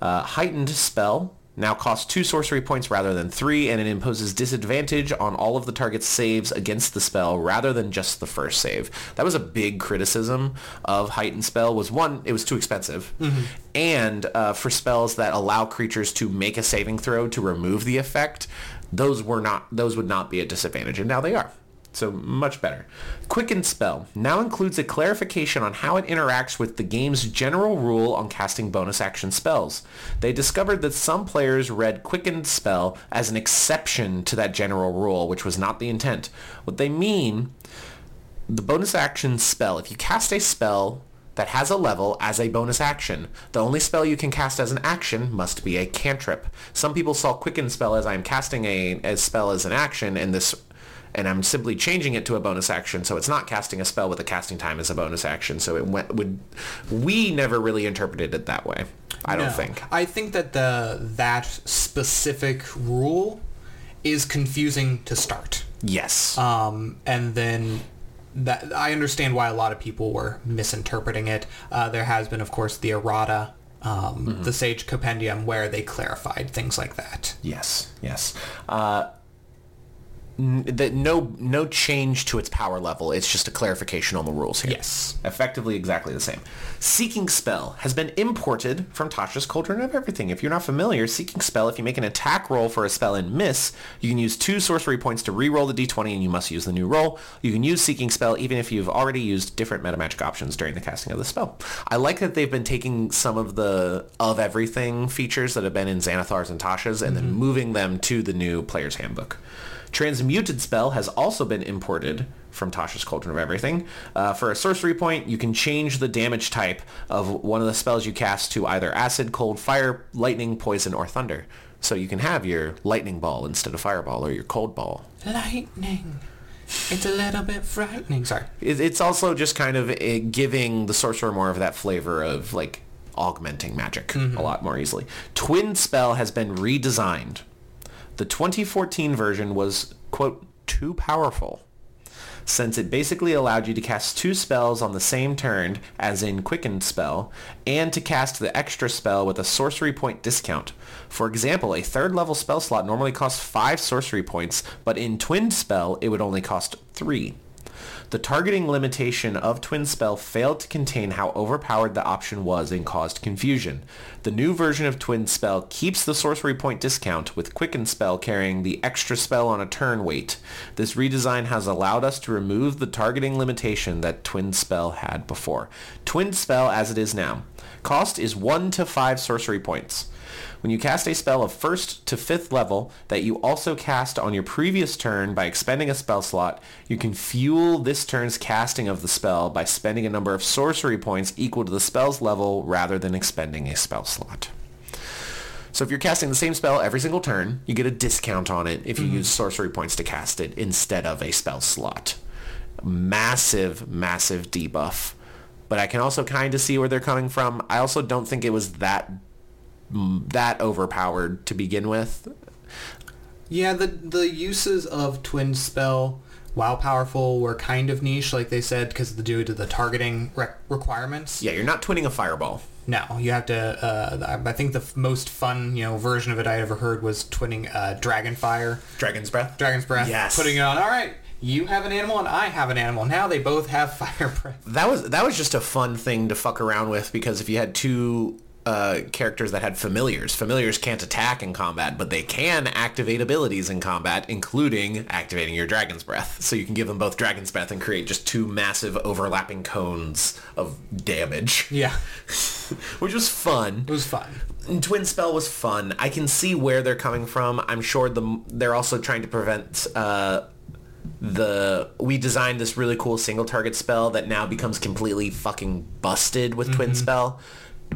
Uh, heightened spell now costs two sorcery points rather than three, and it imposes disadvantage on all of the target's saves against the spell rather than just the first save. That was a big criticism of heightened spell. Was one, it was too expensive, mm-hmm. and uh, for spells that allow creatures to make a saving throw to remove the effect, those were not those would not be a disadvantage, and now they are. So much better. Quicken Spell now includes a clarification on how it interacts with the game's general rule on casting bonus action spells. They discovered that some players read Quicken Spell as an exception to that general rule, which was not the intent. What they mean, the bonus action spell, if you cast a spell that has a level as a bonus action. The only spell you can cast as an action must be a cantrip. Some people saw Quicken Spell as I'm casting a, a spell as an action, and this and I'm simply changing it to a bonus action, so it's not casting a spell with a casting time as a bonus action. So it went, would we never really interpreted it that way. I don't think.
I think that the that specific rule is confusing to start.
Yes.
Um, and then that I understand why a lot of people were misinterpreting it. Uh, there has been, of course, the errata um, mm-hmm. the Sage Compendium where they clarified things like that.
Yes, yes. Uh, that no no change to its power level. It's just a clarification on the rules here.
Yes,
effectively exactly the same. Seeking Spell has been imported from Tasha's Cauldron of Everything. If you're not familiar, Seeking Spell, if you make an attack roll for a spell and miss, you can use two sorcery points to re-roll the d20 and you must use the new roll. You can use Seeking Spell even if you've already used different meta magic options during the casting of the spell. I like that they've been taking some of the of everything features that have been in Xanathar's and Tasha's and mm-hmm. then moving them to the new player's handbook. Transmuted spell has also been imported from Tasha's Cauldron of Everything. Uh, for a sorcery point, you can change the damage type of one of the spells you cast to either acid, cold, fire, lightning, poison, or thunder. So you can have your lightning ball instead of fireball or your cold ball.
Lightning. It's a little bit frightening. Sorry.
It's also just kind of uh, giving the sorcerer more of that flavor of like augmenting magic a lot more easily. Twin Spell has been redesigned. The 2014 version was, quote, too powerful since it basically allowed you to cast two spells on the same turn, as in Quickened Spell, and to cast the extra spell with a sorcery point discount. For example, a third level spell slot normally costs 5 sorcery points, but in Twin Spell it would only cost 3. The targeting limitation of Twin Spell failed to contain how overpowered the option was and caused confusion. The new version of Twin Spell keeps the sorcery point discount, with Quicken Spell carrying the extra spell on a turn weight. This redesign has allowed us to remove the targeting limitation that Twin Spell had before. Twin Spell as it is now. Cost is 1 to 5 sorcery points. When you cast a spell of first to fifth level that you also cast on your previous turn by expending a spell slot, you can fuel this turn's casting of the spell by spending a number of sorcery points equal to the spell's level rather than expending a spell slot. So if you're casting the same spell every single turn, you get a discount on it if you mm-hmm. use sorcery points to cast it instead of a spell slot. Massive, massive debuff. But I can also kind of see where they're coming from. I also don't think it was that that overpowered to begin with.
Yeah, the the uses of Twin Spell, while powerful, were kind of niche, like they said, because due to the targeting re- requirements.
Yeah, you're not twinning a fireball.
No, you have to. Uh, I think the f- most fun, you know, version of it I ever heard was twinning uh, Dragonfire,
Dragon's breath.
Dragon's Breath.
Yes.
Putting it on. All right, you have an animal and I have an animal. Now they both have [laughs] fire breath.
That was that was just a fun thing to fuck around with because if you had two uh, characters that had familiars, familiars can't attack in combat, but they can activate abilities in combat, including activating your dragon's breath. So you can give them both dragon's breath and create just two massive overlapping cones of damage,
Yeah, [laughs]
which was fun.
it was fun.
Twin Spell was fun. I can see where they're coming from. I'm sure the they're also trying to prevent uh, the we designed this really cool single target spell that now becomes completely fucking busted with Twin Spell,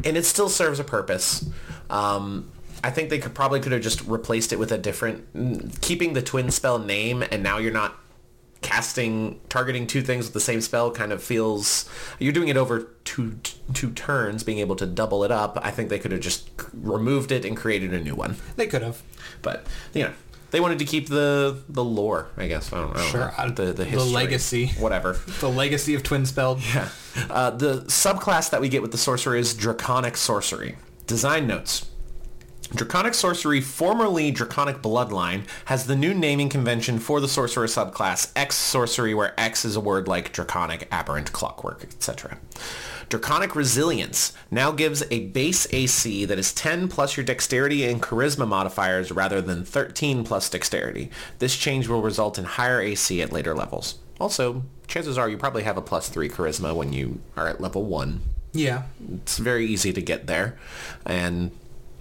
and it still serves a purpose. Um, I think they could probably could have just replaced it with a different, keeping the Twin Spell name, and now you're not casting targeting two things with the same spell kind of feels you're doing it over two two turns being able to double it up i think they could have just removed it and created a new one
They could have.
but you know they wanted to keep the the lore i guess i don't,
Sure,
know
uh,
the, the
the legacy.
whatever [laughs]
The legacy of Twin Spell.
yeah. Uh, the subclass that we get with the sorcerer is Draconic Sorcery. Design notes. Draconic Sorcery, formerly Draconic Bloodline, has the new naming convention for the Sorcerer subclass, X Sorcery, where X is a word like Draconic, Aberrant, Clockwork, etc. Draconic Resilience now gives a base AC that is 10 plus your Dexterity and Charisma modifiers rather than 13 plus Dexterity. This change will result in higher AC at later levels. Also, chances are you probably have a plus 3 Charisma when you are at level 1
Yeah.
it's very easy to get there and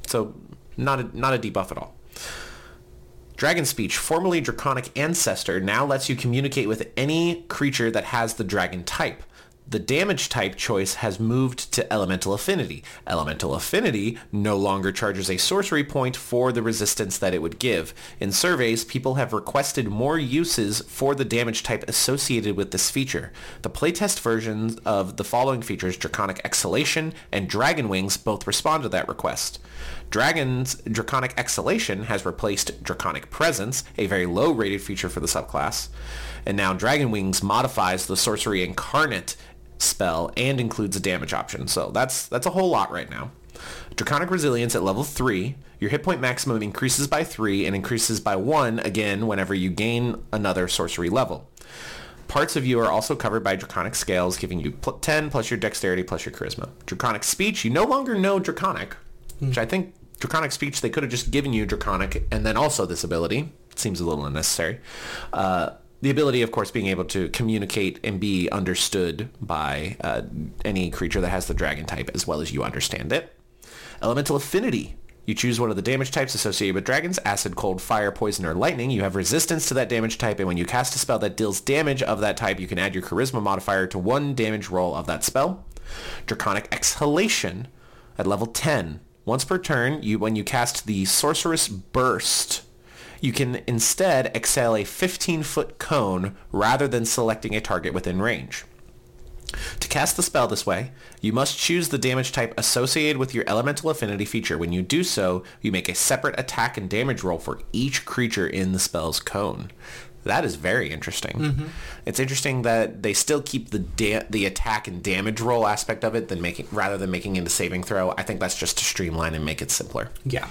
so not a, not a debuff at all dragon speech formerly draconic ancestor now lets you communicate with any creature that has the dragon type the damage type choice has moved to elemental affinity. Elemental affinity no longer charges a sorcery point for the resistance that it would give. In surveys, people have requested more uses for the damage type associated with this feature. The playtest versions of the following features, Draconic Exhalation and Dragon Wings, both respond to that request. Dragon's Draconic Exhalation has replaced Draconic Presence, a very low-rated feature for the subclass. And now Dragon Wings modifies the Sorcery Incarnate spell and includes a damage option. So that's that's a whole lot right now. Draconic Resilience at level 3, your hit point maximum increases by 3 and increases by 1 again whenever you gain another sorcery level. Parts of you are also covered by Draconic Scales, giving you pl- 10 plus your Dexterity plus your Charisma. Draconic Speech, you no longer know Draconic, which I think Draconic Speech, they could have just given you Draconic and then also this ability. It seems a little unnecessary. Uh, the ability, of course, being able to communicate and be understood by uh, any creature that has the dragon type as well as you understand it. Elemental Affinity. You choose one of the damage types associated with dragons, acid, cold, fire, poison, or lightning. You have resistance to that damage type, and when you cast a spell that deals damage of that type, you can add your charisma modifier to one damage roll of that spell. Draconic Exhalation at level 10. Once per turn, you when you cast the Sorcerous Burst, you can instead exhale a 15-foot cone rather than selecting a target within range. To cast the spell this way, you must choose the damage type associated with your elemental affinity feature. When you do so, you make a separate attack and damage roll for each creature in the spell's cone. That is very interesting. Mm-hmm. It's interesting that they still keep the da- the attack and damage roll aspect of it than making rather than making it a saving throw. I think that's just to streamline and make it simpler.
Yeah.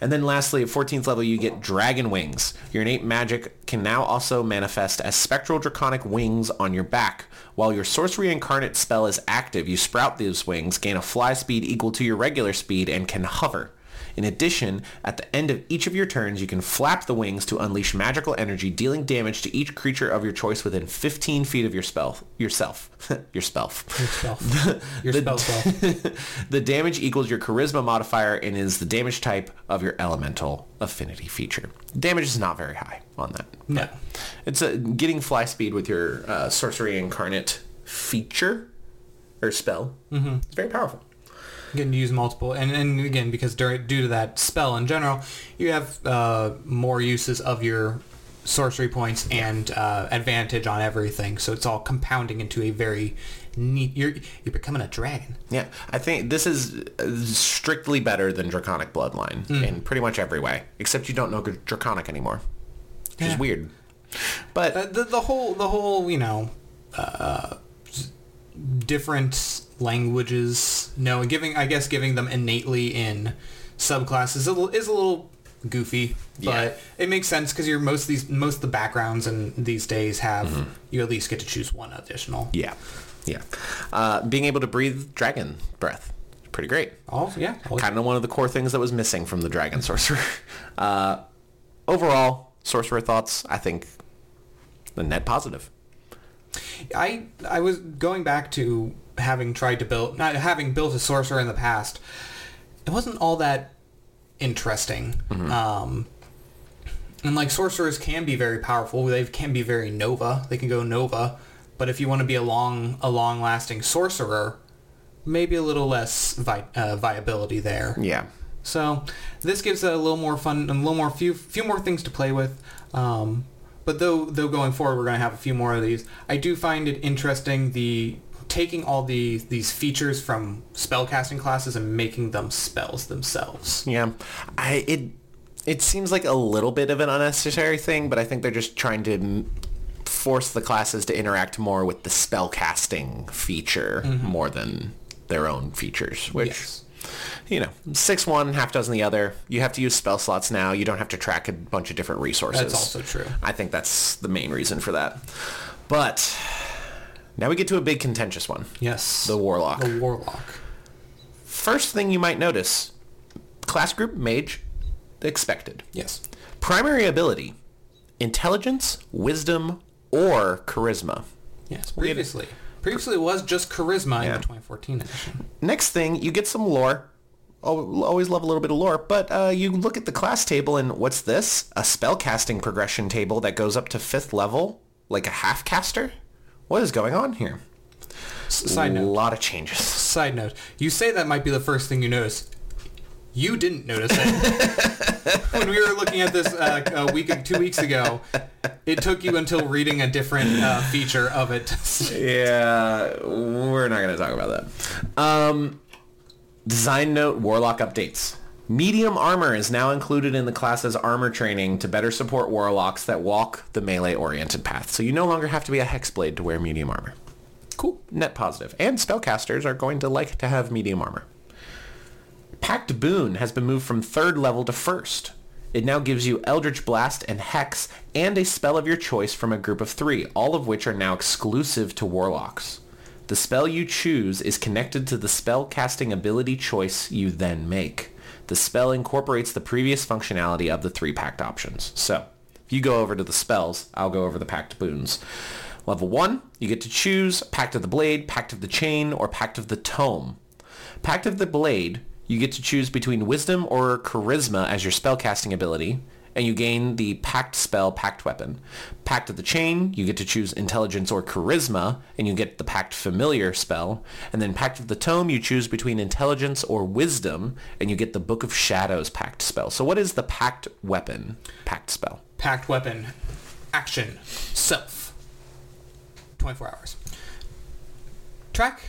And then lastly, at 14th level, you get Dragon Wings. Your innate magic can now also manifest as spectral draconic wings on your back. While your sorcery incarnate spell is active, you sprout these wings, gain a fly speed equal to your regular speed, and can hover. In addition, at the end of each of your turns, you can flap the wings to unleash magical energy, dealing damage to each creature of your choice within 15 feet of your spell, yourself, [laughs] your spell.
Your spell. [laughs] Your spell spell. [laughs]
the damage equals your charisma modifier and is the damage type of your elemental affinity feature. Damage is not very high on that.
No.
It's a, getting fly speed with your uh, sorcery incarnate feature or spell. Mm-hmm. It's very powerful.
Can use multiple, and, and again, because during, due to that spell in general, you have uh, more uses of your sorcery points and uh, advantage on everything. So it's all compounding into a very neat. You're you're becoming a dragon.
Yeah, I think this is uh, strictly better than Draconic Bloodline in pretty much every way, except you don't know Draconic anymore, which
Yeah.
is weird. But
Uh, the the whole the whole you know uh, different languages. No, giving I guess giving them innately in subclasses is a little, is a little goofy,
Yeah.
but it makes sense because you're most of these most of the backgrounds and these days have you at least get to choose one additional.
yeah, yeah, uh, being able to breathe dragon breath, pretty great.
Oh yeah,
kind of one of the core things that was missing from the dragon sorcerer. [laughs] Uh, overall, sorcerer thoughts. I think the net positive.
I I was going back to having tried to build not having built a sorcerer in the past. It wasn't all that interesting. Um, and like sorcerers can be very powerful. They can be very nova. They can go nova. But if you want to be a long a long lasting sorcerer, maybe a little less vi- uh, viability there.
Yeah,
So this gives a little more fun, and a little more few few more things to play with. Um, but though though going forward we're going to have a few more of these, I do find it interesting the taking all the these features from spellcasting classes and making them spells themselves.
yeah. I it it seems like a little bit of an unnecessary thing, but I think they're just trying to m- force the classes to interact more with the spell casting feature mm-hmm. more than their own features, which.
Yes.
You know, six one, half dozen the other. You have to use spell slots now. You don't have to track a bunch of different resources.
That's also true.
I think that's the main reason for that. But now we get to a big contentious one.
Yes.
The Warlock.
The warlock.
First thing you might notice, class group mage, expected.
Yes.
Primary ability, intelligence, wisdom, or charisma.
Yes. Previously. Previously it was just charisma in
Yeah.
the 2014 edition.
Next thing, you get some lore. Al- Always love a little bit of lore, but uh, you look at the class table and what's this? A spellcasting progression table that goes up to fifth level, like a half caster? What is going on here?
S- Side
A
note.
lot of changes.
Side note. You say that might be the first thing you notice. You didn't notice it. [laughs] when we were looking at this uh, a week, two weeks ago, it took you until reading a different uh, feature of it. [laughs]
Yeah, we're not going to talk about that. Um, design note, Warlock updates. Medium armor is now included in the class's armor training to better support warlocks that walk the melee-oriented path. So you no longer have to be a hexblade to wear medium armor.
cool.
Net positive. And spellcasters are going to like to have medium armor. Pact Boon has been moved from third level to first. It now gives you Eldritch Blast and Hex and a spell of your choice from a group of three, all of which are now exclusive to Warlocks. The spell you choose is connected to the spell casting ability choice you then make. The spell incorporates the previous functionality of the three pact options. So, if you go over to the spells, I'll go over the pact boons. Level 1, you get to choose Pact of the Blade, Pact of the Chain, or Pact of the Tome. Pact of the Blade, you get to choose between Wisdom or Charisma as your spellcasting ability, and you gain the Pact spell Pact weapon. Pact of the Chain, you get to choose Intelligence or Charisma, and you get the Pact Familiar spell. And then Pact of the Tome, you choose between Intelligence or Wisdom, and you get the Book of Shadows Pact spell. So what is the Pact weapon Pact spell?
Pact weapon. Action. Self. 24 hours. Track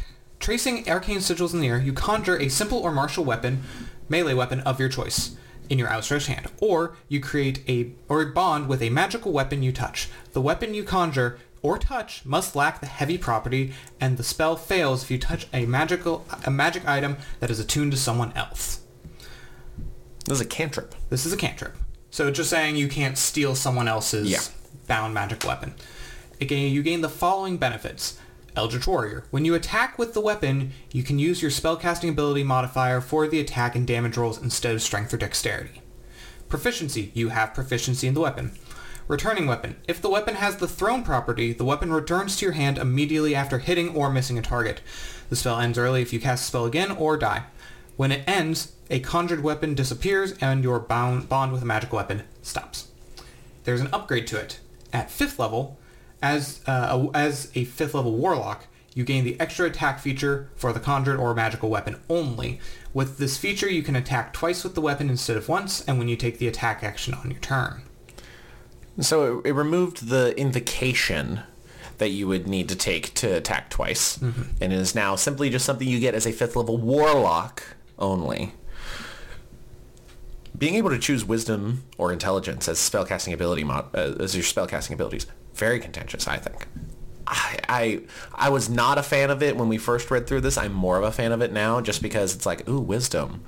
tracing arcane sigils in the air, you conjure a simple or martial weapon, melee weapon of your choice in your outstretched hand, or you create a or bond with a magical weapon you touch. The weapon you conjure or touch must lack the heavy property, and the spell fails if you touch a magical a magic item that is attuned to someone else.
This is a cantrip.
This is a cantrip. So just saying you can't steal someone else's
Yeah.
bound magic weapon. Again, you gain the following benefits. Eldritch Warrior. When you attack with the weapon, you can use your spellcasting ability modifier for the attack and damage rolls instead of strength or dexterity. Proficiency. You have proficiency in the weapon. Returning weapon. If the weapon has the thrown property, the weapon returns to your hand immediately after hitting or missing a target. The spell ends early if you cast the spell again or die. When it ends, a conjured weapon disappears and your bond with a magical weapon stops. There's an upgrade to it. At fifth level, as uh, a, as a fifth level warlock, you gain the extra attack feature for the conjured or magical weapon only. With this feature, you can attack twice with the weapon instead of once, and when you take the attack action on your turn.
So it, it removed the invocation that you would need to take to attack twice, and it is now simply just something you get as a fifth level warlock only. Being able to choose wisdom or intelligence as spellcasting ability mod, uh, as your spellcasting abilities, very contentious, I think. I, I I was not a fan of it when we first read through this. I'm more of a fan of it now, just because it's like, ooh, wisdom.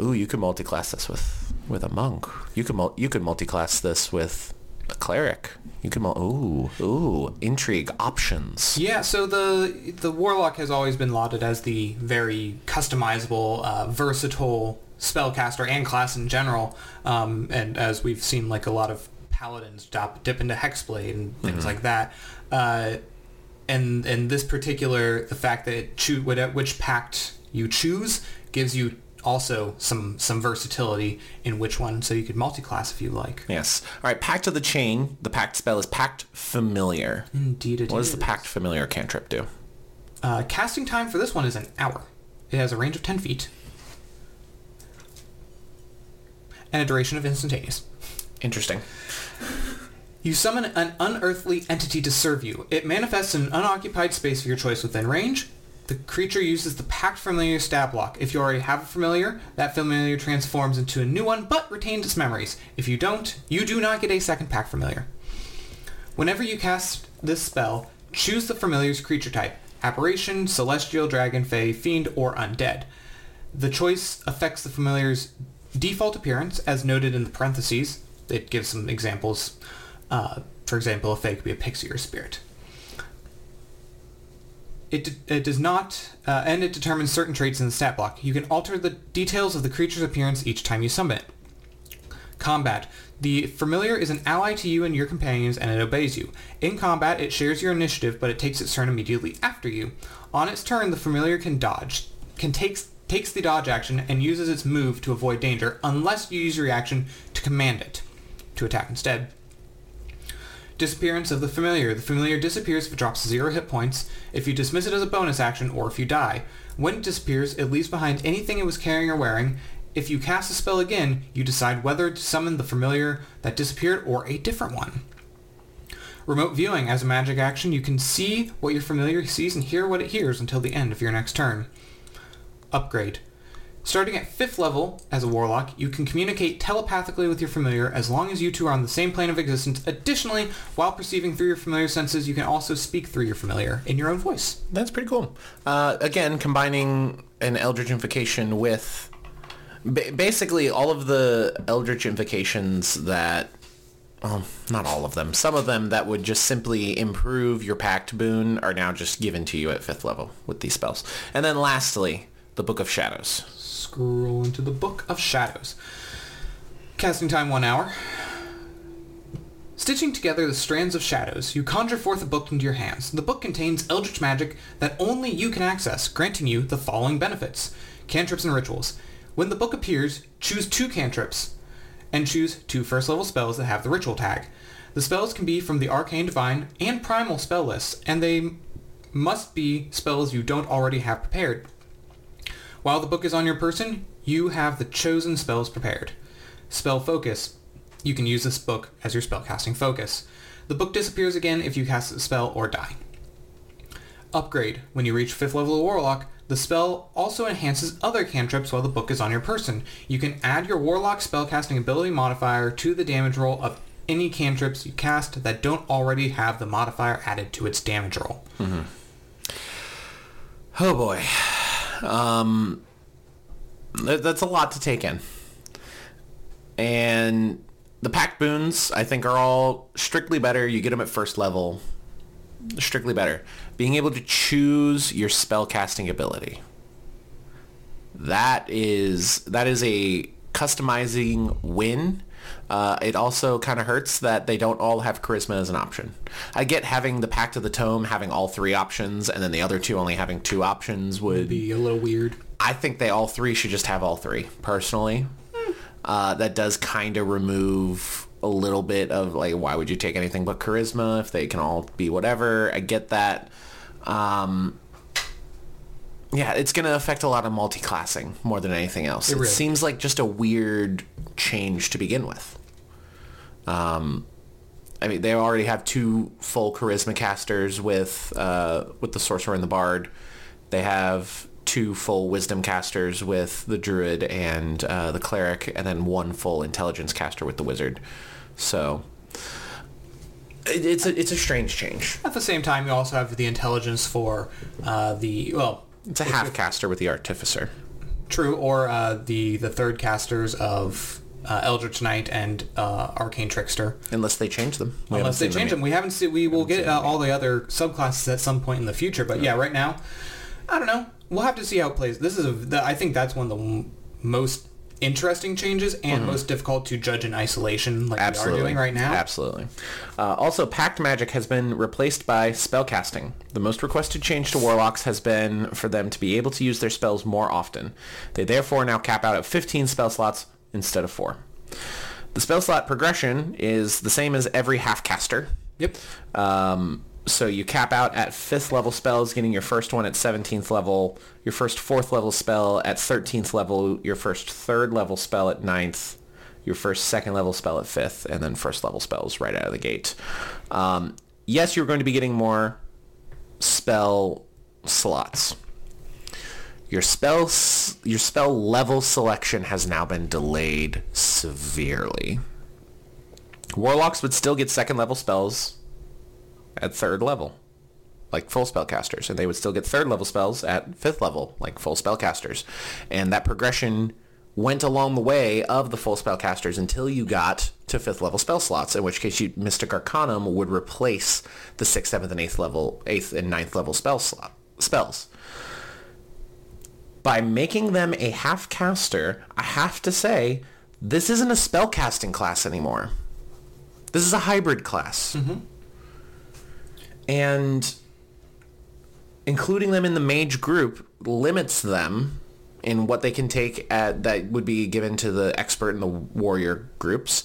Ooh, you could multi-class this with with a monk. You could you could multi-class this with a cleric. You could ooh ooh intrigue options.
Yeah, so the the warlock has always been lauded as the very customizable, uh, versatile spellcaster and class in general. Um, and as we've seen, like a lot of paladins dip, dip into hexblade and things like that. Uh, and and this particular, the fact that it choo- which pact you choose gives you also some some versatility in which one, so you could multi-class if you like.
Yes. All right. Pact of the chain. The pact spell is pact familiar.
Indeed, it
What does the pact familiar cantrip do?
Uh, casting time for this one is an hour. It has a range of 10 feet. And a duration of instantaneous.
Interesting.
You summon an unearthly entity to serve you. It manifests in an unoccupied space of your choice within range. The creature uses the Pact Familiar stat block. If you already have a familiar, that familiar transforms into a new one but retains its memories. If you don't, you do not get a second Pact Familiar. Whenever you cast this spell, choose the familiar's creature type. Apparition, Celestial, Dragon, Fey, Fiend, or Undead. The choice affects the familiar's default appearance, as noted in the parentheses. It gives some examples. Uh, for example, a Fey could be a pixie or a spirit. It, it does not, uh, and it determines certain traits in the stat block. You can alter the details of the creature's appearance each time you summon it. Combat. The familiar is an ally to you and your companions and it obeys you. In combat, it shares your initiative, but it takes its turn immediately after you. On its turn, the familiar can dodge, can takes takes the dodge action and uses its move to avoid danger unless you use your reaction to command it to attack instead. Disappearance of the familiar. The familiar disappears if it drops zero hit points, if you dismiss it as a bonus action, or if you die. When it disappears, it leaves behind anything it was carrying or wearing. If you cast a spell again, you decide whether to summon the familiar that disappeared or a different one. Remote viewing. As a magic action, you can see what your familiar sees and hear what it hears until the end of your next turn. Upgrade. Starting at 5th level as a warlock, you can communicate telepathically with your familiar as long as you two are on the same plane of existence. Additionally, while perceiving through your familiar senses, you can also speak through your familiar in your own voice.
That's pretty cool. Uh, again, combining an Eldritch Invocation with ba- basically all of the Eldritch Invocations that, well, not all of them, some of them that would just simply improve your Pact boon are now just given to you at 5th level with these spells. And then lastly, the Book of Shadows.
Scroll into the Book of Shadows. Casting time 1 hour. Stitching together the strands of shadows, you conjure forth a book into your hands. The book contains eldritch magic that only you can access, granting you the following benefits. Cantrips and rituals. When the book appears, choose two cantrips and choose two first level spells that have the ritual tag. The spells can be from the Arcane Divine and Primal spell lists, and they must be spells you don't already have prepared. While the book is on your person, you have the chosen spells prepared. Spell Focus. You can use this book as your spellcasting focus. The book disappears again if you cast a spell or die. Upgrade. When you reach 5th level of Warlock, the spell also enhances other cantrips while the book is on your person. You can add your Warlock spellcasting ability modifier to the damage roll of any cantrips you cast that don't already have the modifier added to its damage roll. Mm-hmm.
Oh boy. Um, that- that's a lot to take in. And the pact boons, I think, are all strictly better. You get them at first level. Strictly better. Being able to choose your spell casting ability. That is that is a customizing win. Uh, it also kind of hurts that they don't all have charisma as an option. I get having the Pact of the Tome having all three options, and then the other two only having two options would
Be a little weird.
I think they all three should just have all three, personally. Uh, that does kind of remove a little bit of like, why would you take anything but charisma if they can all be whatever? I get that. Um, yeah, it's going to affect a lot of multi-classing more than anything else. It,
really
seems like just a weird change to begin with. Um, I mean, they already have two full charisma casters with uh, with the sorcerer and the bard. They have two full wisdom casters with the druid and uh, the cleric, and then one full intelligence caster with the wizard. So it, it's a it's a strange change.
At the same time, you also have the intelligence for uh, the, well,
It's a half caster with the artificer.
true, or uh, the, the third casters of uh, Eldritch Knight and uh, Arcane Trickster.
Unless they change them. We
Unless they
seen them
change them. We haven't seen, we will get uh, all the other subclasses at some point in the future. But yeah, right now, I don't know. We'll have to see how it plays. This is a, the, I think that's one of the m- most interesting changes and most difficult to judge in isolation like
Absolutely.
we are doing right now.
Absolutely. Uh, also, Pact Magic has been replaced by spellcasting. The most requested change to Warlocks has been for them to be able to use their spells more often. They therefore now cap out at 15 spell slots instead of 4. The spell slot progression is the same as every half caster.
Yep.
Um, so you cap out at 5th level spells, getting your first one at 17th level, your first 4th level spell at 13th level, your first 3rd level spell at 9th, your first 2nd level spell at 5th, and then first level spells right out of the gate. Um, yes, you're going to be getting more spell slots. Your spell your spell level selection has now been delayed severely. Warlocks would still get second level spells at third level, like full spellcasters, and they would still get third level spells at fifth level, like full spellcasters. And that progression went along the way of the full spellcasters until you got to fifth level spell slots, in which case you, Mystic Arcanum would replace the sixth, seventh, and eighth level, eighth and ninth level spell slot spells. By making them a half caster, I have to say, this isn't a spellcasting class anymore. This is a hybrid class. Mm-hmm. And including them in the mage group limits them in what they can take at that would be given to the expert and the warrior groups.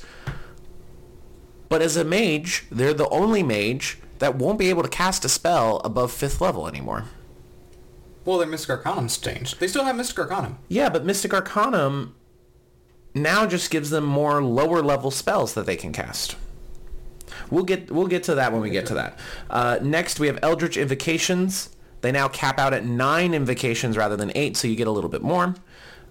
But as a mage, they're the only mage that won't be able to cast a spell above fifth level anymore.
Well, their Mystic Arcanum's changed. They still have Mystic Arcanum.
Yeah, but Mystic Arcanum now just gives them more lower level spells that they can cast. We'll get we'll get to that when we get to that. Uh, next, we have Eldritch Invocations. They now cap out at nine invocations rather than eight, so you get a little bit more.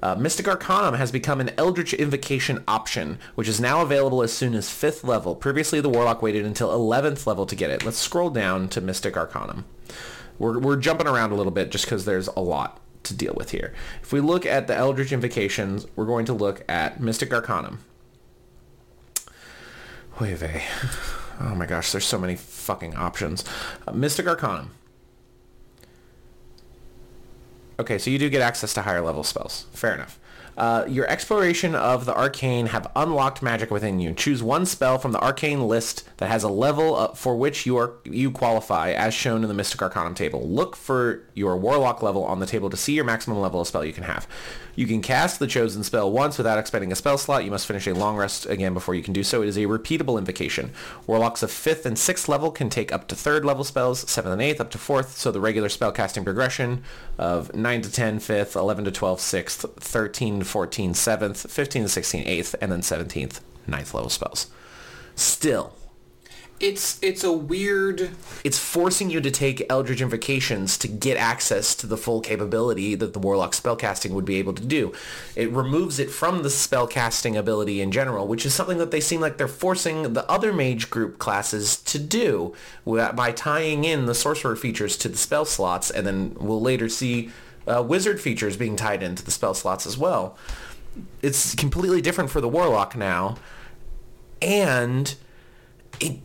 Uh, Mystic Arcanum has become an Eldritch Invocation option, which is now available as soon as 5th level. Previously, the Warlock waited until 11th level to get it. Let's scroll down to Mystic Arcanum. We're, we're jumping around a little bit just because there's a lot to deal with here. If we look at the Eldritch Invocations, we're going to look at Mystic Arcanum. Oy. [sighs] Oh my gosh, there's so many fucking options. Uh, Mystic Arcanum. Okay, so you do get access to higher level spells. Fair enough. Uh, your exploration of the arcane have unlocked magic within you. Choose one spell from the arcane list that has a level uh, for which you are you qualify, as shown in the Mystic Arcanum table. Look for your warlock level on the table to see your maximum level of spell you can have. You can cast the chosen spell once without expending a spell slot. You must finish a long rest again before you can do so. It is a repeatable invocation. Warlocks of 5th and 6th level can take up to 3rd level spells, 7th and 8th up to 4th, so the regular spell casting progression of 9 to 10 5th, 11 to 12 6th, 13 to 14 7th, 15 to 16 8th, and then 17th 9th level spells. Still,
it's it's a weird
it's forcing you to take Eldritch Invocations to get access to the full capability that the Warlock spellcasting would be able to do. It removes it from the spellcasting ability in general, which is something that they seem like they're forcing the other mage group classes to do by tying in the sorcerer features to the spell slots, and then we'll later see uh, wizard features being tied into the spell slots as well. It's completely different for the Warlock now, and it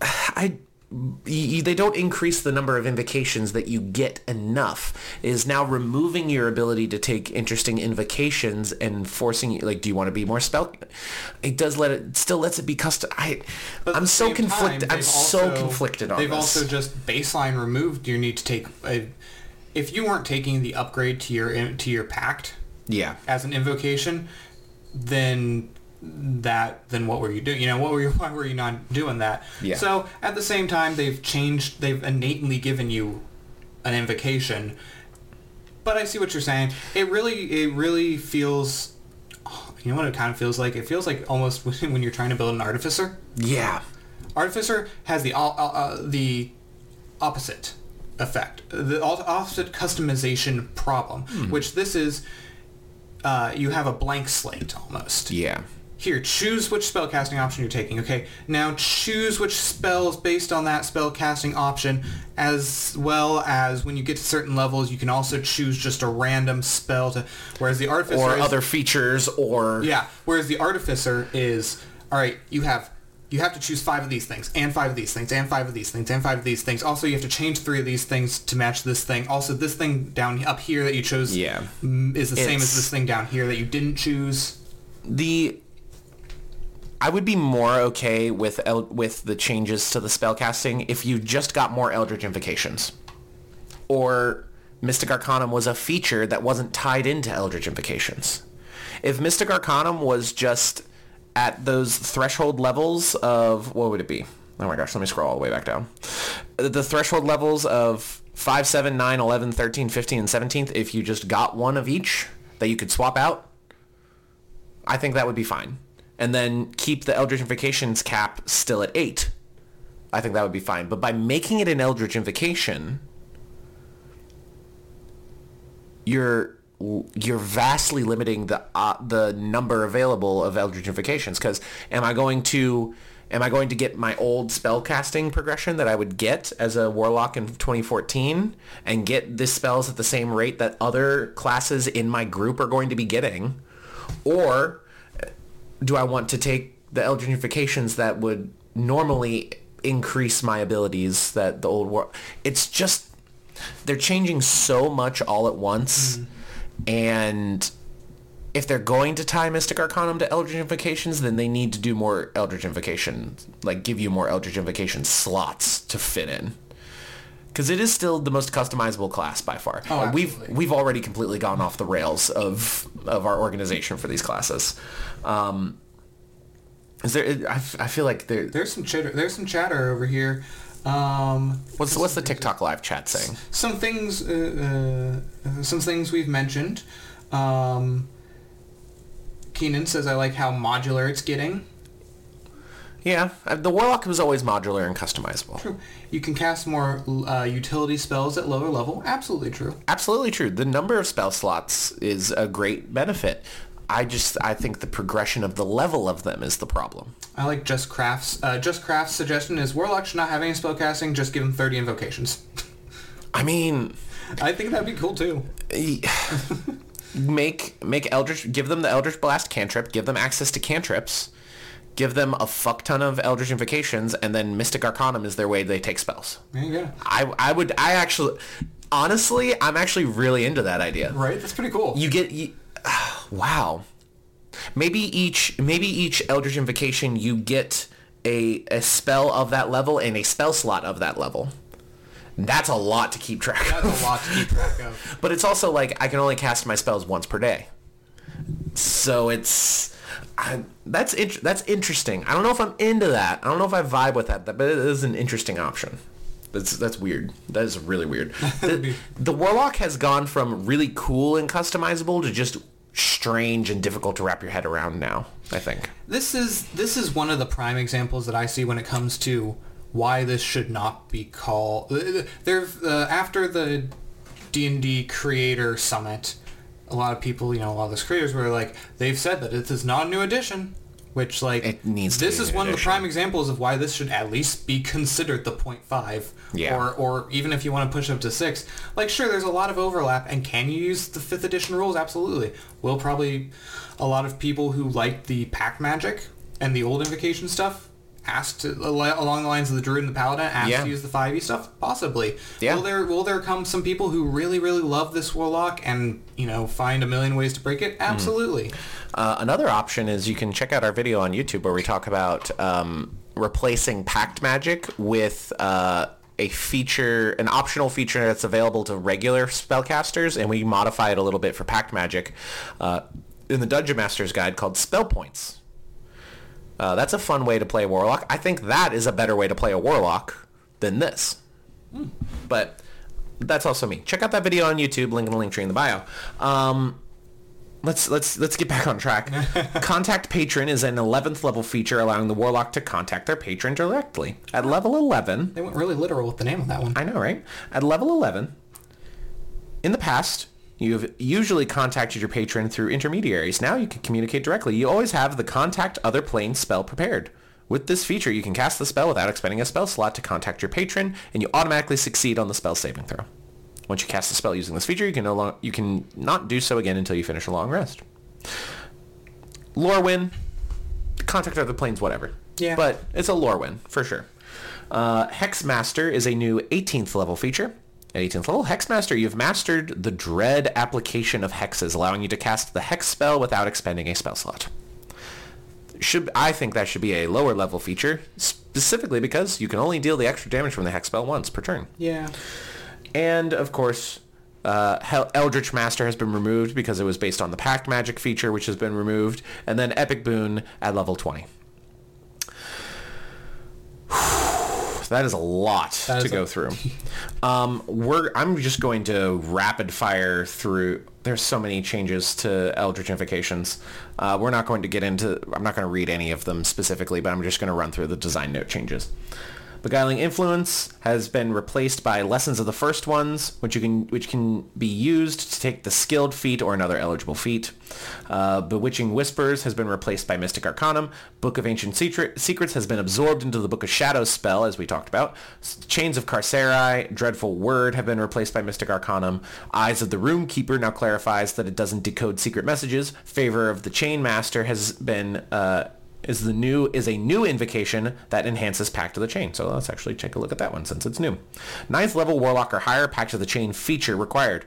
I they don't increase the number of invocations that you get enough. Is now removing your ability to take interesting invocations and forcing you like do you want to be more spell it does let it still lets it be custom I
but
I'm so conflicted
time,
i'm
they've
so conflicted on
They've
this.
also just baseline removed your need to take a, if you weren't taking the upgrade to your to your pact
yeah.
as an invocation, then that then what were you doing? You know, what were you [laughs] why were you not doing that?
Yeah.
So at the same time they've changed they've innately given you an invocation. But I see what you're saying. It really it really feels you know what it kind of feels like? It feels like almost [laughs] when you're trying to build an artificer.
yeah
Artificer has the uh, uh, the opposite effect, the opposite customization problem, which this is. Uh, you have a blank slate almost.
yeah
Here, choose which spellcasting option you're taking. Okay, now choose which spells based on that spellcasting option, as well as when you get to certain levels, you can also choose just a random spell to. Whereas the artificer
or
is,
other features or
yeah. Whereas the artificer is, all right, you have you have to choose five of these things, and five of these things, and five of these things, and five of these things. Also, you have to change three of these things to match this thing. Also, this thing down up here that you chose
Yeah.
is the same as this thing down here that you didn't choose.
the I would be more okay with El- with the changes to the spellcasting if you just got more Eldritch Invocations. Or Mystic Arcanum was a feature that wasn't tied into Eldritch Invocations. If Mystic Arcanum was just at those threshold levels of what would it be? Oh my gosh, let me scroll all the way back down. The threshold levels of 5, 7, 9, 11, 13, 15, and 17th, if you just got one of each that you could swap out, I think that would be fine. And then keep the Eldritch Invocations cap still at 8. I think that would be fine. But by making it an Eldritch Invocation, you're you're vastly limiting the uh, the number available of Eldritch Invocations because am I going to am I going to get my old spellcasting progression that I would get as a warlock in 2014 and get the spells at the same rate that other classes in my group are going to be getting or do I want to take the Eldritch Invocations that would normally increase my abilities that the old war it's just they're changing so much all at once mm-hmm. and if they're going to tie Mystic Arcanum to Eldritch Invocations, then they need to do more Eldritch Invocation, like give you more Eldritch Invocation slots to fit in. Because it is still the most customizable class by far.
Oh,
we've we've already completely gone off the rails of of our organization for these classes. Um, is there? I, f- I feel like there.
There's some chatter. There's some chatter over here. Um,
What's what's the TikTok live chat saying?
some things. Uh, uh, some things we've mentioned. Um, Keenan says I like how modular it's getting.
Yeah, uh, the Warlock was always modular and customizable.
True. You can cast more uh, utility spells at lower level. Absolutely true.
Absolutely true. The number of spell slots is a great benefit. I just I think the progression of the level of them is the problem.
I like Just Craft's. Uh, Just Craft's suggestion is Warlock should not have any spellcasting. Just give him 30 invocations. [laughs]
I mean,
I think that'd be cool too. [laughs]
make make Eldritch give them the Eldritch Blast cantrip, give them access to cantrips, give them a fuck ton of Eldritch invocations, and then Mystic Arcanum is their way they take spells.
There you go.
I I would I actually honestly I'm actually really into that idea.
Right? That's pretty cool.
You get you, [sighs] wow. Maybe each maybe each Eldritch invocation you get a a spell of that level and a spell slot of that level. That's a lot to keep track of.
That's a lot to keep track of. [laughs]
But it's also like I can only cast my spells once per day. So it's I, that's int- that's interesting. I don't know if I'm into that. I don't know if I vibe with that, but it is an interesting option. That's that's weird. That is really weird. [laughs] The, the warlock has gone from really cool and customizable to just strange and difficult to wrap your head around now. I think.
This is this is one of the prime examples that I see when it comes to why this should not be called. There, uh, after the D and D Creator Summit, a lot of people, you know, a lot of the creators were like, they've said that it is not a new edition. Which like
It needs
this is one of the prime examples of why this should at least be considered the 0.5
Yeah.
or or even if you want to push up to 6 like sure there's a lot of overlap and can you use the 5th edition rules absolutely will probably a lot of people who like the pact magic and the old invocation stuff asked to, along the lines of the druid and the paladin asked
Yeah.
to use the 5e stuff possibly
Yeah.
will there will there come some people who really really love this warlock and you know find a million ways to break it
Hmm.
absolutely
Uh, another option is you can check out our video on YouTube where we talk about um, replacing Pact Magic with uh, a feature, an optional feature that's available to regular spellcasters, and we modify it a little bit for Pact Magic uh, in the Dungeon Master's Guide called Spell Points. Uh, that's a fun way to play a Warlock. I think that is a better way to play a Warlock than this. But that's also me. Check out that video on YouTube. Link in the link tree in the bio. Um, let's let's let's get back on track. [laughs] contact patron is an 11th level feature allowing the warlock to contact their patron directly. At level 11,
they went really literal with the name of that one
I know, right? At level 11, in the past, you've usually contacted your patron through intermediaries. Now you can communicate directly. You always have the contact other plane spell prepared. With this feature, you can cast the spell without expending a spell slot to contact your patron, and you automatically succeed on the spell saving throw. Once you cast the spell using this feature, you can no long, you can not do so again until you finish a long rest. Lore win, contact other planes, whatever.
Yeah.
But it's a lore win, for sure. Uh, Hexmaster is a new 18th level feature. At 18th level, Hexmaster, you've mastered the dread application of hexes, allowing you to cast the hex spell without expending a spell slot. Should I think that should be a lower level feature, specifically because you can only deal the extra damage from the hex spell once per turn.
yeah
And of course, uh, Eldritch Master has been removed because it was based on the Pact Magic feature, which has been removed, and then Epic Boon at level 20. That is a lot
That
to go
a-
through. Um, we're I'm just going to rapid fire through. There's so many changes to Eldritch Invocations. Uh, we're not going to get into. I'm not going to read any of them specifically, but I'm just going to run through the design note changes. Beguiling Influence has been replaced by Lessons of the First Ones, which you can which can be used to take the skilled feat or another eligible feat. Uh, Bewitching Whispers has been replaced by Mystic Arcanum. Book of Ancient Secret, Secrets has been absorbed into the Book of Shadows spell, as we talked about. Chains of Carceri, Dreadful Word have been replaced by Mystic Arcanum. Eyes of the Rune Keeper now clarifies that it doesn't decode secret messages. Favor of the Chain Master has been uh, is the new is a new invocation that enhances Pact of the Chain. So let's actually take a look at that one since it's new. Ninth level Warlock or higher Pact of the Chain feature required.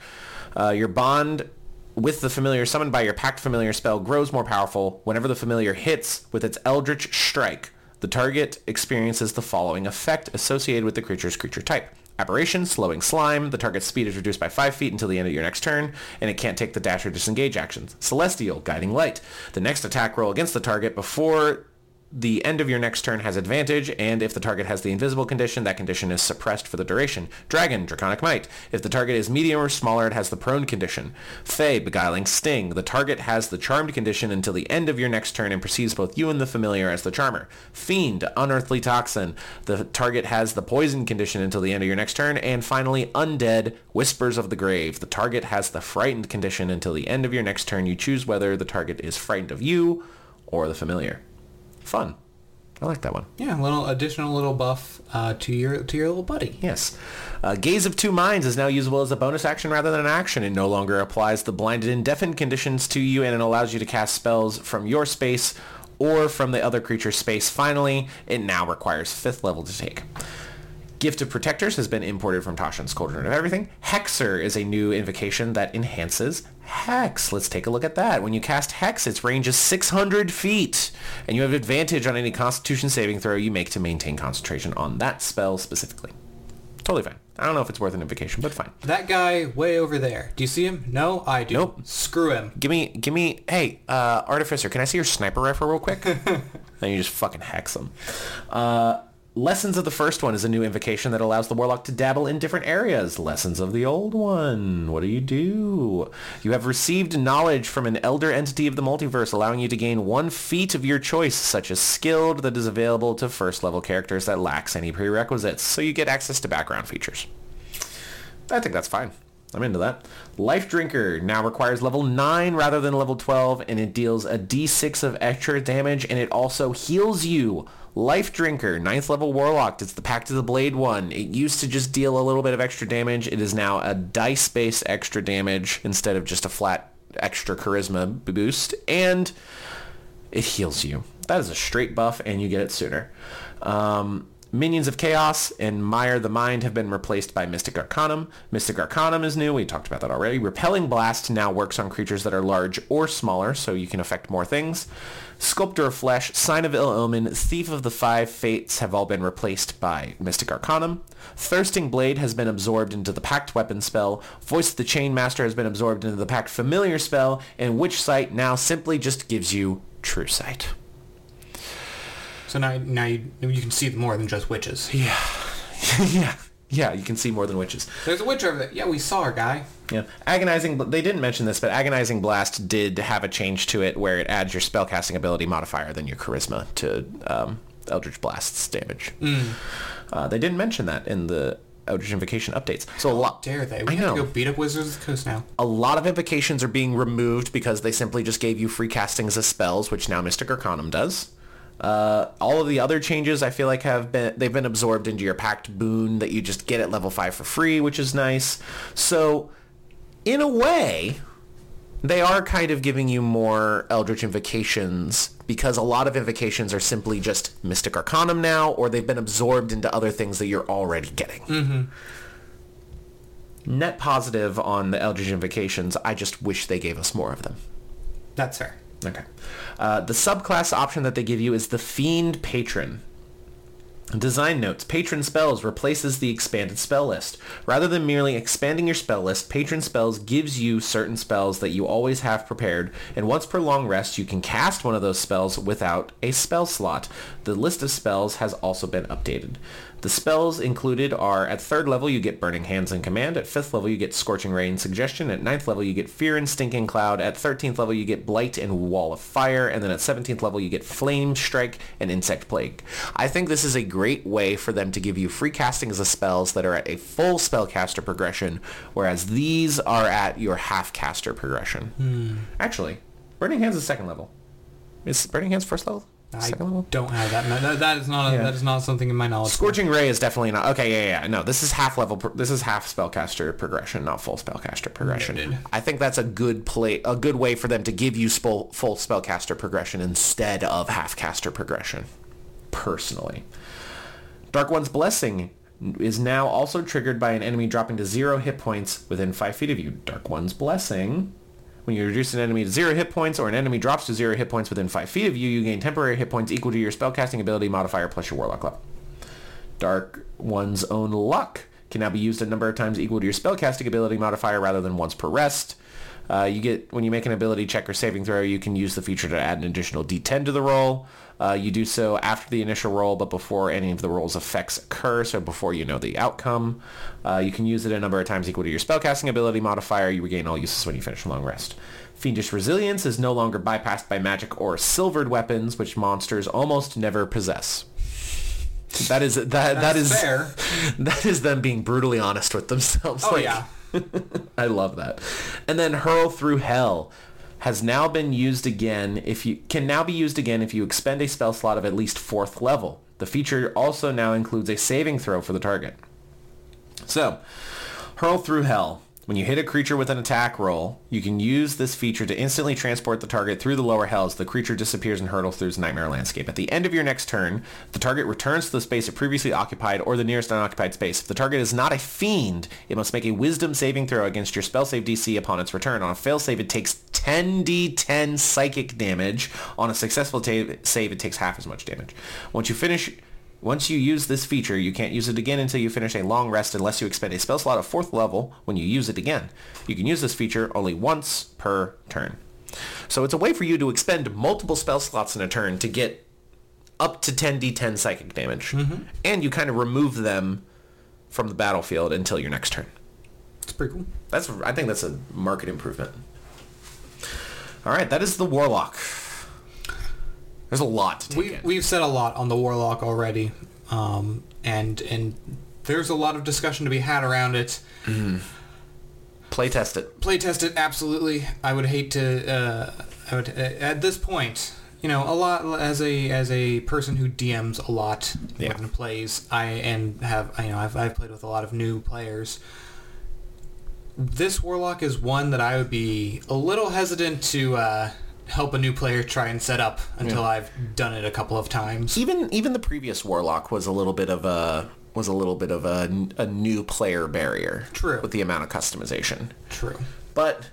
Uh, your bond with the familiar summoned by your Pact familiar spell grows more powerful whenever the familiar hits with its Eldritch Strike. The target experiences the following effect associated with the creature's creature type. Aberration, slowing slime. The target's speed is reduced by 5 feet until the end of your next turn, and it can't take the dash or disengage actions. Celestial, guiding light. The next attack roll against the target before the end of your next turn has advantage, and if the target has the invisible condition, that condition is suppressed for the duration. Dragon, Draconic Might. If the target is medium or smaller, it has the prone condition. Fey, Beguiling Sting. The target has the charmed condition until the end of your next turn and perceives both you and the familiar as the charmer. Fiend, Unearthly Toxin. The target has the poison condition until the end of your next turn. And finally, Undead, Whispers of the Grave. The target has the frightened condition until the end of your next turn. You choose whether the target is frightened of you or the familiar. Fun. I like that one.
Yeah, a little additional little buff uh, to your to your little buddy.
Yes. Uh, Gaze of Two Minds is now usable as a bonus action rather than an action. It no longer applies the blinded and deafened conditions to you, and it allows you to cast spells from your space or from the other creature's space. Finally, it now requires 5th level to take. Gift of Protectors has been imported from Tasha's Cauldron of Everything. Hexer is a new invocation that enhances Hex. Let's take a look at that. When you cast Hex, its range is 600 feet, and you have advantage on any Constitution saving throw you make to maintain concentration on that spell specifically. Totally fine. I don't know if it's worth an invocation, but fine.
That guy way over there. Do you see him? No, I do.
Nope.
Screw him.
Give me, give me, hey, uh, Artificer, can I see your sniper rifle real quick? [laughs] then you just fucking hex him. Uh, Lessons of the first one is a new invocation that allows the warlock to dabble in different areas. Lessons of the old one. What do you do? You have received knowledge from an elder entity of the multiverse, allowing you to gain one feat of your choice, such as skilled, that is available to first level characters that lacks any prerequisites. So you get access to background features. I think that's fine. I'm into that. Life Drinker now requires level 9 rather than level 12, and it deals a d6 of extra damage, and it also heals you. Life Drinker, 9th level Warlock. It's the Pact of the Blade one. It used to just deal a little bit of extra damage. It is now a dice-based extra damage instead of just a flat extra charisma boost, and it heals you. That is a straight buff, and you get it sooner. Um, Minions of Chaos and Mire the Mind have been replaced by Mystic Arcanum. Mystic Arcanum is new. We talked about that already. Repelling Blast now works on creatures that are large or smaller, so you can affect more things. Sculptor of Flesh, Sign of Ill Omen, Thief of the Five Fates have all been replaced by Mystic Arcanum. Thirsting Blade has been absorbed into the Pact Weapon spell. Voice of the Chainmaster has been absorbed into the Pact Familiar spell. And Witch Sight now simply just gives you True Sight.
So now, now you, you can see more than just witches.
Yeah. [laughs] yeah. Yeah, you can see more than witches.
There's a witch over there. Yeah, we saw her, guy.
Yeah. Agonizing, they didn't mention this, but Agonizing Blast did have a change to it where it adds your spellcasting ability modifier than your charisma to um, Eldritch Blast's damage. Uh, they didn't mention that in the Eldritch Invocation updates. So a lot,
Dare they?
I
We have
know.
to go beat up Wizards of the Coast now.
a lot of invocations are being removed because they simply just gave you free castings as spells, which now Mystic Arcanum does. Uh, all of the other changes I feel like have been they've been absorbed into your pact boon that you just get at level five for free, which is nice. So, in a way, they are kind of giving you more Eldritch invocations because a lot of invocations are simply just Mystic Arcanum now, or they've been absorbed into other things that you're already getting. Net positive on the Eldritch invocations. I just wish they gave us more of them.
That's fair.
Okay. Uh, the subclass option that they give you is the Fiend Patron. Design notes. Patron spells replaces the expanded spell list. Rather than merely expanding your spell list, Patron spells gives you certain spells that you always have prepared, and once per long rest, you can cast one of those spells without a spell slot. The list of spells has also been updated. The spells included are at third level you get Burning Hands and Command, at fifth level you get Scorching Ray and Suggestion, at ninth level you get Fear and Stinking Cloud, at 13th level you get Blight and Wall of Fire, and then at 17th level you get Flame Strike and Insect Plague. I think this is a great way for them to give you free castings of spells that are at a full spellcaster progression, whereas these are at your half caster progression. Hmm. Actually, Burning Hands is second level. Is Burning Hands first level?
I don't have that. No, that, that is not a,
Yeah.
that is not something in my knowledge.
Scorching Ray is definitely not. Okay, yeah, yeah. No, this is half level. This is half spellcaster progression, not full spellcaster progression.
Noted.
I think that's a good play, a good way for them to give you full full spellcaster progression instead of half caster progression. Personally, Dark One's Blessing is now also triggered by an enemy dropping to zero hit points within five feet of you. Dark One's Blessing. When you reduce an enemy to zero hit points or an enemy drops to zero hit points within five feet of you, you gain temporary hit points equal to your spellcasting ability modifier plus your warlock level. Dark One's own luck can now be used a number of times equal to your spellcasting ability modifier rather than once per rest. Uh, you get when you make an ability check or saving throw, you can use the feature to add an additional D10 to the roll. Uh, you do so after the initial roll, but before any of the roll's effects occur, so before you know the outcome. Uh, you can use it a number of times equal to your spellcasting ability modifier. You regain all uses when you finish a long rest. Fiendish Resilience is no longer bypassed by magic or silvered weapons, which monsters almost never possess. That is that that
That's
is
fair. [laughs]
that is them being brutally honest with themselves.
Oh
Like,
yeah. [laughs]
I love that. And then hurl through hell has now been used again if you can now be used again if you expend a spell slot of at least fourth level. The feature also now includes a saving throw for the target. So, hurl through hell. When you hit a creature with an attack roll, you can use this feature to instantly transport the target through the lower hells. The creature disappears and hurtles through its nightmare landscape. At the end of your next turn, the target returns to the space it previously occupied or the nearest unoccupied space. If the target is not a fiend, it must make a wisdom saving throw against your spell save DC upon its return. On a fail save, it takes 10d10 psychic damage. On a successful ta- save, it takes half as much damage. Once you finish once you use this feature, you can't use it again until you finish a long rest unless you expend a spell slot of fourth level when you use it again. You can use this feature only once per turn. So it's a way for you to expend multiple spell slots in a turn to get up to 10d10 psychic damage. Mm-hmm. And you kind of remove them from the battlefield until your next turn.
It's pretty cool.
That's I think that's a market improvement. All right, that is the Warlock. There's a lot to take
We
in.
we've said a lot on the Warlock already, um, and and there's a lot of discussion to be had around it.
Play test it.
Playtest it absolutely. I would hate to. Uh, I would uh, at this point. You know, a lot as a as a person who DMs a lot
Yeah.
than plays. I and have you know I've I've played with a lot of new players. This warlock is one that I would be a little hesitant to uh, help a new player try and set up until I've done it a couple of times.
Even even the previous Warlock was a little bit of a was a little bit of a, a new player barrier.
True.
With the amount of customization.
True.
But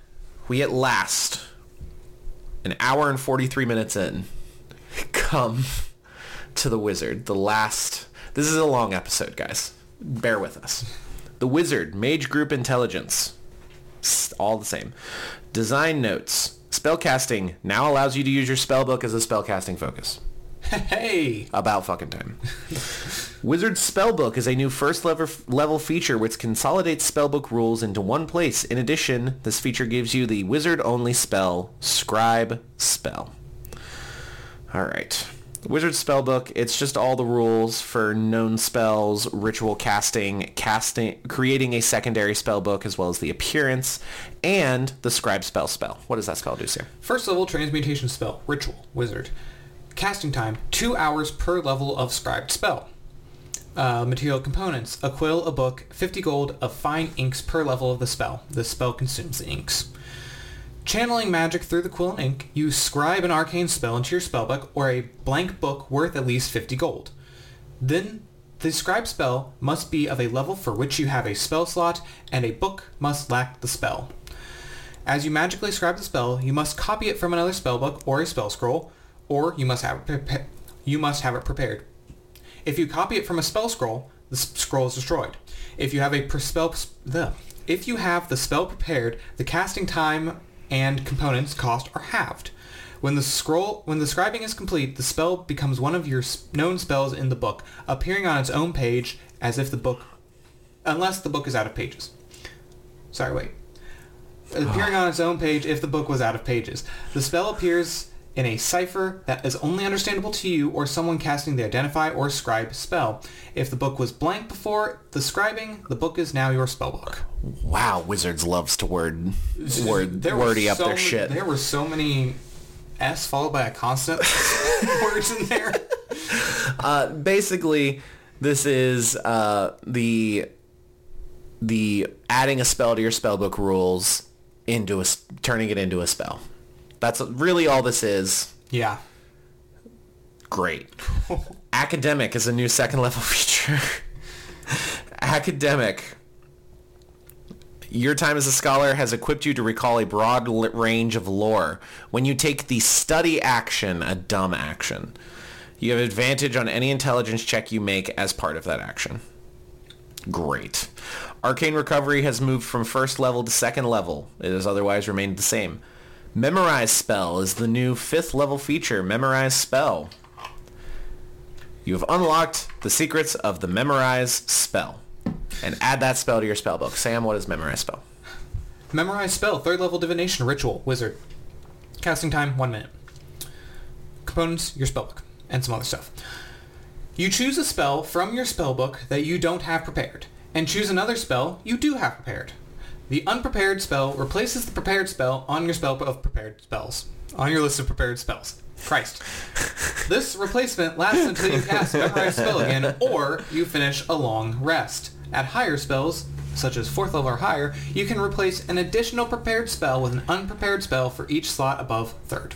we at last, an hour and 43 minutes in, [laughs] come to the wizard. The last... This is a long episode, guys. Bear with us. The wizard, mage group intelligence. All the same. Design notes. Spellcasting now allows you to use your spellbook as a spellcasting focus. [laughs]
Hey.
About fucking time. Wizard's Spellbook is a new first level, level feature which consolidates spellbook rules into one place. In addition, this feature gives you the wizard-only spell, Scribe Spell. Alright. Wizard Spellbook, it's just all the rules for known spells, ritual casting, casting, creating a secondary spellbook, as well as the appearance, and the Scribe Spell spell. What does that spell do, sir?
First level transmutation spell, ritual, wizard. Casting time, two hours per level of scribed spell. Uh, material components, a quill, a book, 50 gold of fine inks per level of the spell. The spell consumes the inks. Channeling magic through the quill and ink, you scribe an arcane spell into your spellbook or a blank book worth at least 50 gold. Then the scribe spell must be of a level for which you have a spell slot and a book must lack the spell. As you magically scribe the spell, you must copy it from another spellbook or a spell scroll, or you must have it you must have it prepared. If you copy it from a spell scroll, the scroll is destroyed. If you have a per- spell if you have the spell prepared, the casting time and components cost are halved. When the scroll when the scribing is complete, the spell becomes one of your known spells in the book, appearing on its own page as if the book unless the book is out of pages. Sorry, wait appearing on its own page if the book was out of pages. The spell appears in a cipher that is only understandable to you or someone casting the identify or scribe spell. If the book was blank before the scribing, the book is now your spellbook.
Wow, Wizards loves to word, word
There
wordy up
so
their
many-
shit.
There were so many S followed by a constant [laughs] words in there.
Uh, basically, this is uh, the the adding a spell to your spellbook rules into a turning it into a spell. That's really all this is.
Yeah.
Great. [laughs] Academic is a new second level [laughs] feature. Academic. Your time as a scholar has equipped you to recall a broad range of lore. When you take the study action, a dumb action, you have advantage on any intelligence check you make as part of that action. Great. Arcane Recovery has moved from first level to second level. It has otherwise remained the same. Memorize Spell is the new fifth level feature. Memorize Spell. You have unlocked the secrets of the Memorize Spell. And add that spell to your spellbook. Sam, what is Memorize Spell?
Memorize spell, third level divination, ritual, wizard. Casting time, one minute. Components, your spellbook, and some other stuff. You choose a spell from your spellbook that you don't have prepared, and choose another spell you do have prepared. The unprepared spell replaces the prepared spell on your spell of prepared spells. On your list of prepared spells. Christ. [laughs] This replacement lasts until you cast Memorize Spell again, or you finish a long rest. At higher spells, such as 4th level or higher, you can replace an additional prepared spell with an unprepared spell for each slot above 3rd.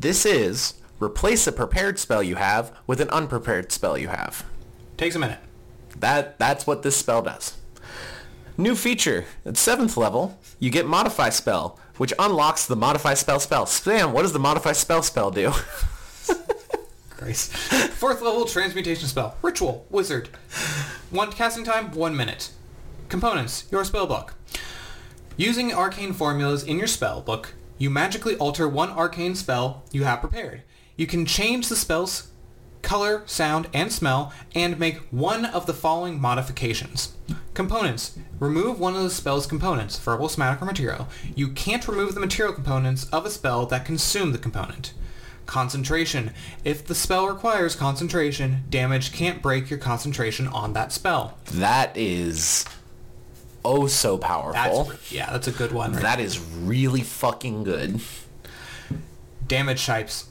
This is replace a prepared spell you have with an unprepared spell you have.
Takes a minute.
That that's what this spell does. New feature. At 7th level, you get Modify Spell, which unlocks the Modify Spell spell. Sam, what does the Modify Spell spell do? [laughs]
Christ. 4th level transmutation spell. Ritual. Wizard. One casting time, 1 minute. Components. Your spellbook. Using arcane formulas in your spellbook, You magically alter one arcane spell you have prepared. You can change the spell's color, sound, and smell, and make one of the following modifications. Components. Remove one of the spell's components, verbal, somatic, or material. You can't remove the material components of a spell that consume the component. Concentration. If the spell requires concentration, damage can't break your concentration on that spell.
That is oh so powerful.
That's, yeah, that's a good one. right
That is really fucking good.
Damage types.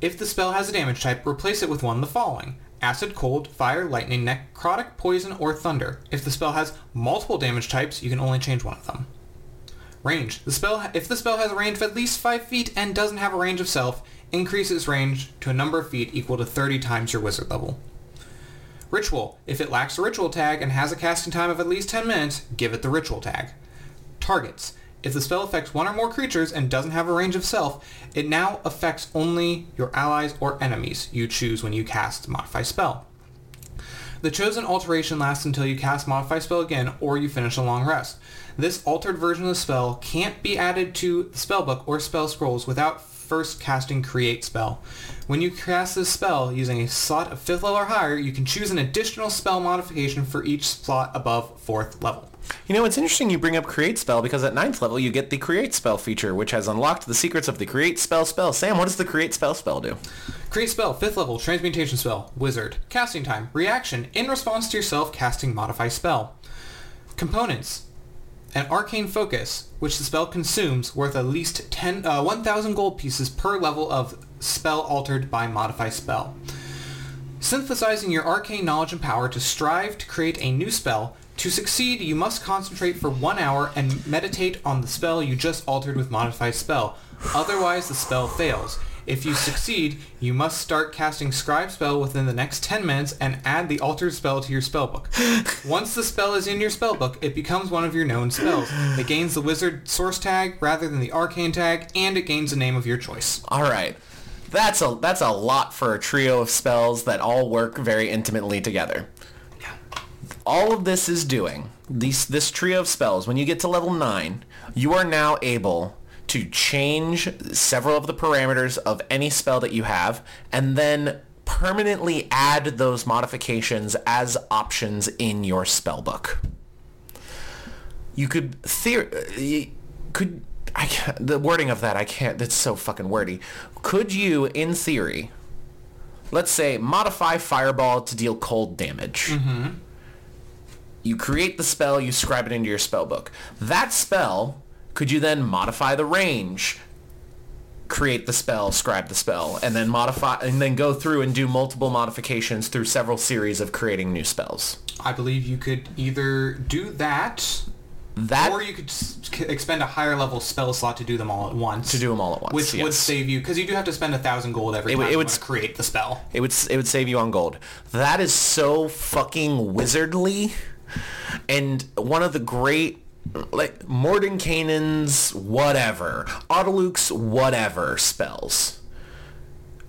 If the spell has a damage type, replace it with one of the following. Acid, cold, fire, lightning, necrotic, poison, or thunder. If the spell has multiple damage types, you can only change one of them. Range. The spell, if the spell has a range of at least 5 feet and doesn't have a range of self, increase its range to a number of feet equal to 30 times your wizard level. Ritual. If it lacks a ritual tag and has a casting time of at least 10 minutes, give it the ritual tag. Targets. If the spell affects one or more creatures and doesn't have a range of self, it now affects only your allies or enemies you choose when you cast Modify Spell. The chosen alteration lasts until you cast Modify Spell again or you finish a long rest. This altered version of the spell can't be added to the spellbook or spell scrolls without first casting Create Spell. When you cast this spell using a slot of 5th level or higher, you can choose an additional spell modification for each slot above 4th level.
You know, it's interesting you bring up Create Spell because at ninth level you get the Create Spell feature, which has unlocked the secrets of the Create Spell spell. Sam, what does the Create Spell spell do?
Create spell, 5th level, transmutation spell, wizard. Casting time, reaction, in response to yourself casting modify spell. Components, an arcane focus, which the spell consumes, worth at least 10, uh, 1,000 gold pieces per level of spell altered by modify spell. Synthesizing your arcane knowledge and power to strive to create a new spell. To succeed, you must concentrate for one hour and meditate on the spell you just altered with modified spell. Otherwise, the spell fails. If you succeed, you must start casting Scribe spell within the next 10 minutes and add the altered spell to your spellbook. [laughs] Once the spell is in your spellbook, it becomes one of your known spells. It gains the wizard source tag rather than the arcane tag, and it gains a name of your choice.
All right. That's a that's a lot for a trio of spells that all work very intimately together. All of this is doing these this trio of spells. When you get to level nine, you are now able to change several of the parameters of any spell that you have, and then permanently add those modifications as options in your spellbook. You could theor- could I can't, the wording of that I can't. That's so fucking wordy. Could you, in theory, let's say modify fireball to deal cold damage? Mm-hmm. You create the spell, you scribe it into your spell book. That spell, could you then modify the range, create the spell, scribe the spell, and then modify, and then go through and do multiple modifications through several series of creating new spells?
I believe you could either do that,
That
or you could expend a higher level spell slot to do them all at once.
to do them all at once.
which would save you because you do have to spend a thousand gold every
It
time
would- it
you
would
to create the spell.
It would it would save you on gold. That is so fucking wizardly, and one of the great like Mordenkainen's whatever, Otiluke's whatever spells.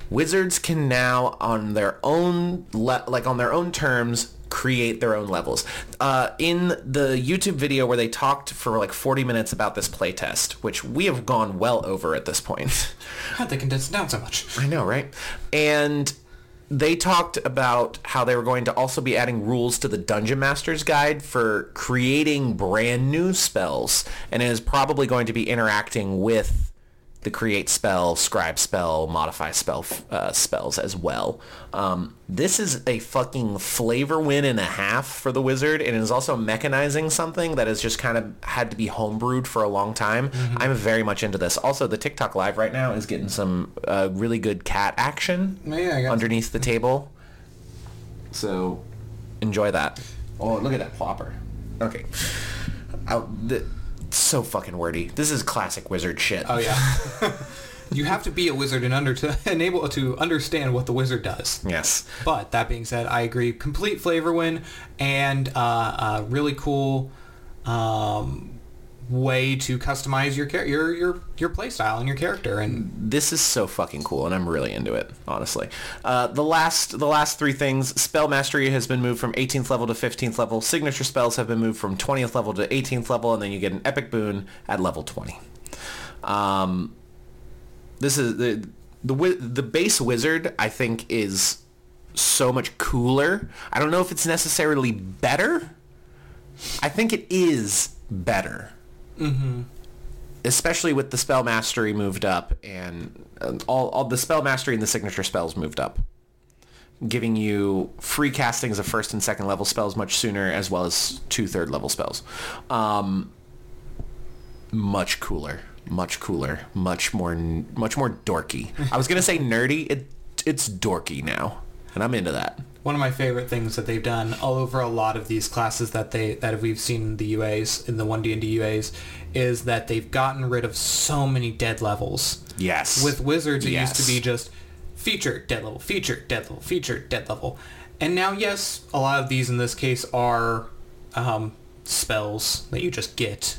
Wizards can now on their own le- like on their own terms create their own levels. Uh, in the YouTube video where they talked for like 40 minutes about this playtest, which we have gone well over at this point. [laughs]
How'd they condense it down so much?
I know, right? And they talked about how they were going to also be adding rules to the Dungeon Master's Guide for creating brand new spells, and it is probably going to be interacting with the create spell, scribe spell, modify spell uh, spells as well. Um, this is a fucking flavor win and a half for the wizard, and it is also mechanizing something that has just kind of had to be homebrewed for a long time. I'm very much into this. Also, the TikTok live right now is getting some uh, really good cat action
Yeah, I got
underneath the table. So enjoy that. Oh, look at that plopper. Okay. I, the, so fucking wordy. This is classic wizard shit.
Oh yeah. [laughs] you have to be a wizard in under to [laughs] enable to understand what the wizard does.
Yes.
But that being said, I agree. Complete flavor win and uh, a really cool um, way to customize your char- your your your play style and your character. And
This is so fucking cool, and I'm really into it, honestly. Uh, the last, the last three things: spell mastery has been moved from 18th level to 15th level. Signature spells have been moved from 20th level to 18th level, and then you get an epic boon at level 20. Um, this is the the the base wizard. I think is so much cooler. I don't know if it's necessarily better. I think it is better. Mm-hmm. Especially with the spell mastery moved up and uh, all, all the spell mastery and the signature spells moved up giving you free castings of first and second level spells much sooner, as well as two third level spells. Um, much cooler, much cooler, much more, much more dorky. I was gonna say nerdy. It it's dorky now, and I'm into that.
One of my favorite things that they've done all over a lot of these classes that they that we've seen in the UAs in the one D and D UAs is that they've gotten rid of so many dead levels.
Yes.
With wizards, it used to be just feature, dead level, feature, dead level, feature, dead level. And now, yes, a lot of these in this case are um, spells that you just get,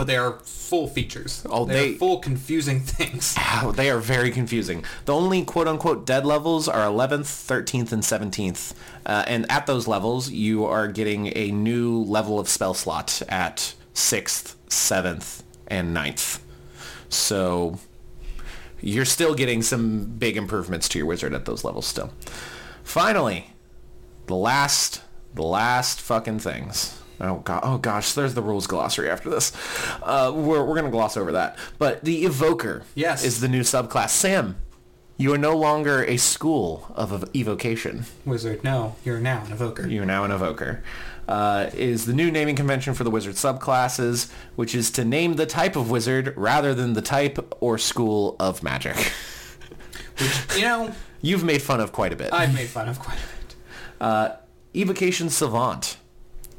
but they are full features.
Oh,
They're
they-
full confusing [laughs] things.
Ow, they are very confusing. The only quote-unquote dead levels are 11th, 13th, and 17th. Uh, and at those levels, you are getting a new level of spell slot at 6th, 7th, and 9th. So you're still getting some big improvements to your wizard at those levels still. Finally, the last, the last fucking things. Oh god, oh gosh, there's the rules glossary after this. Uh, we're we're gonna gloss over that. But the evoker,
Yes.
is the new subclass. Sam, you are no longer a school of ev- evocation.
Wizard, no, you're now an evoker.
You are now an evoker. Uh, is the new naming convention for the wizard subclasses, which is to name the type of wizard rather than the type or school of magic. [laughs]
You know,
You've made fun of quite a bit.
I've made fun of quite a bit.
Uh, Evocation Savant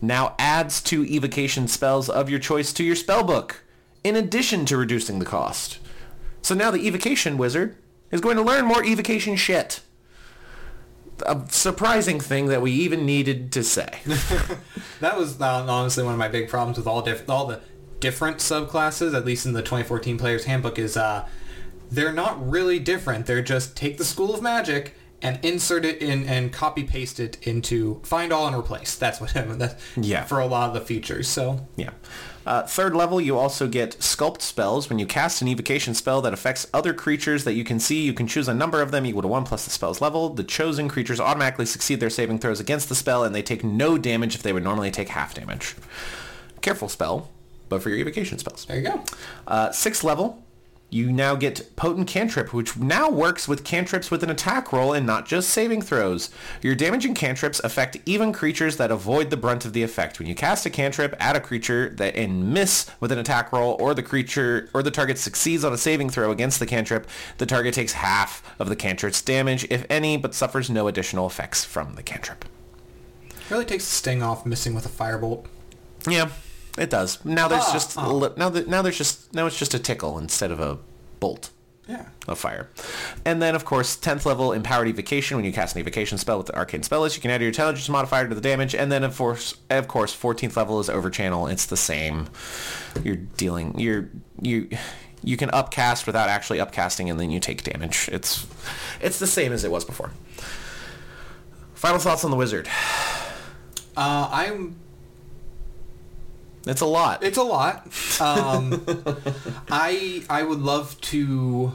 now adds two evocation spells of your choice to your spellbook, in addition to reducing the cost. So now the evocation wizard is going to learn more evocation shit. A surprising thing that we even needed to say. [laughs]
That was uh, honestly one of my big problems with all diff- all the different subclasses, at least in the 2014 Player's Handbook, is uh, they're not really different. They're just take the School of Magic and insert it in and copy paste it into find all and replace. That's what [laughs] that's
Yeah.
for a lot of the features. So
Yeah. Uh, third level, you also get sculpt spells. When you cast an evocation spell that affects other creatures that you can see, you can choose a number of them equal to 1 plus the spell's level. The chosen creatures automatically succeed their saving throws against the spell, and they take no damage if they would normally take half damage. Careful spell, but for your evocation spells.
there you go.
Uh, sixth level, you now get Potent Cantrip, which now works with cantrips with an attack roll and not just saving throws. Your damaging cantrips affect even creatures that avoid the brunt of the effect. When you cast a cantrip at a creature that and miss with an attack roll, or the creature or the target succeeds on a saving throw against the cantrip, the target takes half of the cantrip's damage, if any, but suffers no additional effects from the cantrip.
Really takes the sting off missing with a firebolt.
Yeah, it does. Now there's
Ah,
just li- now that now there's just now it's just a tickle instead of a bolt.
Yeah.
of fire. And then, of course, 10th level Empowered Evocation. When you cast an Evocation spell with the Arcane Spell list, you can add your intelligence modifier to the damage. And then, of course, of course, 14th level is Overchannel. It's the same. You're dealing... You're... You... You can upcast without actually upcasting, and then you take damage. It's it's the same as it was before. Final thoughts on the wizard.
Uh, I'm
It's a lot.
It's a lot. Um, [laughs] I I would love to.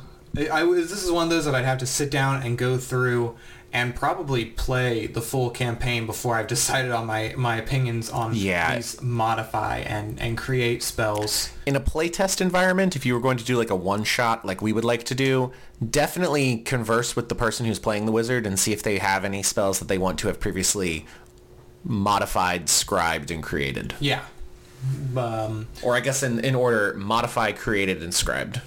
I, was- this is one of those that I'd have to sit down and go through and probably play the full campaign before I've decided on my, my opinions on
Yeah.
these modify and, and create spells.
in a playtest environment, if you were going to do like a one shot like we would like to do, definitely converse with the person who's playing the wizard and see if they have any spells that they want to have previously modified, scribed, and created.
Yeah. Um,
Or I guess in, in order, modify, created, inscribed.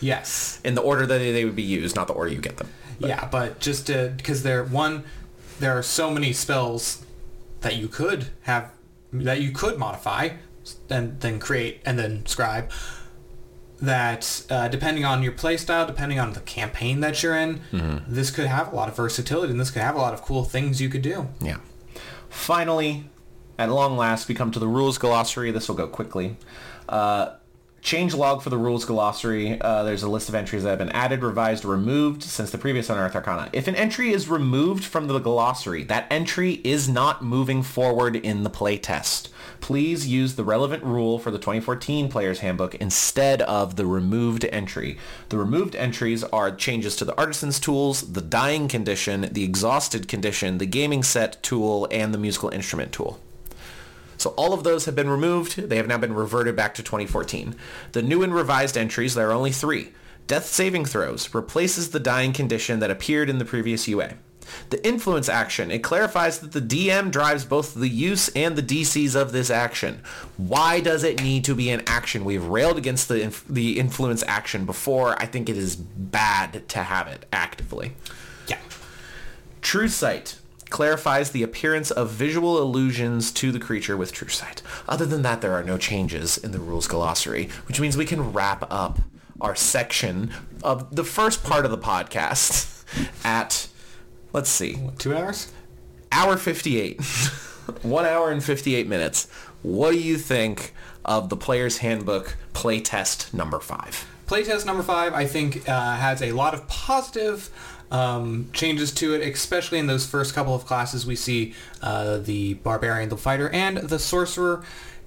yes.
In the order that they would be used, not the order you get them.
Yeah, but just because there one, there are so many spells that you could have that you could modify, and then create and then scribe. That uh, depending on your playstyle, depending on the campaign that you're in, this could have a lot of versatility, and this could have a lot of cool things you could do.
Yeah. Finally, at long last, we come to the rules glossary. This will go quickly. Uh, change log for the rules glossary. Uh, there's a list of entries that have been added, revised, removed since the previous Unearthed Arcana. If an entry is removed from the glossary, that entry is not moving forward in the playtest. Please use the relevant rule for the 2014 Player's Handbook instead of the removed entry. The removed entries are changes to the Artisan's tools, the dying condition, the exhausted condition, the gaming set tool, and the musical instrument tool. So all of those have been removed. They have now been reverted back to 2014. The new and revised entries, there are only three. Death saving throws replaces the dying condition that appeared in the previous UA. The influence action, it clarifies that the DM drives both the use and the DCs of this action. Why does it need to be an action? We've railed against the, inf- the influence action before. I think it is bad to have it actively.
Yeah.
True Sight clarifies the appearance of visual illusions to the creature with True Sight. Other than that, there are no changes in the rules glossary, which means we can wrap up our section of the first part of the podcast [laughs] at, let's see,
Two hours?
hour 58. [laughs] One hour and 58 minutes. What do you think of the Player's Handbook playtest number five?
Playtest number five, I think, uh, has a lot of positive um, changes to it, especially in those first couple of classes. We see uh, the barbarian, the fighter, and the sorcerer.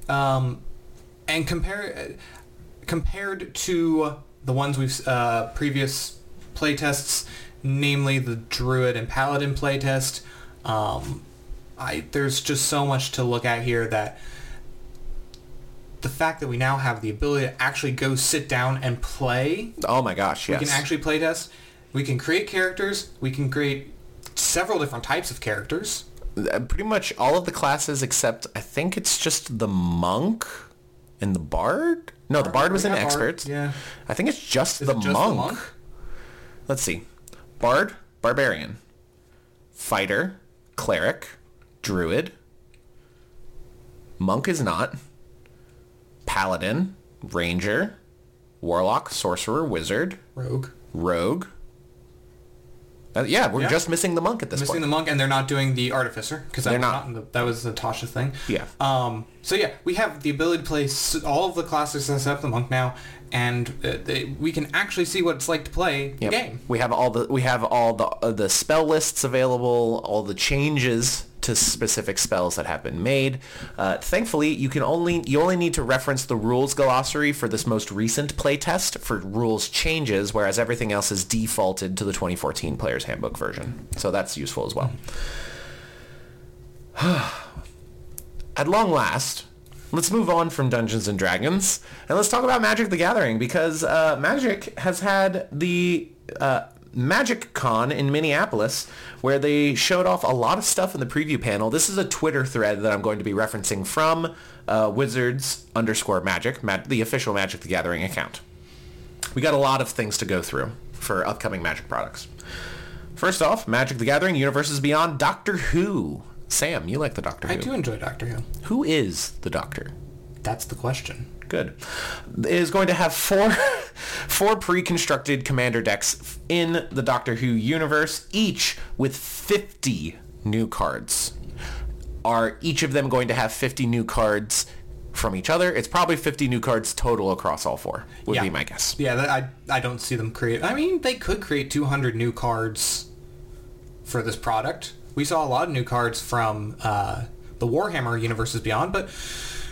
Um, and compare compared to the ones we've uh, previous playtests, namely the druid and paladin playtest, um, I there's just so much to look at here that the fact that we now have the ability to actually go sit down and play,
Oh my gosh, yes.
we can actually play test. We can create characters. We can create several different types of characters.
Uh, pretty much all of the classes except I think it's just the monk and the bard. No, the bard was an
expert. bard, yeah.
I think it's just, the,
it just the
monk.
monk?
Let's see. Bard, barbarian, fighter, cleric, druid. Monk is not. Paladin, ranger, warlock, sorcerer, wizard,
Rogue.
rogue. Uh, yeah, we're
Yeah.
just missing the monk at this
Missing
point.
Missing the monk, and they're not doing the artificer because that
not.
not the, that was the Tasha thing.
Yeah.
Um. So yeah, we have the ability to play all of the classes except the monk now, and uh, they, we can actually see what it's like to play the game.
We have all the we have all the uh, the spell lists available, all the changes to specific spells that have been made. Uh, thankfully, you can only you only need to reference the rules glossary for this most recent playtest for rules changes, whereas everything else is defaulted to the 2014 Player's Handbook version. So that's useful as well. [sighs] At long last, let's move on from Dungeons and Dragons and let's talk about Magic the Gathering because uh, Magic has had the uh, Magic Con in Minneapolis where they showed off a lot of stuff in the preview panel. This is a Twitter thread that I'm going to be referencing from uh, Wizards underscore Magic, ma- the official Magic the Gathering account. We got a lot of things to go through for upcoming Magic products. First off, Magic the Gathering Universes Beyond Doctor Who. Sam, you like the Doctor
I
Who.
do enjoy Doctor Who.
Who is the Doctor?
That's the question.
Good. Is going to have four [laughs] four pre-constructed commander decks in the Doctor Who universe, each with 50 new cards. Are each of them going to have 50 new cards from each other? It's probably 50 new cards total across all four, would
Yeah.
be my guess.
Yeah, I I don't see them create. I mean, they could create 200 new cards for this product. We saw a lot of new cards from uh, the Warhammer Universes Beyond, but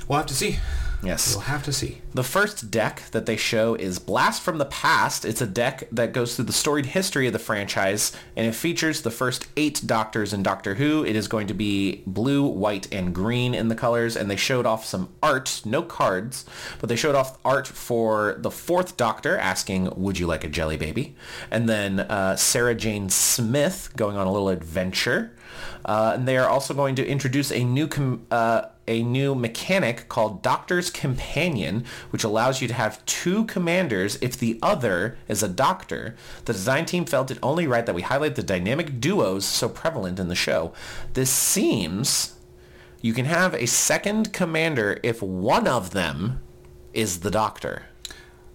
we'll have to see.
Yes.
We'll have to see.
The first deck that they show is Blast from the Past. It's a deck that goes through the storied history of the franchise, and it features the first eight Doctors in Doctor Who. It is going to be blue, white, and green in the colors, and they showed off some art, no cards, but they showed off art for the fourth Doctor asking, would you like a jelly baby? And then uh, Sarah Jane Smith going on a little adventure. Uh, and they are also going to introduce a new com- uh, a new mechanic called Doctor's Companion, which allows you to have two commanders if the other is a doctor. The design team felt it only right that we highlight the dynamic duos so prevalent in the show. This seems you can have a second commander if one of them is the doctor.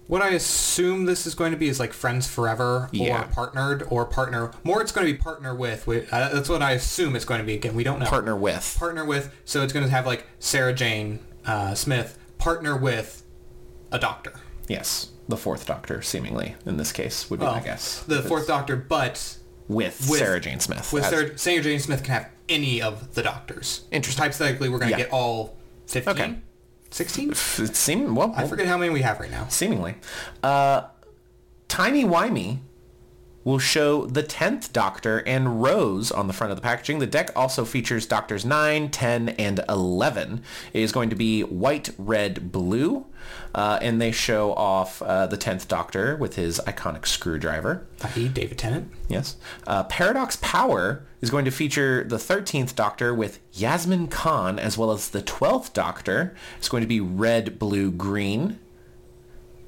What I assume this is going to be is like friends forever
Yeah.
or partnered or partner. More, it's going to be partner with. uh, that's what I assume it's going to be. Again, we don't know.
Partner with.
partner with. So it's going to have like Sarah Jane uh, Smith partner with
a doctor.
Yes, the fourth Doctor, seemingly in this case, would be my guess.
The fourth doctor, but
with,
with-
Sarah Jane Smith.
with
as-
Sarah, Sarah Jane Smith can have any of the doctors.
Interesting.
Hypothetically, we're going to
Yeah.
get all 15?
Okay.
16?
it seemed well.
I forget how many we have right now.
Seemingly. Uh, Timey-Wimey will show the 10th Doctor and Rose on the front of the packaging. The deck also features Doctors 9, 10, and 11. It is going to be white, red, blue. Uh, and they show off uh, the 10th Doctor with his iconic screwdriver.
I.e. David Tennant.
Yes. Uh, Paradox Power is going to feature the 13th Doctor with Yasmin Khan, as well as the 12th Doctor. It's going to be red, blue, green.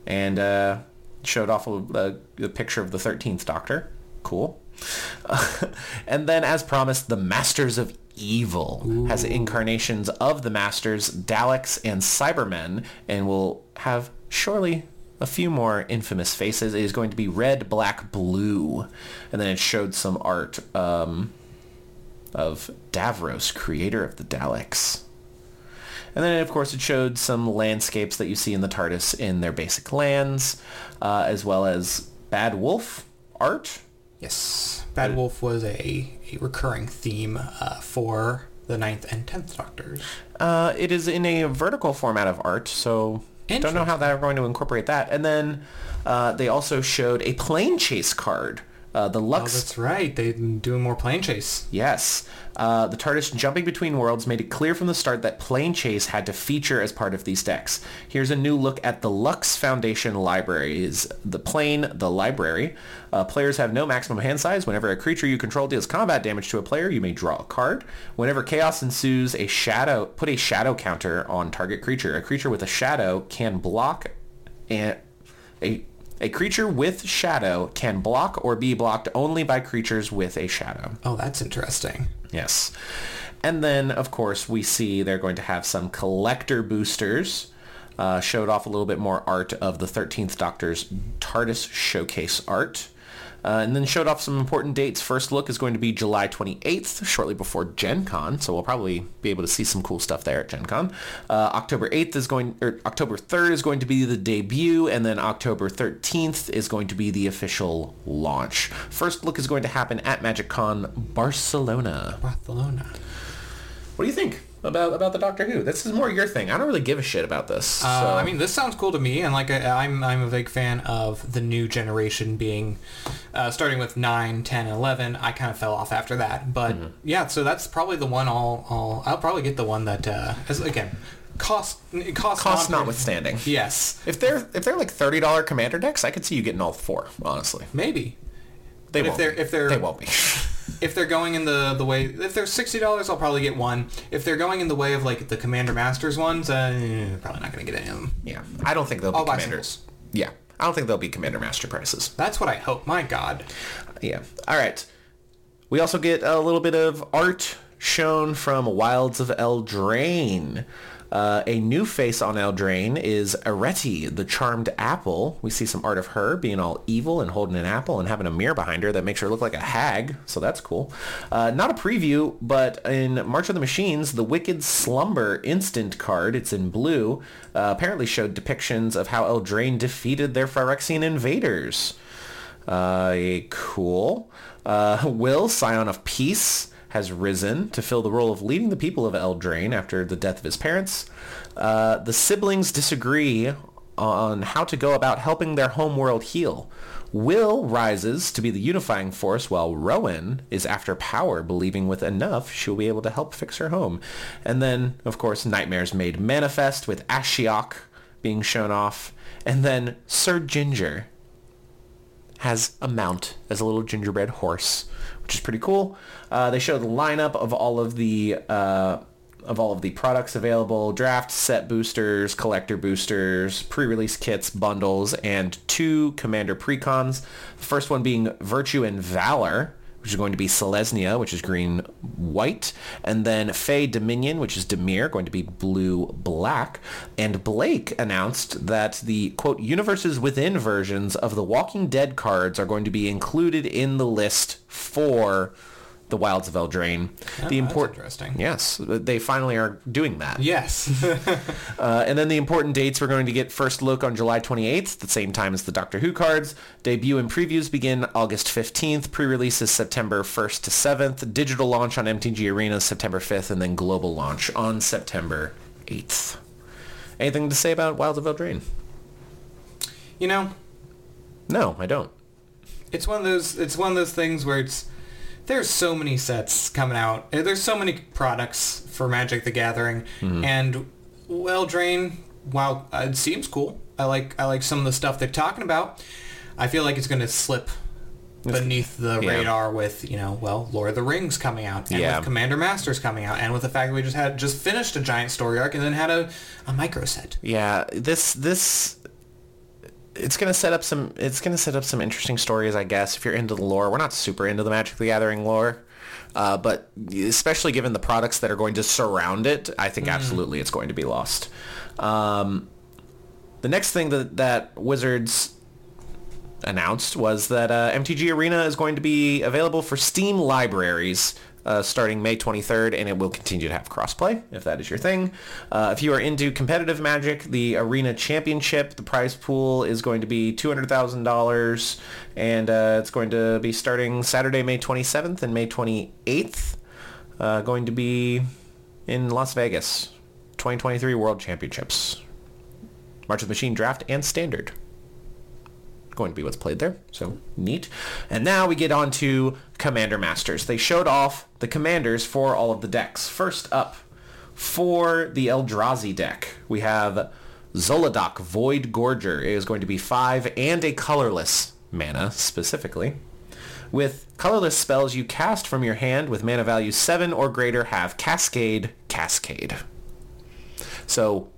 And uh, showed off a, a, a picture of the 13th Doctor. Cool. [laughs] and then, as promised, the Masters of Evil has incarnations of the Masters, Daleks, and Cybermen, and will have surely a few more infamous faces. It is going to be red, black, blue. And then it showed some art um, of Davros, creator of the Daleks. And then, of course, it showed some landscapes that you see in the TARDIS in their basic lands, uh, as well as Bad Wolf art.
Yes. Bad Wolf was a, a recurring theme uh, for the ninth and tenth Doctors.
Uh, it is in a vertical format of art, so don't know how they're going to incorporate that. And then uh, they also showed a plane chase card. Uh, the
Oh,
Lux
that's right. They're doing more plane chase.
Yes. Uh, the TARDIS jumping between worlds made it clear from the start that plane chase had to feature as part of these decks. Here's a new look at the Lux Foundation libraries. The plane, the library. Uh, players have no maximum hand size. Whenever a creature you control deals combat damage to a player, you may draw a card. Whenever chaos ensues, a shadow put a shadow counter on target creature. A creature with a shadow can block and a a creature with shadow can block or be blocked only by creatures with a shadow.
Oh, that's interesting.
Yes. And then, of course, we see they're going to have some collector boosters. Uh, showed off a little bit more art of the 13th Doctor's TARDIS showcase art. Uh, and then showed off some important dates. First look is going to be July 28th, shortly before Gen Con. So we'll probably be able to see some cool stuff there at Gen Con. Uh, October 8th is going, or October 3rd is going to be the debut, and then October 13th is going to be the official launch. First look is going to happen at Magic Con Barcelona.
Barcelona.
What do you think about about the Doctor Who? This is more your thing. I don't really give a shit about this.
Uh, I mean, this sounds cool to me, and like I, I'm, I'm a big fan of the new generation being, uh, starting with 9, 10, and 11. I kind of fell off after that, but
Mm-hmm.
yeah, so that's probably the one I'll, I'll, I'll probably get the one that, uh, as, again, cost, cost,
cost notwithstanding.
Yes,
If they're if they're like thirty dollar commander decks, I could see you getting all four. Honestly,
maybe.
they
But if
won't.
If
they're-
if they're-
they won't be. [laughs]
If they're going in the, the way, if they're sixty dollars, I'll probably get one. If they're going in the way of like the Commander Masters ones, uh, probably not going to get any of them.
yeah, I don't think they'll be
I'll buy
commanders. Yeah, I don't think they'll be commander master prices.
That's what I hope. My God.
Yeah. All right. We also get a little bit of art shown from Wilds of Eldraine. Uh, a new face on Eldraine is Eriette, the Charmed Apple. We see some art of her being all evil and holding an apple and having a mirror behind her that makes her look like a hag, so that's cool. Uh, not a preview, but in March of the Machines, the Wicked Slumber instant card, it's in blue, uh, apparently showed depictions of how Eldraine defeated their Phyrexian invaders. Uh, cool. Uh, [laughs] Will, Scion of Peace, has risen to fill the role of leading the people of Eldraine after the death of his parents. Uh, the siblings disagree on how to go about helping their homeworld heal. Will rises to be the unifying force while Rowan is after power, believing with enough she'll be able to help fix her home. And then, of course, Nightmares Made Manifest with Ashiok being shown off. And then Sir Ginger has a mount as a little gingerbread horse, which is pretty cool. Uh, they show the lineup of all of the uh, of all of the products available: draft set boosters, collector boosters, pre-release kits, bundles, and two commander precons. The first one being Virtue and Valor, which is going to be Selesnya, which is green white, and then Fey Dominion, which is Dimir, going to be blue black. And Blake announced that the quote universes within versions of the Walking Dead cards are going to be included in the list for the Wilds of Eldraine.
Oh,
the important
interesting.
Yes, they finally are doing that.
Yes. [laughs]
Uh, and then the important dates, we're going to get first look on July 28th, the same time as the Doctor Who cards. Debut and previews begin August 15th. Pre-release is September 1st to 7th. Digital launch on MTG Arena September 5th, and then global launch on September 8th. Anything to say about Wilds of Eldraine?
you know,
No, I don't.
it's one of those it's one of those things where it's there's so many sets coming out. Uh, There's so many products for Magic the Gathering, and Eldraine. Wow, uh, it seems cool. I like I like some of the stuff they're talking about. I feel like it's going to slip beneath the
Yeah.
radar with you know well Lord of the Rings coming out and
Yeah.
with Commander Masters coming out and with the fact that we just had just finished a giant story arc and then had a, a micro set.
Yeah, this this it's gonna set up some it's gonna set up some interesting stories, I guess. If you're into the lore, we're not super into the Magic the Gathering lore, uh, but especially given the products that are going to surround it, I think absolutely it's going to be lost. Um, the next thing that that Wizards announced was that uh, MTG Arena is going to be available for Steam libraries uh, starting May 23rd, and it will continue to have crossplay if that is your thing. Uh, if you are into competitive Magic, the Arena Championship, the prize pool is going to be $200,000, and uh, it's going to be starting Saturday, May 27th and May 28th. Uh, going to be in Las Vegas, 2023 World Championships. March of the Machine Draft and Standard going to be what's played there. So neat. And now we get on to Commander Masters. They showed off the commanders for all of the decks. First up, for the Eldrazi deck, we have Zhulodok Void Gorger. It is going to be five and a colorless mana specifically. With colorless spells you cast from your hand with mana value 7 or greater have Cascade, Cascade. So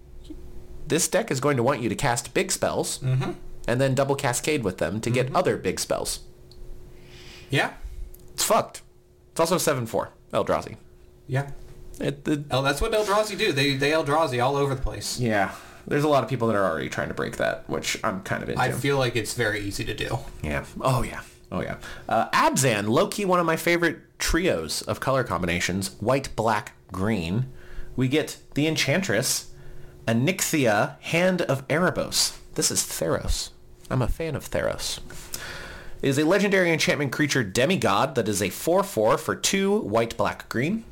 this deck is going to want you to cast big spells mm-hmm. And then double cascade with them to get other big spells.
Yeah,
It's fucked. It's also 7-4, Eldrazi.
yeah.
It, the,
Oh, that's what Eldrazi do. They they Eldrazi all over the place.
yeah, there's a lot of people that are already trying to break that, which I'm kind of into.
I feel like it's very easy to do.
yeah. Oh, yeah. Oh, yeah. Uh, Abzan, low-key one of my favorite trios of color combinations, white, black, green. We get the Enchantress, Anikthea, Hand of Erebos. This is Theros. I'm a fan of Theros. It is a legendary enchantment creature demigod that is a 4-4 for 2 white, black, green.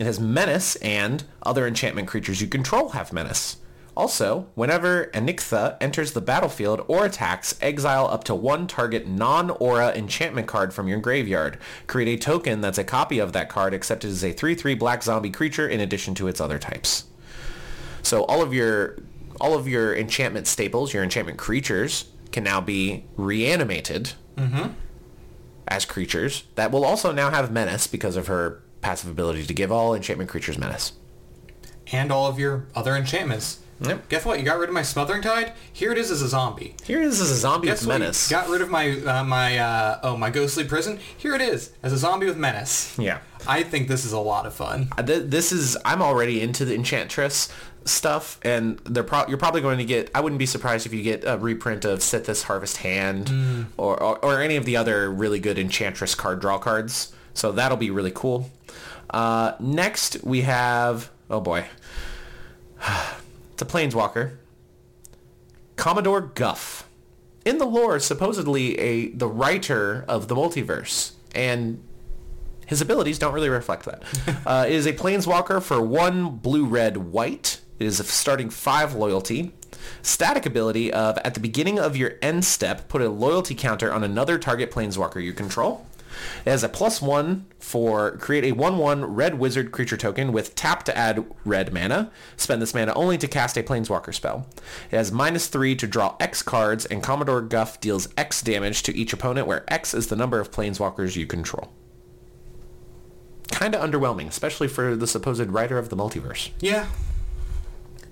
It has menace and other enchantment creatures you control have menace. Also, whenever Anikthea enters the battlefield or attacks, exile up to one target non-aura enchantment card from your graveyard. Create a token that's a copy of that card except it is a 3-3 black zombie creature in addition to its other types. So all of your all of your enchantment staples, your enchantment creatures, can now be reanimated as creatures that will also now have menace because of her passive ability to give all enchantment creatures menace.
And all of your other enchantments.
Yep.
Guess what? You got rid of my Smothering Tithe. Here it is as a zombie.
Here it is as a zombie
Guess
with menace.
Got rid of my uh, my uh, oh my ghostly prison. Here it is as a zombie with menace.
Yeah.
I think this is a lot of fun.
Uh, th- This is I'm already into the Enchantress stuff, and they're pro- you're probably going to get. I wouldn't be surprised if you get a reprint of Sythis Harvest Hand or, or or any of the other really good Enchantress card draw cards. So that'll be really cool. Uh, next we have oh boy, [sighs] it's a Planeswalker, Commodore Guff. In the lore, supposedly a the writer of the multiverse, and his abilities don't really reflect that. [laughs] uh, it is a planeswalker for one blue, red, white. It is a starting five loyalty. Static ability of at the beginning of your end step, put a loyalty counter on another target planeswalker you control. It has a plus one for create a 1-1 red wizard creature token with tap to add red mana. Spend this mana only to cast a planeswalker spell. It has minus three to draw X cards and Commodore Guff deals X damage to each opponent where X is the number of planeswalkers you control kind of underwhelming, especially for the supposed writer of the multiverse.
Yeah,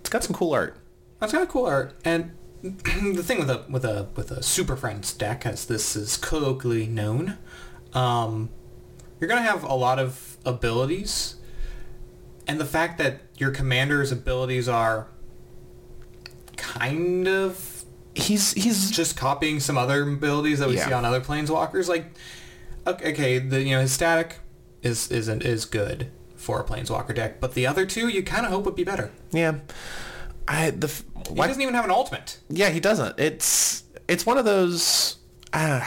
It's got some cool art.
kind of cool art. And [laughs] the thing with a with a with a Super Friends deck, as this is colloquially known, um, you're gonna have a lot of abilities, and the fact that your commander's abilities are kind of
He's he's
just copying some other abilities that we
Yeah.
see on other planeswalkers. Like, okay, okay, the you know his static, is is is good for a planeswalker deck, but the other two you kind of hope would be better.
Yeah. I the f-
He
why,
doesn't even have an ultimate.
yeah he doesn't. It's it's one of those. Uh,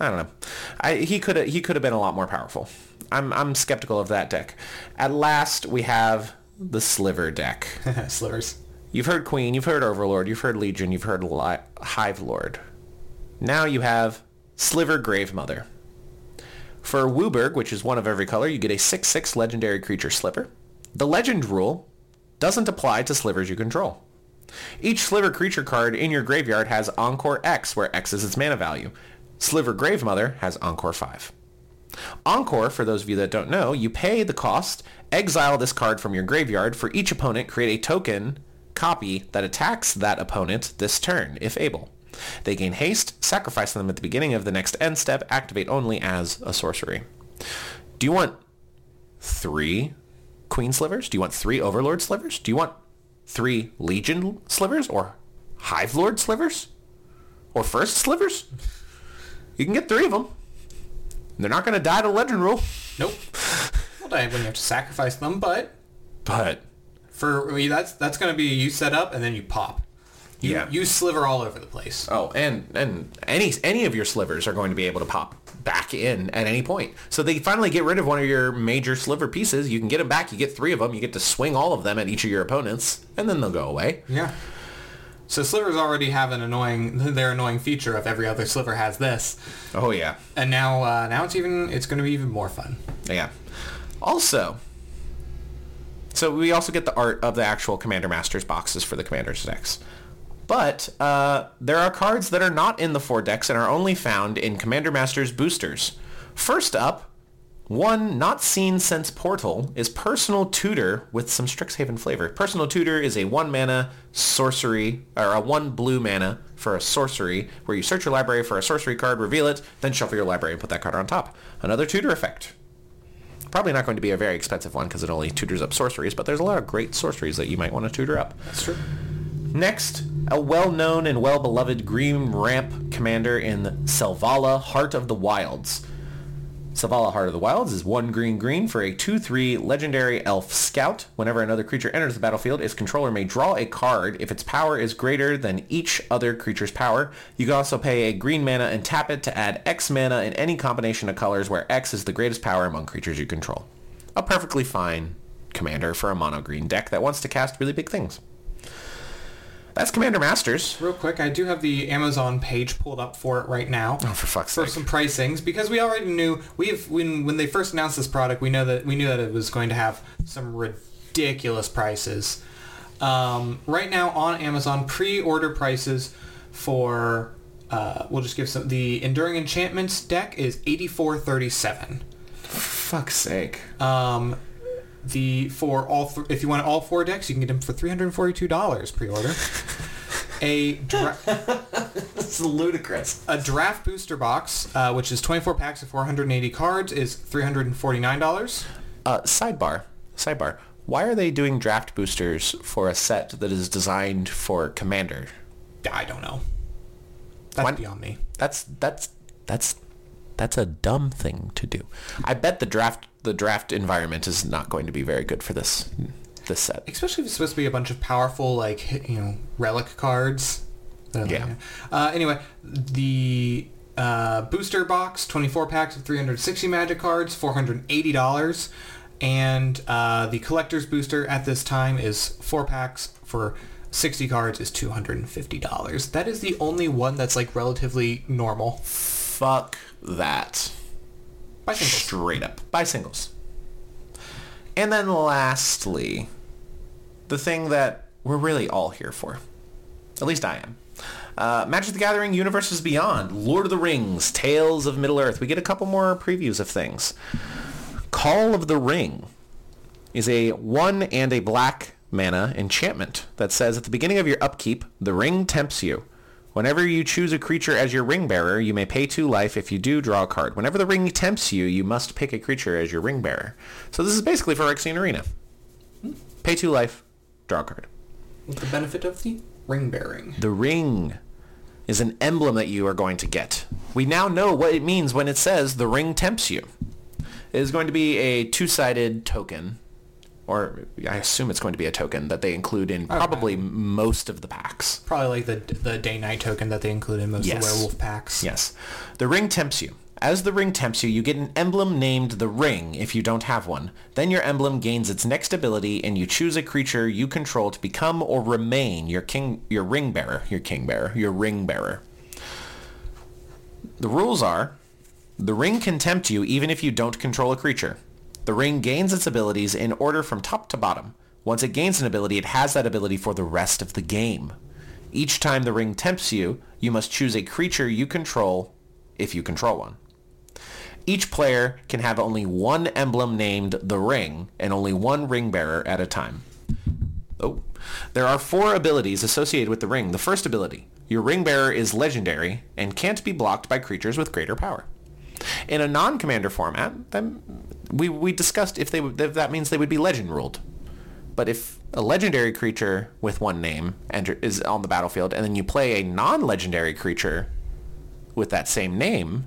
I don't know. I he could he could have been a lot more powerful. I'm I'm skeptical of that deck. At last we have the Sliver deck. [laughs]
Slivers.
You've heard Queen, you've heard Overlord, you've heard Legion, you've heard Li- Hive Lord. Now you have Sliver Grave Mother. For WUBRG, which is one of every color, you get a 6-6 legendary creature Sliver. The legend rule doesn't apply to slivers you control. Each Sliver creature card in your graveyard has Encore X, where X is its mana value. Sliver Grave Mother has Encore 5. Encore, for those of you that don't know, you pay the cost, exile this card from your graveyard. For each opponent, create a token copy that attacks that opponent this turn, if able. They gain haste, sacrifice them at the beginning of the next end step, activate only as a sorcery. Do you want three Queen Slivers? Do you want three Overlord Slivers? Do you want three Legion Slivers? Or Hive Lord Slivers? Or First Slivers? You can get three of them. They're not going to die to Legend Rule.
Nope. well, die when you have to sacrifice them, but
But
for I mean, that's that's going to be you set up and then you pop. You,
Yeah.
You sliver all over the place.
oh, and and any any of your slivers are going to be able to pop back in at any point. So they finally get rid of one of your major sliver pieces. You can get them back. You get three of them. You get to swing all of them at each of your opponents, and then they'll go away.
Yeah. So slivers already have an annoying their annoying feature of every other sliver has this,
Oh yeah,
and now uh, now it's even it's going to be even more fun.
yeah. Also, so we also get the art of the actual Commander Masters boxes for the Commander's decks. But uh, there are cards that are not in the four decks and are only found in Commander Masters boosters. First up, one not seen since Portal is Personal Tutor with some Strixhaven flavor. Personal Tutor is a one mana sorcery, or a one blue mana for a sorcery, where you search your library for a sorcery card, reveal it, then shuffle your library and put that card on top. Another tutor effect. Probably not going to be a very expensive one because it only tutors up sorceries, but there's a lot of great sorceries that you might want to tutor up.
That's true.
Next, a well-known and well-beloved green ramp commander in Selvala, Heart of the Wilds. Selvala, Heart of the Wilds is one green green for a 2-3 legendary elf scout. Whenever another creature enters the battlefield, its controller may draw a card if its power is greater than each other creature's power. You can also pay a green mana and tap it to add X mana in any combination of colors where X is the greatest power among creatures you control. A perfectly fine commander for a mono green deck that wants to cast really big things. That's Commander Masters.
Real quick, I do have the Amazon page pulled up for it right now.
Oh, for fuck's
for
sake.
some pricings because we already knew we've when when they first announced this product we know that we knew that it was going to have some ridiculous prices. Um, right now on Amazon, pre-order prices for uh, we'll just give some the Enduring Enchantments deck is eighty four thirty seven.
fuck's sake.
Um, the for all th- if you want all four decks, you can get them for three hundred and forty two dollars pre-order. A dra- [laughs]
This is ludicrous.
A draft booster box, uh, which is 24 packs of 480 cards, is $349.
Uh, sidebar. Sidebar. Why are they doing draft boosters for a set that is designed for Commander?
I don't know. That's
Why-
beyond me.
That's that's that's that's a dumb thing to do. I bet the draft the draft environment is not going to be very good for this this set.
Especially if it's supposed to be a bunch of powerful, like, you know, relic cards.
Yeah.
Uh, anyway, the uh, booster box, 24 packs of 360 magic cards, $480. And uh, the collector's booster at this time is four packs for 60 cards is $250. That is the only one that's like relatively normal.
Fuck that.
Buy singles.
Straight up. Buy singles. And then lastly, the thing that we're really all here for. At least I am. Uh, Magic the Gathering Universes Beyond, Lord of the Rings, Tales of Middle-earth. We get a couple more previews of things. Call of the Ring is a one and a black mana enchantment that says at the beginning of your upkeep, the ring tempts you. Whenever you choose a creature as your ring bearer, you may pay two life. If you do, draw a card. Whenever the ring tempts you, you must pick a creature as your ring bearer. So this is basically Phyrexian Arena. Pay two life, draw a card.
With the benefit of the ring bearing.
The ring is an emblem that you are going to get. We now know what it means when it says the ring tempts you. It is going to be a two-sided token, or I assume it's going to be a token that they include in probably most of the packs.
Probably like the the day night token that they include in most
Yes.
of the werewolf packs.
Yes. The ring tempts you. As the ring tempts you, you get an emblem named the ring if you don't have one. Then your emblem gains its next ability and you choose a creature you control to become or remain your king your ring bearer, your king bearer, your ring bearer. The rules are the ring can tempt you even if you don't control a creature. The ring gains its abilities in order from top to bottom. Once it gains an ability, it has that ability for the rest of the game. Each time the ring tempts you, you must choose a creature you control if you control one. Each player can have only one emblem named the ring and only one ring bearer at a time. Oh. There are four abilities associated with the ring. The first ability, your ring bearer is legendary and can't be blocked by creatures with greater power. In a non-commander format, then we, we discussed if they would, if that means they would be legend ruled. But if a legendary creature with one name enter, is on the battlefield and then you play a non-legendary creature with that same name,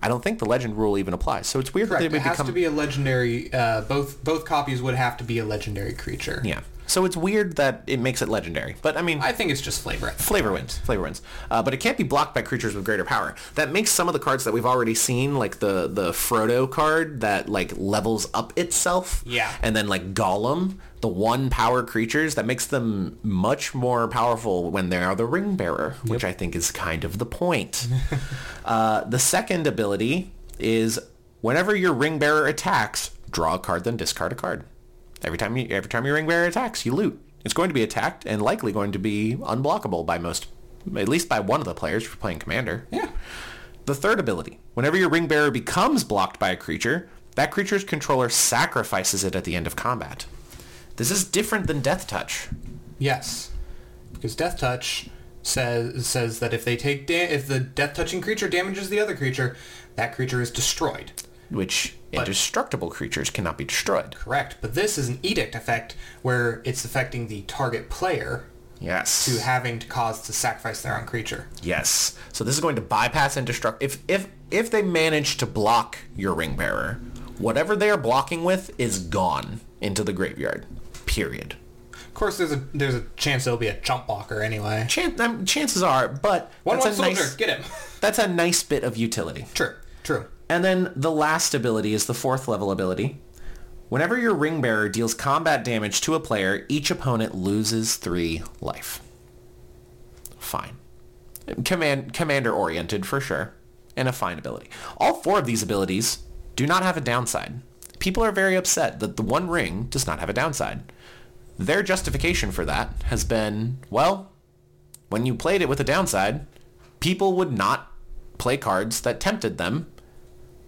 I don't think the legend rule even applies. So it's weird
Correct.
that they
It
would
has
become
to be a legendary. Uh, both both copies would have to be a legendary creature.
yeah. So it's weird that it makes it legendary. But I mean,
I think it's just flavor.
Flavor wins. Flavor wins. Uh, but it can't be blocked by creatures with greater power. That makes some of the cards that we've already seen, like the the Frodo card that like levels up itself.
Yeah.
And then like Gollum, the one power creatures, that makes them much more powerful when they are the ring bearer, which I think is kind of the point. [laughs] uh, the second ability is whenever your ring bearer attacks, draw a card, then discard a card. Every time you every time your ring bearer attacks, you loot. It's going to be attacked and likely going to be unblockable by most, at least by one of the players if you're playing commander.
Yeah.
The third ability, whenever your ring bearer becomes blocked by a creature, that creature's controller sacrifices it at the end of combat. This is different than Death Touch.
Yes, because Death Touch says says that if they take da- if the death touching creature damages the other creature, that creature is destroyed.
Which
But-
indestructible creatures cannot be destroyed.
Correct. But this is an edict effect where it's affecting the target player
Yes.
to having to cause to sacrifice their own creature.
Yes. So this is going to bypass indestruct. If if if they manage to block your ring bearer, whatever they are blocking with is gone into the graveyard. Period.
Of course, there's a there's a chance there'll be a chump blocker anyway.
Chan- um, chances are, but
One one
a
soldier,
nice
get him.
that's a nice bit of utility.
true, true.
And then the last ability is the fourth level ability. Whenever your ring bearer deals combat damage to a player, each opponent loses three life. Fine. Command commander oriented for sure. And a fine ability. All four of these abilities do not have a downside. People are very upset that the one ring does not have a downside. Their justification for that has been, well, when you played it with a downside, people would not play cards that tempted them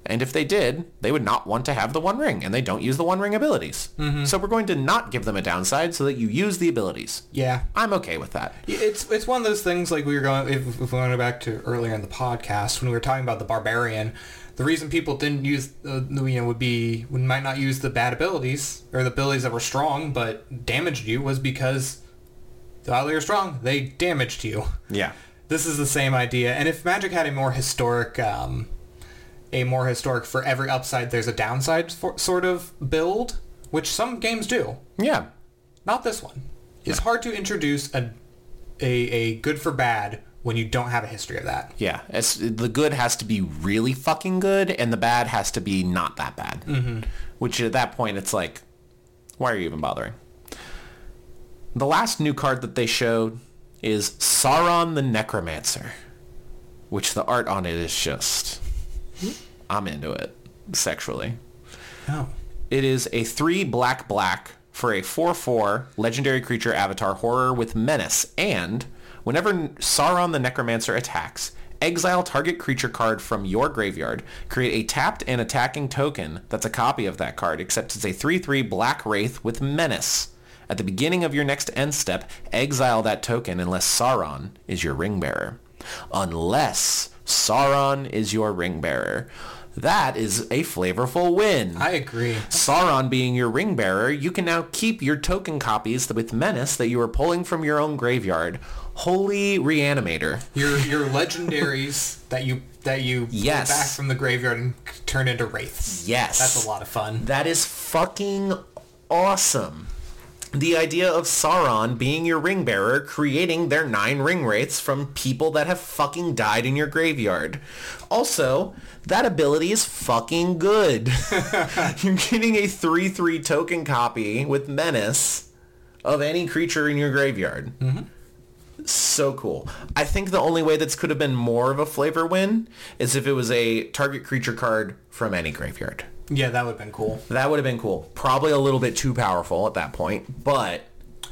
and if they did, they would not want to have the One Ring, and they don't use the One Ring abilities. So we're going to not give them a downside so that you use the abilities.
Yeah.
I'm okay with that.
It's it's one of those things like we were going if, if we went back to earlier in the podcast when we were talking about the barbarian. The reason people didn't use uh, you know would be we might not use the bad abilities or the abilities that were strong but damaged you was because while they were strong they damaged you.
Yeah.
This is the same idea, and if Magic had a more historic, um, a more historic for every upside there's a downside for, sort of build, which some games do.
Yeah.
Not this one. It's hard to introduce a, a a good for bad when you don't have a history of that.
Yeah. It's, the good has to be really fucking good, and the bad has to be not that bad. Mm-hmm. Which at that point, it's like, why are you even bothering? The last new card that they showed is Sauron the Necromancer, which the art on it is just, Mm-hmm. I'm into it sexually.
Oh.
It is a 3 black black for a 4-4 legendary creature avatar horror with menace and whenever Sauron the Necromancer attacks, exile target creature card from your graveyard. Create a tapped and attacking token that's a copy of that card except it's a 3-3 black wraith with menace. At the beginning of your next end step, exile that token unless Sauron is your ring bearer. Unless Sauron is your ring bearer. That is a flavorful win.
I agree.
Sauron being your ring bearer, you can now keep your token copies with Menace that you are pulling from your own graveyard. Holy Reanimator.
Your your legendaries [laughs] that you that you pull
Yes.
back from the graveyard and turn into wraiths.
Yes.
That's a lot of fun.
That is fucking awesome. The idea of Sauron being your ring bearer, creating their nine ring wraiths from people that have fucking died in your graveyard. Also, that ability is fucking good. [laughs] You're getting a 3-3 token copy with Menace of any creature in your graveyard. Mm-hmm. So cool. I think the only way this could have been more of a flavor win is if it was a target creature card from any graveyard.
Yeah, that would have been cool.
That would have been cool. Probably a little bit too powerful at that point, but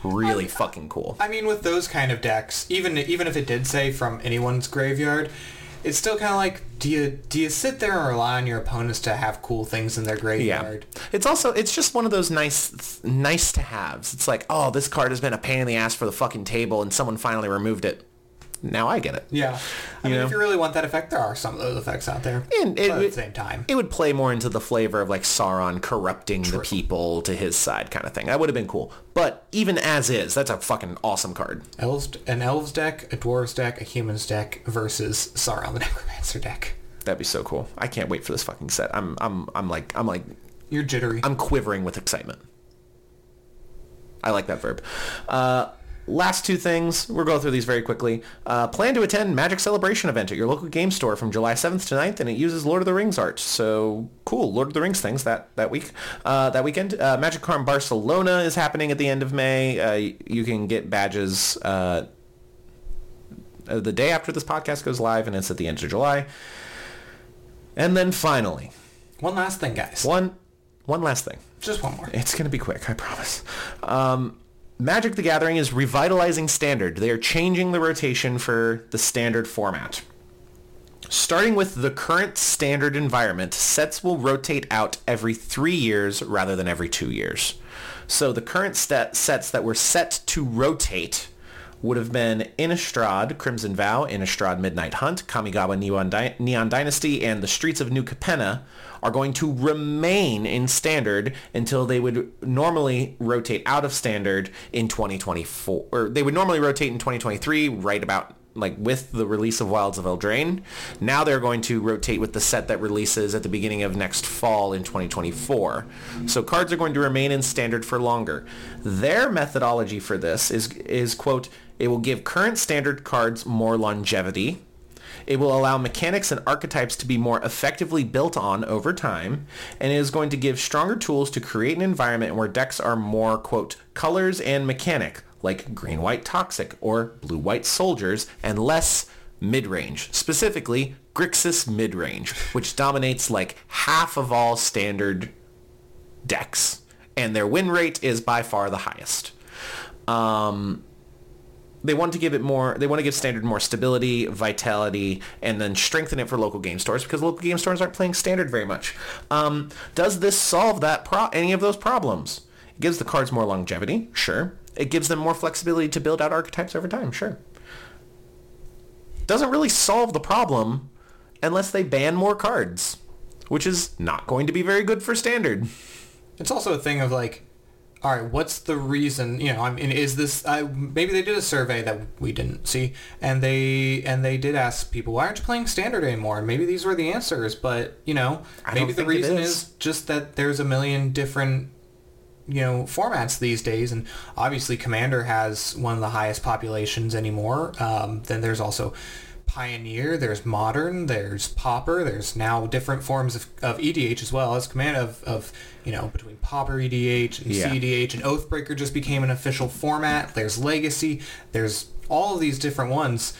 really fucking cool.
I mean, with those kind of decks, even even if it did say from anyone's graveyard, it's still kind of like, do you do you sit there and rely on your opponents to have cool things in their graveyard?
Yeah.
graveyard?
It's also it's just one of those nice nice to haves. It's like, "Oh, this card has been a pain in the ass for the fucking table and someone finally removed it." Now I get it.
Yeah. I
You
mean,
know?
if you really want that effect, there are some of those effects out there.
And it
but at
would-
the same time,
It would play more into the flavor of like Sauron corrupting the people to his side kind of thing. That would have been cool. But even as is, that's a fucking awesome card.
elves, an elves deck, a dwarves deck, a humans deck versus Sauron the [laughs] Necromancer deck.
That'd be so cool. I can't wait for this fucking set. I'm I'm I'm like I'm like
You're jittery.
I'm quivering with excitement. I like that verb. Uh, last two things. We'll go through these very quickly. Uh, plan to attend Magic Celebration event at your local game store from July 7th to 9th, and it uses Lord of the Rings art. So cool, Lord of the Rings things that that week, uh, that weekend. Uh, Magic Con Barcelona is happening at the end of May. Uh, you can get badges uh, uh, the day after this podcast goes live, and it's at the end of July. And then finally,
one last thing, guys.
one one last thing.
Just one more.
It's going to be quick, I promise. Um, Magic the Gathering is revitalizing Standard. They are changing the rotation for the Standard format. Starting with the current Standard environment, sets will rotate out every three years rather than every two years. So the current set, sets that were set to rotate would have been Innistrad, Crimson Vow, Innistrad Midnight Hunt, Kamigawa Neon, Dy- Neon Dynasty, and the Streets of New Capenna are going to remain in Standard until they would normally rotate out of Standard in 2024. Or they would normally rotate in 2023, right about like with the release of Wilds of Eldraine. Now they're going to rotate with the set that releases at the beginning of next fall in 2024. So cards are going to remain in standard for longer. Their methodology for this is is quote, it will give current standard cards more longevity. It will allow mechanics and archetypes to be more effectively built on over time, and it is going to give stronger tools to create an environment where decks are more, quote, colors and mechanic, like green-white toxic or blue-white soldiers, and less mid-range, specifically Grixis mid-range, which dominates like half of all standard decks, and their win rate is by far the highest. Um, they want to give it more they want to give standard more stability vitality and then strengthen it for local game stores because local game stores aren't playing standard very much. Um, does this solve that pro- any of those problems? It gives the cards more longevity sure. It gives them more flexibility to build out archetypes over time sure. Doesn't really solve the problem unless they ban more cards which is not going to be very good for standard.
It's also a thing of like, all right, what's the reason? You know, I mean, is this? I maybe they did a survey that we didn't see, and they and they did ask people, why aren't you playing standard anymore? And maybe these were the answers, but you know,
I
maybe the reason
is.
is just that there's a million different you know formats these days and obviously commander has one of the highest populations anymore um, then there's also pioneer there's modern there's Pauper, there's now different forms of, of edh as well as command of, of you know between Pauper edh and
Yeah.
cedh and oathbreaker just became an official format there's legacy there's all of these different ones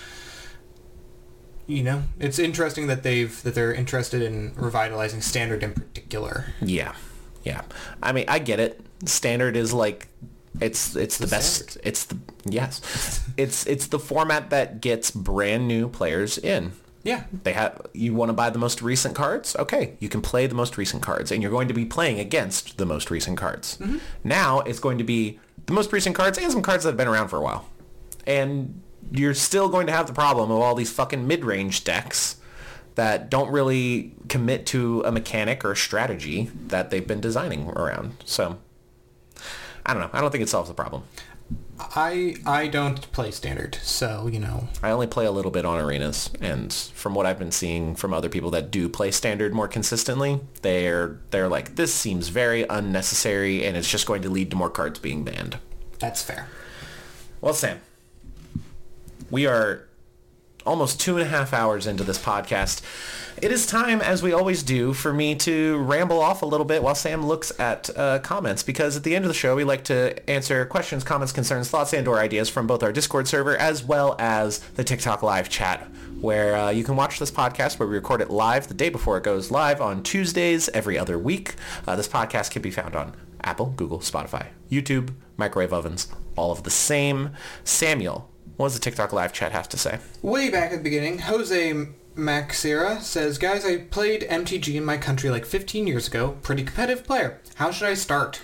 you know it's interesting that they've that they're interested in revitalizing standard in particular
Yeah, yeah. I mean, I get it. Standard is like, it's it's the, best.
standard.
It's the yes, [laughs] it's it's the format that gets brand new players in.
yeah
They have you want to buy the most recent cards. Okay, you can play the most recent cards, and you're going to be playing against the most recent cards. Mm-hmm. Now it's going to be the most recent cards and some cards that have been around for a while, and you're still going to have the problem of all these fucking mid-range decks that don't really commit to a mechanic or a strategy that they've been designing around. So I don't know. I don't think it solves the problem.
I I don't play standard, so you know.
I only play a little bit on arenas, and from what I've been seeing from other people that do play standard more consistently, they're they're like this seems very unnecessary, and it's just going to lead to more cards being banned.
That's fair.
Well, Sam, we are almost two and a half hours into this podcast. It is time, as we always do, for me to ramble off a little bit while Sam looks at uh, comments, because at the end of the show, we like to answer questions, comments, concerns, thoughts, and or ideas from both our Discord server as well as the TikTok live chat, where uh, you can watch this podcast where we record it live the day before it goes live on Tuesdays every other week. Uh, this podcast can be found on Apple, Google, Spotify, YouTube, microwave ovens, all of the same. Samuel, what does the TikTok live chat have to say?
Way back at the beginning, Jose Maxera says, Guys, I played MTG in my country like 15 years ago. Pretty competitive player. How should I start?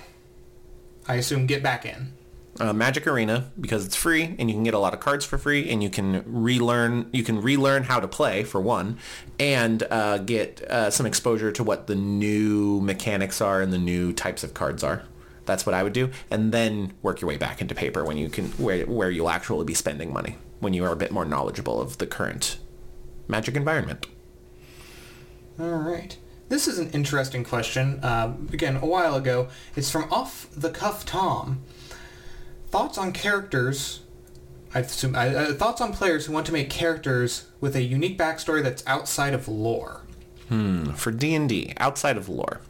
I assume get back in.
Uh, Magic Arena because it's free and you can get a lot of cards for free and you can relearn you can relearn how to play for one and uh, get uh, some exposure to what the new mechanics are and the new types of cards are. That's what I would do, and then work your way back into paper when you can where where you'll actually be spending money when you are a bit more knowledgeable of the current Magic environment.
All right. This is an interesting question. Um, again, a while ago. It's from Off the Cuff Tom. Thoughts on characters. I assume uh, uh, thoughts on players who want to make characters with a unique backstory that's outside of lore.
Hmm. For D and D, outside of lore.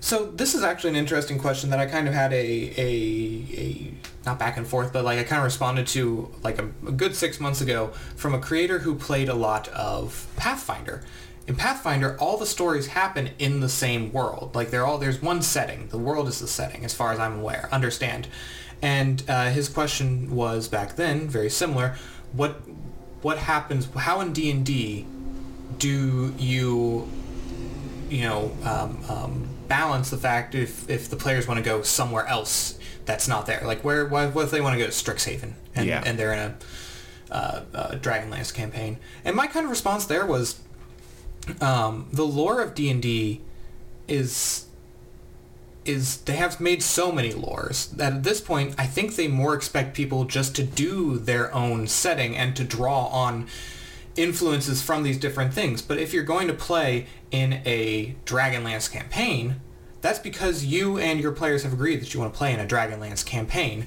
So this is actually an interesting question that I kind of had a a, a not back and forth, but like I kind of responded to like a, a good six months ago from a creator who played a lot of Pathfinder. In Pathfinder, all the stories happen in the same world. Like they're all there's one setting. The world is the setting, as far as I'm aware. Understand? And uh, his question was back then very similar. What what happens? How in D and D do you you know um, um, balance the fact if if the players want to go somewhere else that's not there? Like where what, what if they want to go to Strixhaven and
Yeah.
and they're in a uh, uh, Dragonlance campaign? And my kind of response there was um, the lore of D and D is is they have made so many lores that at this point I think they more expect people just to do their own setting and to draw on influences from these different things. But if you're going to play in a Dragonlance campaign, that's because you and your players have agreed that you want to play in a Dragonlance campaign.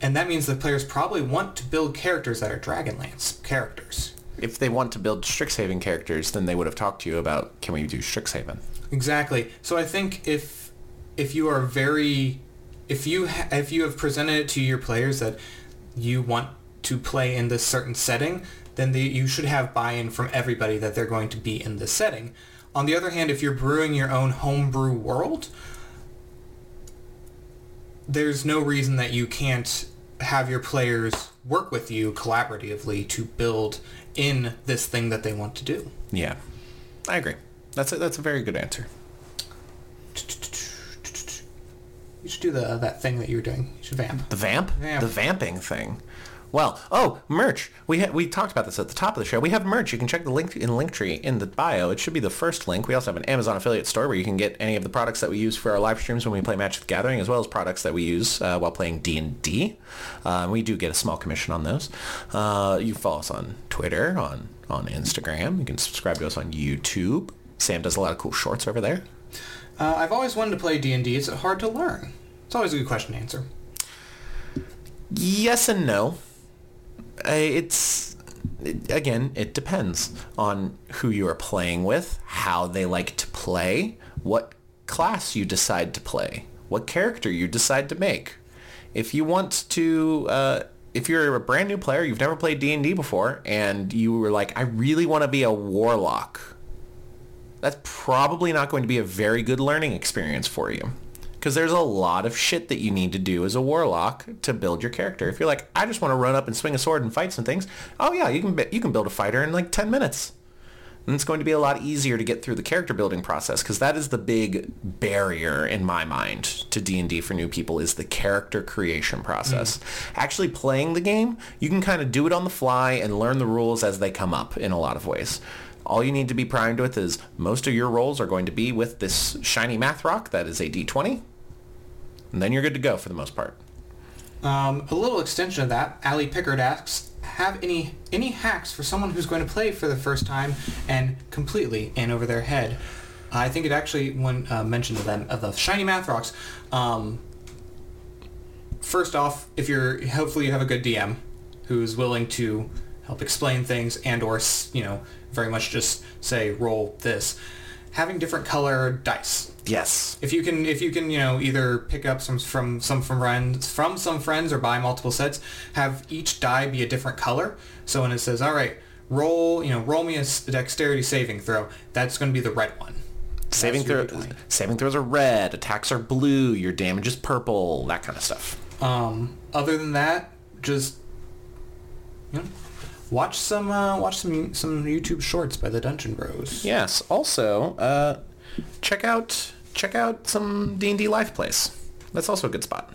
And that means the players probably want to build characters that are Dragonlance characters.
If they want to build Strixhaven characters, then they would have talked to you about can we do Strixhaven?
Exactly. So I think if if you are very if you ha- if you have presented it to your players that you want to play in this certain setting, then the, you should have buy-in from everybody that they're going to be in this setting. On the other hand, if you're brewing your own homebrew world, there's no reason that you can't have your players work with you collaboratively to build in this thing that they want to do.
Yeah, I agree. That's a, that's a very good answer.
You should do the that thing that you were doing. You should vamp.
The vamp?
Vamp.
The vamping thing. Well, oh, merch. We ha- we talked about this at the top of the show. We have merch. You can check the link in Linktree in the bio. It should be the first link. We also have an Amazon affiliate store where you can get any of the products that we use for our live streams when we play Magic the Gathering, as well as products that we use uh, while playing D&D. Uh, we do get a small commission on those. Uh, you can follow us on Twitter, on, on Instagram. You can subscribe to us on YouTube. Sam does a lot of cool shorts over there.
Uh, I've always wanted to play D&D. It's hard to learn. It's always a good question to answer.
Yes and no. Uh, It's it- again, it depends on who you are playing with, how they like to play, what class you decide to play, what character you decide to make. If you want to, uh, if you're a brand new player, you've never played D and D before, and you were like, I really want to be a warlock, that's probably not going to be a very good learning experience for you. Because there's a lot of shit that you need to do as a warlock to build your character. If you're like, I just want to run up and swing a sword and fight some things, oh yeah, you can you can build a fighter in like 10 minutes. And it's going to be a lot easier to get through the character building process because that is the big barrier in my mind to D&D for new people is the character creation process. Mm. Actually playing the game, you can kind of do it on the fly and learn the rules as they come up in a lot of ways. All you need to be primed with is most of your rolls are going to be with this shiny math rock that is a d20 and then you're good to go for the most part.
Um, a little extension of that, Ali Pickard asks, have any any hacks for someone who's going to play for the first time and completely in over their head? I think it actually when uh, mentioned of them of the shiny math rocks. Um, first off, if you're hopefully you have a good DM who's willing to help explain things and or you know very much just say roll this. Having different color dice
Yes.
if you can if you can you know either pick up some from some from friends from some friends or buy multiple sets have each die be a different color so when it says all right roll you know roll me a dexterity saving throw that's going to be the red one
Saving
your
throw, saving throws are red, attacks are blue, your damage is purple, that kind of stuff.
um other than that just you know watch some uh, watch some some youtube shorts by the dungeon bros
Yes. Also, uh, check out check out some D and D live Place. That's also a good spot.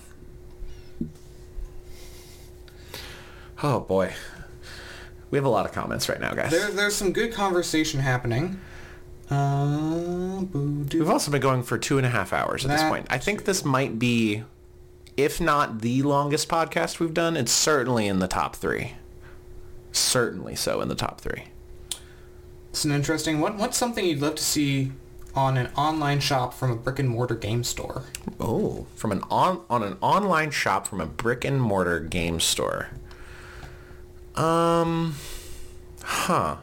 Oh boy, we have a lot of comments right now, guys.
there, there's some good conversation happening uh.
We've also been going for two and a half hours at this point. I think this might be, if not the longest podcast we've done, it's certainly in the top three. Certainly so in the top three.
It's an interesting. What what's something you'd love to see on an online shop from a brick and mortar game store?
Oh, from an on on an online shop from a brick and mortar game store. Um, huh.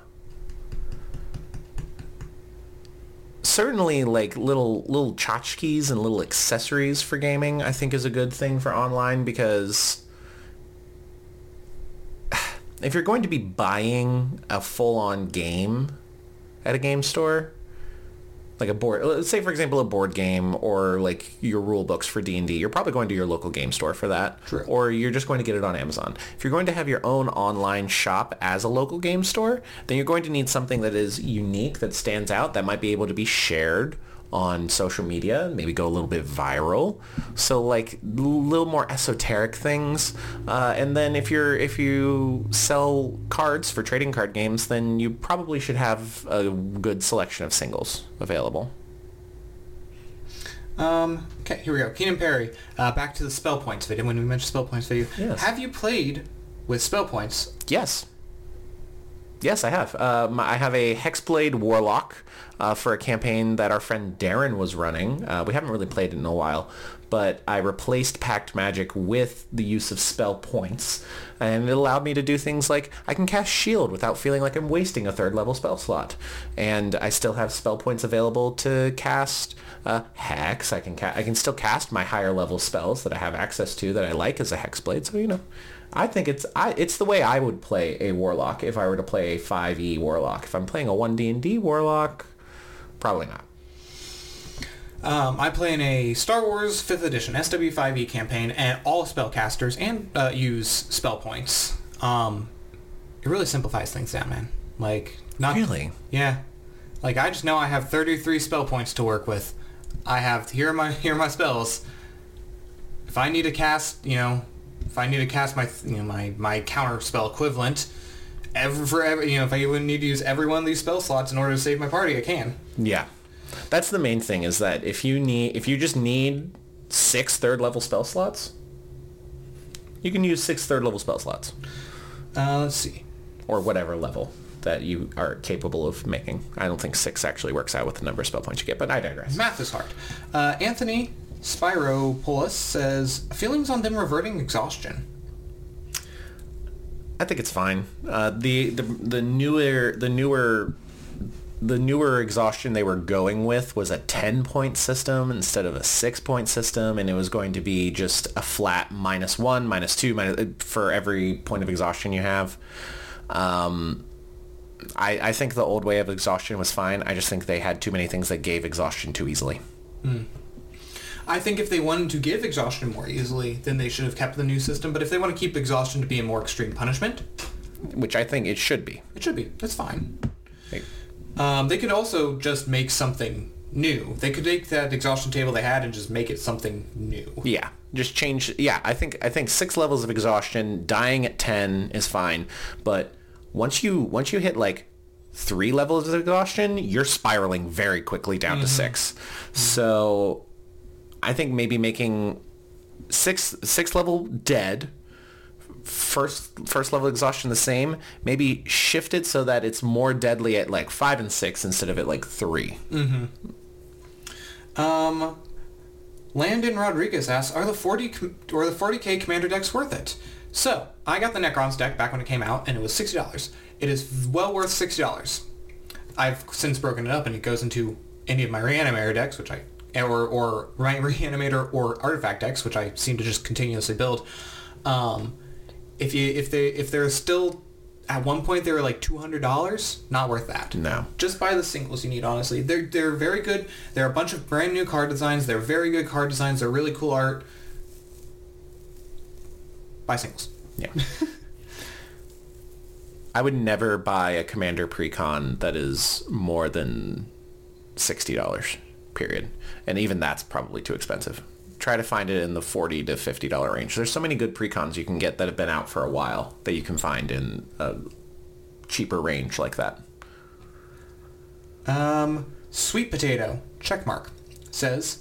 Certainly, like little little tchotchkes and little accessories for gaming, I think is a good thing for online because if you're going to be buying a full-on game at a game store, like a board let's say for example a board game or like your rule books for d&d you're probably going to your local game store for that
True.
or you're just going to get it on amazon if you're going to have your own online shop as a local game store then you're going to need something that is unique that stands out that might be able to be shared on social media maybe go a little bit viral so like a little more esoteric things uh, and then if you're if you sell cards for trading card games then you probably should have a good selection of singles available
Um, okay, here we go. Keenan Perry. Uh, back to the spell points video. When we mentioned spell points video,
Yes.
have you played with spell points?
yes yes i have. Um, i have a hexblade warlock uh, for a campaign that our friend darren was running. Uh, we haven't really played it in a while but i replaced pact magic with the use of spell points and it allowed me to do things like i can cast shield without feeling like i'm wasting a third level spell slot and i still have spell points available to cast uh, hex. I can ca- i can still cast my higher level spells that i have access to that i like as a hexblade so you know I think it's I it's the way I would play a warlock if I were to play a 5e warlock. If I'm playing a 1D&D warlock, probably not.
Um, I play in a Star Wars 5th Edition SW5E campaign, and all spellcasters and uh, use spell points. Um, it really simplifies things down, man. Like, not
Really?
Yeah. Like I just know I have 33 spell points to work with. I have here are my [laughs] here are my spells. If I need to cast, you know, if I need to cast my you know my my counter spell equivalent, every for every you know if I would need to use every one of these spell slots in order to save my party, I can.
Yeah. That's the main thing is that if you need if you just need six third level spell slots, you can use six third level spell slots
Uh, let's see.
or whatever level that you are capable of making. I don't think six actually works out with the number of spell points you get, but I digress.
Math is hard. Uh, Anthony Spiropoulos says feelings on them reverting exhaustion.
I think it's fine. Uh, the, the the newer the newer the newer exhaustion they were going with was a 10 point system instead of a 6 point system and it was going to be just a flat minus 1 minus 2 minus, for every point of exhaustion you have um, I, I think the old way of exhaustion was fine i just think they had too many things that gave exhaustion too easily
I think if they wanted to give exhaustion more easily, then they should have kept the new system. But if they want to keep exhaustion to be a more extreme punishment,
which i think it should be
it should be. That's fine. Um, they could also just make something new. They could take that exhaustion table they had and just make it something new.
Yeah, just change. Yeah, I think I think six levels of exhaustion, dying at ten is fine, but once you once you hit like three levels of exhaustion, you're spiraling very quickly down to six. So I think maybe making six six level dead. First first level exhaustion the same. Maybe shift it so that it's more deadly at like five and six instead of at like three. mm-hmm.
Um, Landon Rodriguez asks, are the 40 com- or the 40k commander decks worth it? So, I got the Necrons deck back when it came out, and it was $60. It is well worth $60. I've since broken it up, and it goes into any of my Reanimator decks, which I, or, or Reanimator or Artifact decks, which I seem to just continuously build. Um, if you, if they, if they're still, at one point they were like $200, not worth that
No.
just buy the singles you need honestly they're they're very good they're a bunch of brand new card designs they're very good card designs they're really cool art buy singles
Yeah. [laughs] I would never buy a commander precon that is more than sixty dollars. Period. And even that's probably too expensive. Try to find it in the forty to fifty dollar range. There's so many good precons you can get that have been out for a while that you can find in a cheaper range like that.
um sweet potato checkmark says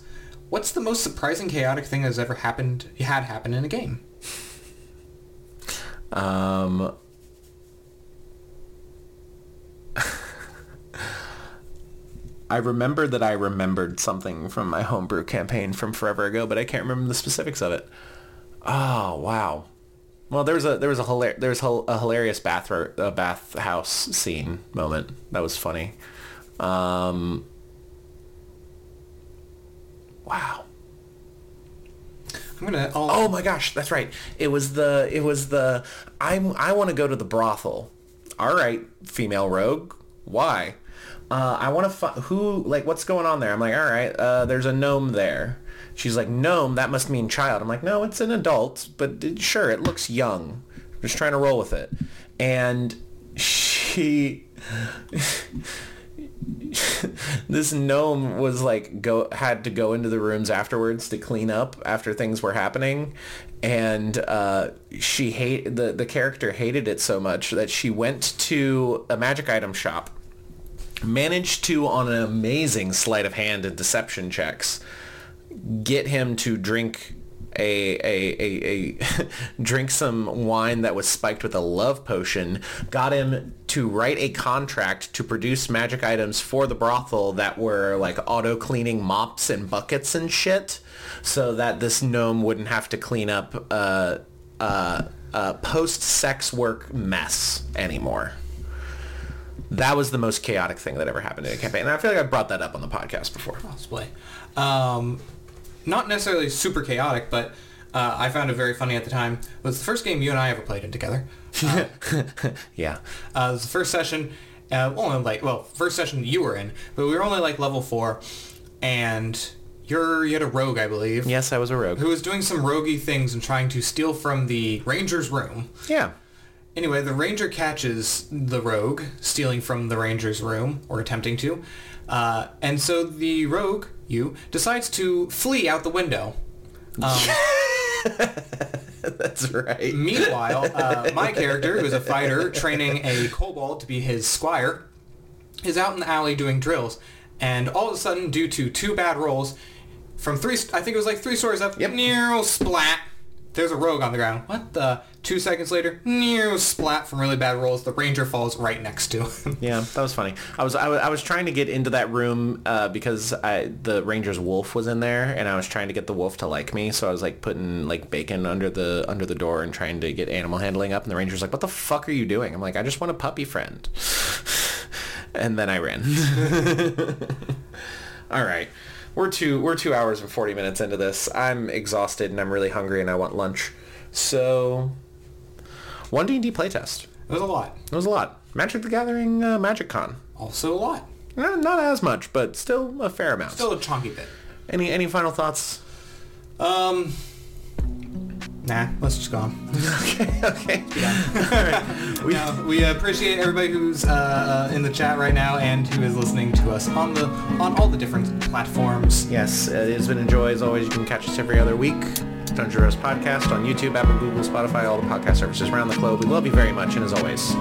what's the most surprising chaotic thing that's ever happened had happened in a game
Um, I remember that I remembered something from my homebrew campaign from forever ago, but I can't remember the specifics of it. Oh wow! Well, there was a there was a hilar- there was a hilarious bath a bathhouse scene moment that was funny. Um, wow.
i'm gonna I'll,
Oh my gosh, that's right. It was the it was the I'm I want to go to the brothel. All right, female rogue. Why? Uh, I want to find who like what's going on there? I'm like, all right, uh, there's a gnome there. She's like, gnome, that must mean child. I'm like, no, it's an adult, but it, sure, it looks young. I'm Just trying to roll with it. And she [laughs] this gnome was like go had to go into the rooms afterwards to clean up after things were happening and uh, she hate the the character hated it so much that she went to a magic item shop managed to on an amazing sleight of hand and deception checks get him to drink a, a, a, a [laughs] drink some wine that was spiked with a love potion, got him to write a contract to produce magic items for the brothel that were like auto cleaning mops and buckets and shit so that this gnome wouldn't have to clean up uh, uh, uh, post-sex work mess anymore. That was the most chaotic thing that ever happened in a campaign. And I feel like I brought that up on the podcast before.
possibly. Um, not necessarily super chaotic, but uh, I found it very funny at the time. It was the first game you and I ever played in together. Uh, [laughs]
Yeah.
uh, it was the first session, uh, only like well, first session you were in, but we were only like level four, and you're you had a rogue, I believe,
Yes, I was a rogue.
who was doing some roguey things and trying to steal from the ranger's room.
Yeah.
Anyway, the ranger catches the rogue stealing from the ranger's room, or attempting to, uh, and so the rogue, you, decides to flee out the window. Um, [laughs]
That's right.
meanwhile, uh, [laughs] my character, who's a fighter training a kobold to be his squire, is out in the alley doing drills, and all of a sudden, due to two bad rolls, from three, I think it was like three stories up,
Yep.
near splat. There's a rogue on the ground. What the? Two seconds later, new splat from really bad rolls. The ranger falls right next to him. [laughs]
Yeah, that was funny. I was I was, I was trying to get into that room uh, because I, the Ranger's wolf was in there, and I was trying to get the wolf to like me. So I was like putting like bacon under the under the door and trying to get animal handling up. And the Ranger's like, "What the fuck are you doing?" I'm like, "I just want a puppy friend." [laughs] and then I ran. [laughs] All right. We're two we're two hours and forty minutes into this. I'm exhausted and I'm really hungry and I want lunch. So one D and D playtest.
It was a lot.
It was a lot. Magic the Gathering uh, Magic Con.
Also a lot.
Eh, not as much, but still a fair amount.
Still a chunky bit.
Any any final thoughts?
Um. Nah, let's just go on. [laughs]
okay, okay. [laughs] [laughs]
We, uh, we appreciate everybody who's uh, in the chat right now and who is listening to us on the on all the different platforms.
Yes, it has been a joy as always. You can catch us every other week. Dungeon Bros Podcast on YouTube, Apple, Google, Spotify, all the podcast services around the globe. We love you very much, and as always,